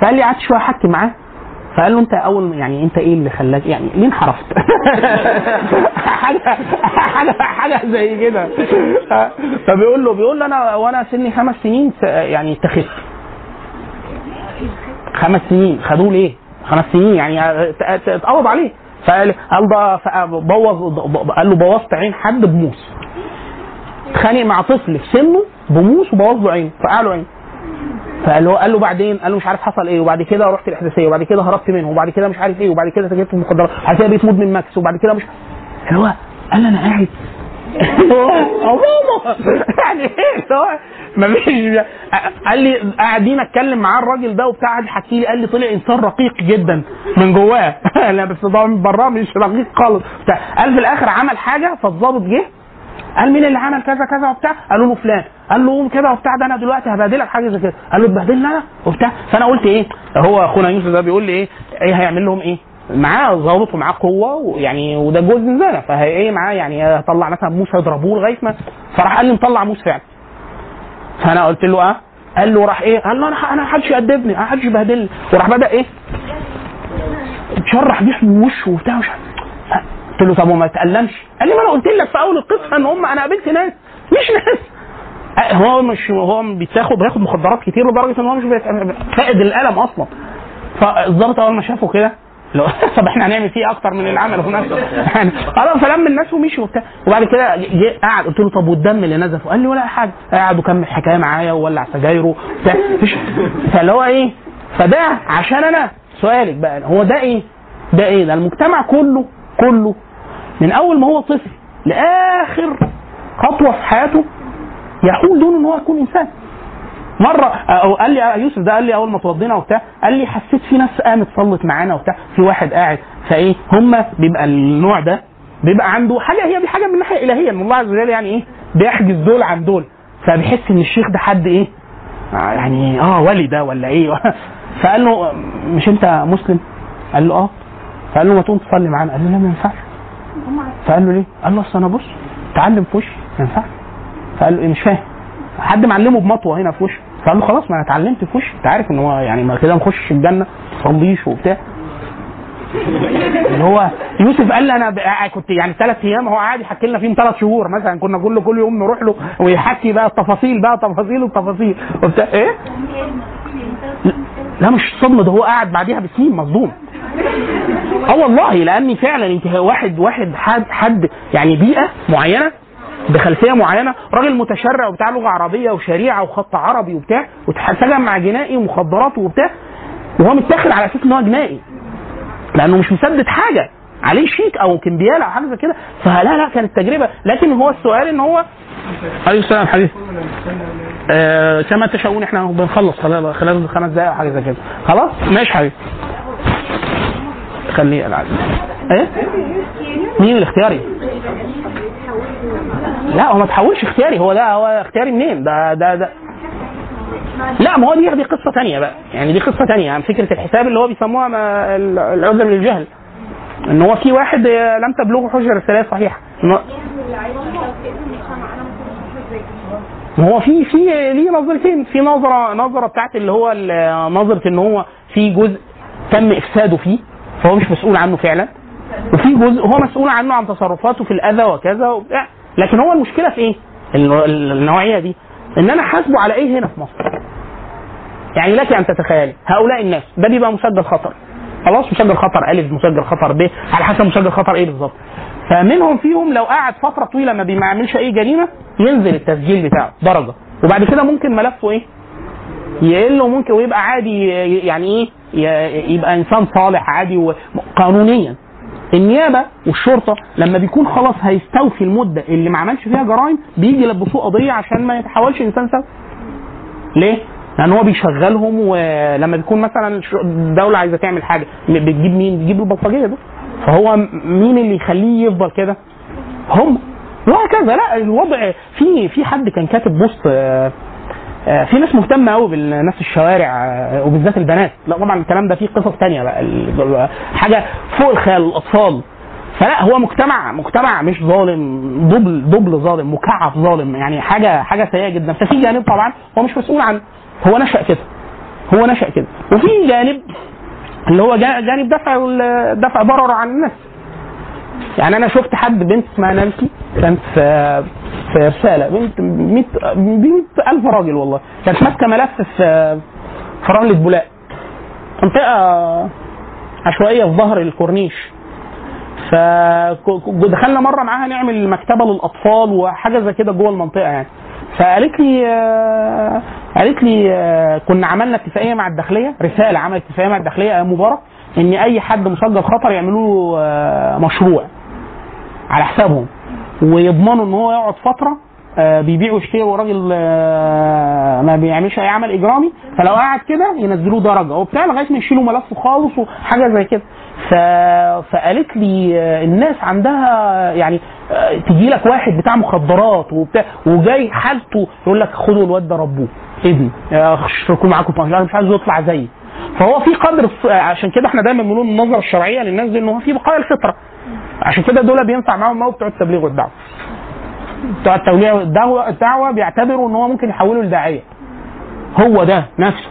Speaker 3: فقال لي قعدت شوية أحكي معاه. فقال له انت اول يعني انت إيه اللي خلاك يعني ليه انحرفت؟ (laughs) حاجة حاجة حاجة زي كده. فبيقول له بيقول له أنا وأنا سني خمس سنين يعني اتخذت. خمس سنين. خدوه ليه؟ خمس سنين. يعني ات- ات- اتقبض عليه. فقال قال ده بوظ قال له بوظت عين حد بموس. اتخانق مع طفل في سنه بموس وبوظ له عينه فقع له عينه فقال له قال له بعدين؟ قال له مش عارف حصل إيه وبعد كده رحت الإحداثية وبعد كده هربت منه وبعد كده مش عارف إيه وبعد كده سجلت في المخدرات وبعد كده بقيت مدمن ماكس وبعد كده مش اللي هو قال أنا قاعد. ماما (laughs) يعني إيه؟ اللي هو ما فيش قال لي قاعدين أتكلم معاه الراجل ده وبتاع قعد يحكي لي قال لي طلع إنسان رقيق جدا من جواه. (laughs) لا بس ده من براه مش رقيق خالص. قال في الآخر عمل حاجة فالظابط جه قال مين اللي عمل كذا كذا وبتاع؟ قالوا له فلان. قال له قوم كده وبتاع ده أنا دلوقتي هبهدلك حاجة زي كده. قال له تبهدلني أنا وبتاع. فأنا قلت إيه؟ هو أخونا يوسف ده بيقول لي إيه؟ إيه هيعمل لهم إيه؟ معاه ظابط ومعاه قوة ويعني وده جوز زنزانه فهي إيه معاه؟ يعني هطلع مثلا موس هيضربوه لغاية ما فراح قال لي مطلع موس فعلا. فأنا قلت له آه. قال له راح إيه؟ قال له أنا أنا محدش يأدبني أنا محدش يبهدلني. وراح بدأ إيه؟ شرح بيه وشه وبتاع مش عارف. قلت له طب وما تألمش؟ قال لي ما أنا قلت لك في أول القصة إن هم أنا قابلت ناس. مش ناس. آه، هو مش هو بيتاخد بياخد مخدرات كتير لدرجة إن هو مش فاقد الالم أصلا. فالظابط أول ما شافه كده لو (laughs) طب إحنا هنعمل فيه أكتر من اللي عمله في نفسه. يعني خلاص فلم الناس ومشي وبتاع. وبعد كده جه قعد قلت له طب والدم اللي نزف قال لي ولا حاجة. قعد وكمل حكاية معايا وولع سجايره بتاع (laughs) فاللي هو إيه؟ فده عشان أنا سؤالك بقى هو ده إيه؟ ده إيه؟ ده المجتمع كله كله من أول ما هو طفل لآخر خطوة في حياته يحول دون إن هو يكون إنسان. مرة أو قال لي يوسف ده قال لي أول ما توضينا وبتاع قال لي حسيت في ناس قامت صلت معانا وبتاع في واحد قاعد فإيه هم بيبقى النوع ده بيبقى عنده حاجة هي دي حاجة من الناحيه الالهيه إن الله عز وجل يعني إيه بيحجز دول عن دول. فبيحس إن الشيخ ده حد إيه آه يعني آه ولي ده ولا إيه؟ (laughs) فقال له مش أنت مسلم؟ قال له آه. فقال له ما تقوم تصلي معانا؟ قال له لا ما ينفعش. فقال له ليه؟ قال له أصل أنا بص اتعلم في وشي ما ينفعش. فقال له إيه مش فاهم. حد معلمه بمطوة هنا في وشه فقال له خلاص ما أنا اتعلمت في وشي أنت عارف إن هو يعني ما كده نخش الجنة تصليش وبتاع. اللي هو يوسف قال لي أنا كنت يعني ثلاث أيام هو قاعد يحكي لنا فيهم ثلاث شهور مثلا. كنا كل كل يوم نروح له ويحكي بقى التفاصيل بقى تفاصيل التفاصيل. وبتاع. إيه؟ لا مش صدمة ده هو قاعد بعديها بسنين مصدوم. آه والله لاني فعلا انت واحد واحد حد حد يعني بيئه معينه بخلفيه معينه راجل متشرع وبتاع لغه عربيه وشريعه وخط عربي وبتاع واتسجن مع جنائي ومخدرات وبتاع وهو متاخد على أساس ان هو جنائي لأنه مش مسدد حاجة عليه شيك أو كمبياله أو حاجة زي كده فلا لا كانت تجربه لكن هو السؤال ان هو عليه السلام حبيبي آه كما تشاؤون إحنا بنخلص خلال خلال خمس دقائق أو حاجة زي كده خلاص ماشي حبيبي خليه ألعب. إيه؟ مين الاختياري لا هو ما تحولش اختياري. هو ده هو اختياري منين؟ ده ده ده. لا ما هو دي دي قصة تانية بقى. يعني دي قصة تانية. يعني فكرة الحساب اللي هو بيسموها العذر للجهل. إن هو في واحد لم تبلغه حجة رساليه صحيحه ما هو في في ليه نظرتين في نظرة نظرة بتاعت اللي هو نظرة إن هو في جزء تم إفساده فيه. فهو مش مسؤول عنه فعلا. وفي جزء هو مسؤول عنه عن تصرفاته في الأذى وكذا وبتاع. لكن هو المشكلة في إيه؟ النوع- النوعية دي. إن أنا حاسبه على إيه هنا في مصر؟ يعني لك أن تتخيلي. هؤلاء الناس ده بيبقى مسجل خطر. خلاص مسجل خطر الف مسجل خطر ب على حسب مسجل خطر إيه بالظبط. فمنهم فيهم لو قعد فترة طويلة ما بيعملش أي جريمة ينزل التسجيل بتاعه. درجة. وبعد كده ممكن ملفه إيه؟ يقل وممكن ويبقى عادي يعني إيه؟ يبقى إنسان صالح عادي وقانونيا النيابة والشرطة لما بيكون خلاص هيستوفي المدة اللي ما عملش فيها جرائم بيجي يلبسوه قضية عشان ما يتحولش إنسان سوي ليه؟ لأن هو بيشغلهم ولما بيكون مثلا الدولة عايزة تعمل حاجة بتجيب مين؟ بتجيب البلطجية ده فهو مين اللي يخليه يفضل كده؟ هم وهكذا لا الوضع في في حد كان كاتب post آه، في ناس مهتمة قوي بالناس الشوارع آه، وبالذات البنات. لا طبعا الكلام ده فيه قصص تانية بقى حاجة فوق الخيال الأطفال. فلا هو مجتمع مجتمع مش ظالم double double ظالم مكعب ظالم يعني حاجة حاجة سيئة جدا. ففي جانب طبعا هو مش مسؤول عنه هو نشأ كده هو نشأ كده. وفي جانب اللي هو جا- جانب دفع دفع ضرر عن الناس. يعني أنا شفت حد بنت اسمها نانسي كانت في في رساله بنت 100 100000 راجل والله. كانت ماسكة ملف في في رملة بولاق. منطقة عشوائية في ظهر الكورنيش. فدخلنا مرة معاها نعمل مكتبة للأطفال وحاجة زي كده جوه المنطقة يعني. فقالت لي قالت لي كنا عملنا اتفاقية مع الداخلية رسالة عمل اتفاقية مع الداخلية مبارك إن أي حد مسجل خطر يعملوا آه، مشروع على حسابهم. ويضمنوا إن هو يقعد فترة آه، بيبيع ويشتري وراجل آه، ما بيعملش أي عمل إجرامي فلو قعد كده ينزلوه درجة. وبتاع لغاية ما يشيلوا ملفه خالص وحاجة زي كده. فقالت لي آه، الناس عندها يعني تجي لك واحد بتاع مخدرات وبتاع وجاي حالته يقول لك خدوا الواد ده ربوه. ابني اشتركوا معاكم مش عايز يطلع زيي. فهو في قدر عشان كده إحنا دايما بنقول النظرة الشرعية للناس دي إن هو في بقايا الفطرة. عشان كده دول بينفع معاهم موت بتوع التبليغ والدعوة. بتوع التبليغ والدعوه الدعوة بيعتبروا إن هو ممكن يحوله لداعية. هو ده نفسه.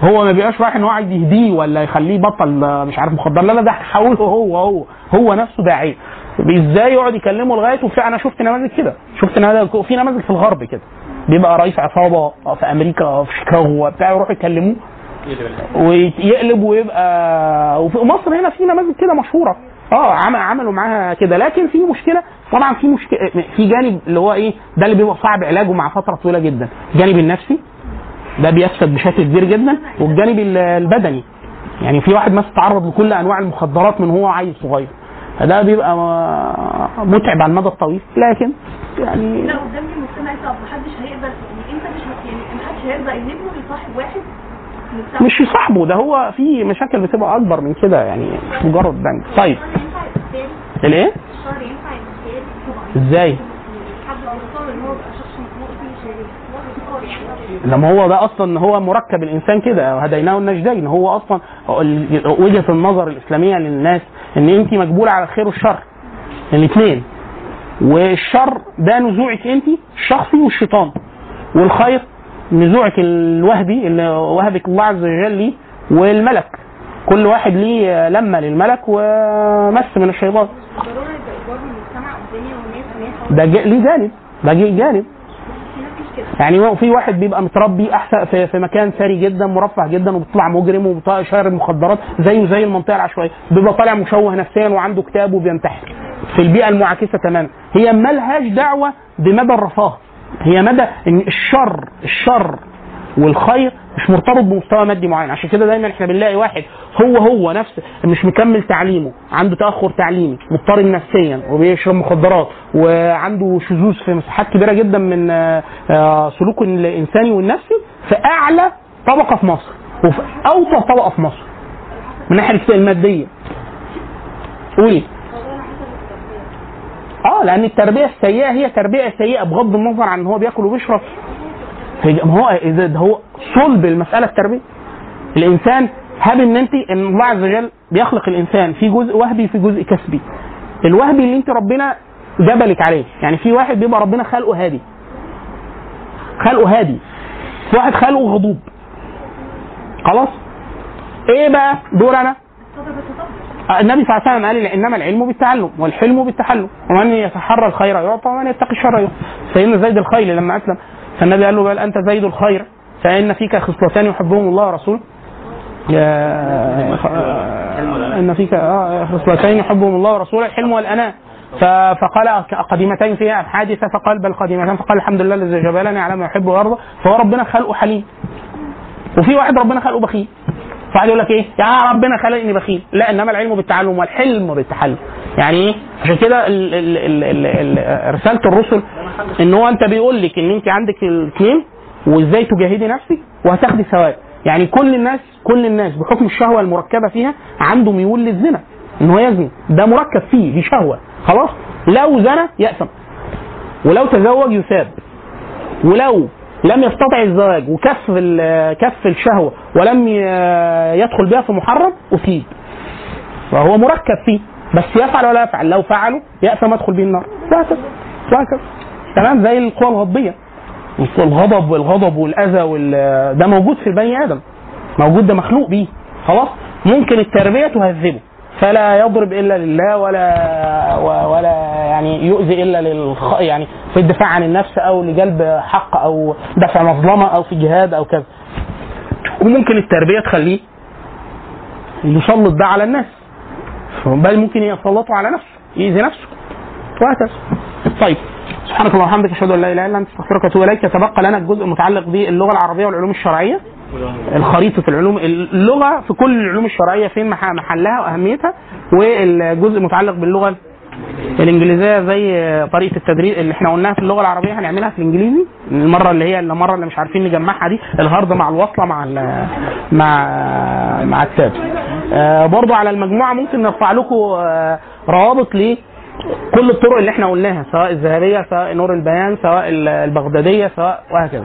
Speaker 3: هو ما بيبقاش رايح إن هو عايز يهديه ولا يخليه بطل مش عارف مخدر. لا لا ده حوله هو هو. هو نفسه داعية. إزاي يقعد يكلمه لغاية وفي أنا شفت نماذج كده. شفت نماذج في نماذج في الغرب كده. بيبقى رئيس عصابة في أمريكا في شيكاغو بتاع يروحوا يكلموه ويقلب ويبقى وفي مصر هنا في نماذج كده مشهورة. آه عم- عملوا معاها كده. لكن في مشكلة طبعا في مشكلة في جانب اللي هو إيه ده اللي بيبقى صعب علاجه مع فترة طويلة جدا. الجانب النفسي ده بيفسد بشكل كبير جدا. والجانب ال- البدني يعني في واحد مثلا تعرض لكل أنواع المخدرات من هو عيل صغير. فده بيبقى متعب على المدى الطويل. لكن يعني
Speaker 4: لا قدام المجتمع صعب محدش هيقدر يعني انت مش يعني محدش هيرضى ان ابنه يصاحب واحد.
Speaker 3: مش يصاحبه ده هو في مشاكل بتبقى أكبر من كده يعني مش مجرد بنك. طيب.
Speaker 4: الإيه؟ إزاي؟
Speaker 3: لما هو ده أصلا هو مركب الإنسان كده هديناه النجدين. هو أصلا وجهة النظر الإسلامية للناس إن أنت مجبولة على الخير والشر. الاثنين. والشر ده نزوعك أنت الشخصي والشيطان. والخير نزوعك الوهبي اللي وهبك الله عز وجل ليه والملك. كل واحد ليه لمة للملك ومس من الشيطان. ده ليه جانب ده جانب. يعني في واحد بيبقى متربي أحسن في, في مكان ثري جدا مرفه جدا وبيطلع مجرم وبيطلع شارب مخدرات زيه زي المنطقة العشوائية. بيبقى طالع مشوه نفسيا وعنده كتاب وبينتحر. في البيئة المعاكسة تماما. هي ملهاش دعوة بمدى الرفاه. هي مدى إن الشر الشر والخير مش مرتبط بمستوى مادي معين. عشان كده دايما إحنا بنلاقي واحد هو هو نفس مش مكمل تعليمه عنده تأخر تعليمي مضطرب نفسيا وبيشرب مخدرات وعنده شذوذ في مساحات كبيرة جدا من آه، آه، سلوكه الإنساني والنفسي في أعلى طبقة في مصر وفي اوطى طبقة في مصر. من ناحية المادية. قولي. آه لأن التربية السيئة هي تربية سيئة بغض النظر عن إن هو بياكل وبيشرب. ما هو ده هو صلب المسألة التربية. الإنسان هاب إن انت إن الله عز وجل بيخلق الإنسان في جزء وهبي في جزء كسبي. الوهبي اللي أنت ربنا جبلك عليه. يعني في واحد بيبقى ربنا خلقه هادي. خلقه هادي. في واحد خلقه غضوب. خلاص؟ إيه بقى؟ دور أنا. النبي صلى الله عليه وسلم قال إنما العلم بالتعلم والحلم بالتحلم. ومن يتحرى الخير يعطى ومن يتقي الشر يعطى. سيدنا زيد الخيل لما أسلم فالنبي قال له بل أنت زيد الخير فإن فيك خصلتان يحبهم الله ورسوله. إن فيك آه، خصلتين يحبهم الله ورسوله الحلم والأناء. ف- فقال قديمتين فيها حادثه فقال بل قديمتان فقال الحمد لله الذي جبلني على ما يحب ويرضى فهو ربنا خلقه حليم. وفي واحد ربنا خلقه بخيل. واحد يقول لك إيه؟ يا ربنا خلقني بخيل. لا إنما العلم بالتعلم والحلم بالتحلم. يعني إيه؟ عشان كده ال- ال- ال- ال- ال- رسالة الرسل إن هو أنت بيقول لك إن أنت عندك الاثنين وإزاي تجاهدي نفسك وهتاخدي ثواب. يعني كل الناس كل الناس بحكم الشهوة المركبة فيها عنده ميول للزنا إن هو يزني. ده مركب فيه دي شهوة. خلاص؟ لو زنى يأثم. ولو تزوج يثاب. ولو لم يستطع الزواج وكف كف الشهوة ولم يدخل بها في محرم اثيب فهو مركب فيه بس يفعل ولا يفعل. لو فعله يأثم يدخل به النار. وهكذا وهكذا. تمام؟ زي القوى الغضبية. الغضب والغضب والأذى وال- ده موجود في بني آدم. موجود ده مخلوق بيه. خلاص؟ ممكن التربية تهذبه. فلا يضرب إلا لله ولا ولا يعني يؤذي إلا للخ يعني في الدفاع عن النفس أو لجلب حق أو دفع مظلمة أو في جهاد أو كذا. وممكن التربية تخليه يسلط ده على الناس. بل ممكن يسلطه على نفسه يأذي نفسه. وهكذا. طيب. سبحانك اللهم وبحمدك أشهد أن لا إله إلا أنت أستغفرك وأتوب إليك. يتبقى لنا الجزء المتعلق باللغة العربية والعلوم الشرعية. الخريطة العلوم اللغة في كل العلوم الشرعية فين مح- محلها وأهميتها والجزء المتعلق باللغة الإنجليزية زي طريقة التدريس اللي إحنا قلناها في اللغة العربية هنعملها في الإنجليزي المرة اللي هي المره اللي مش عارفين نجمعها دي الهارد مع الوصلة مع ال- مع مع التاب. آه، برضو على المجموعة ممكن نرفع لكم آه، روابط ل كل الطرق اللي إحنا قلناها سواء الذهبية سواء نور البيان سواء البغدادية سواء وهكذا.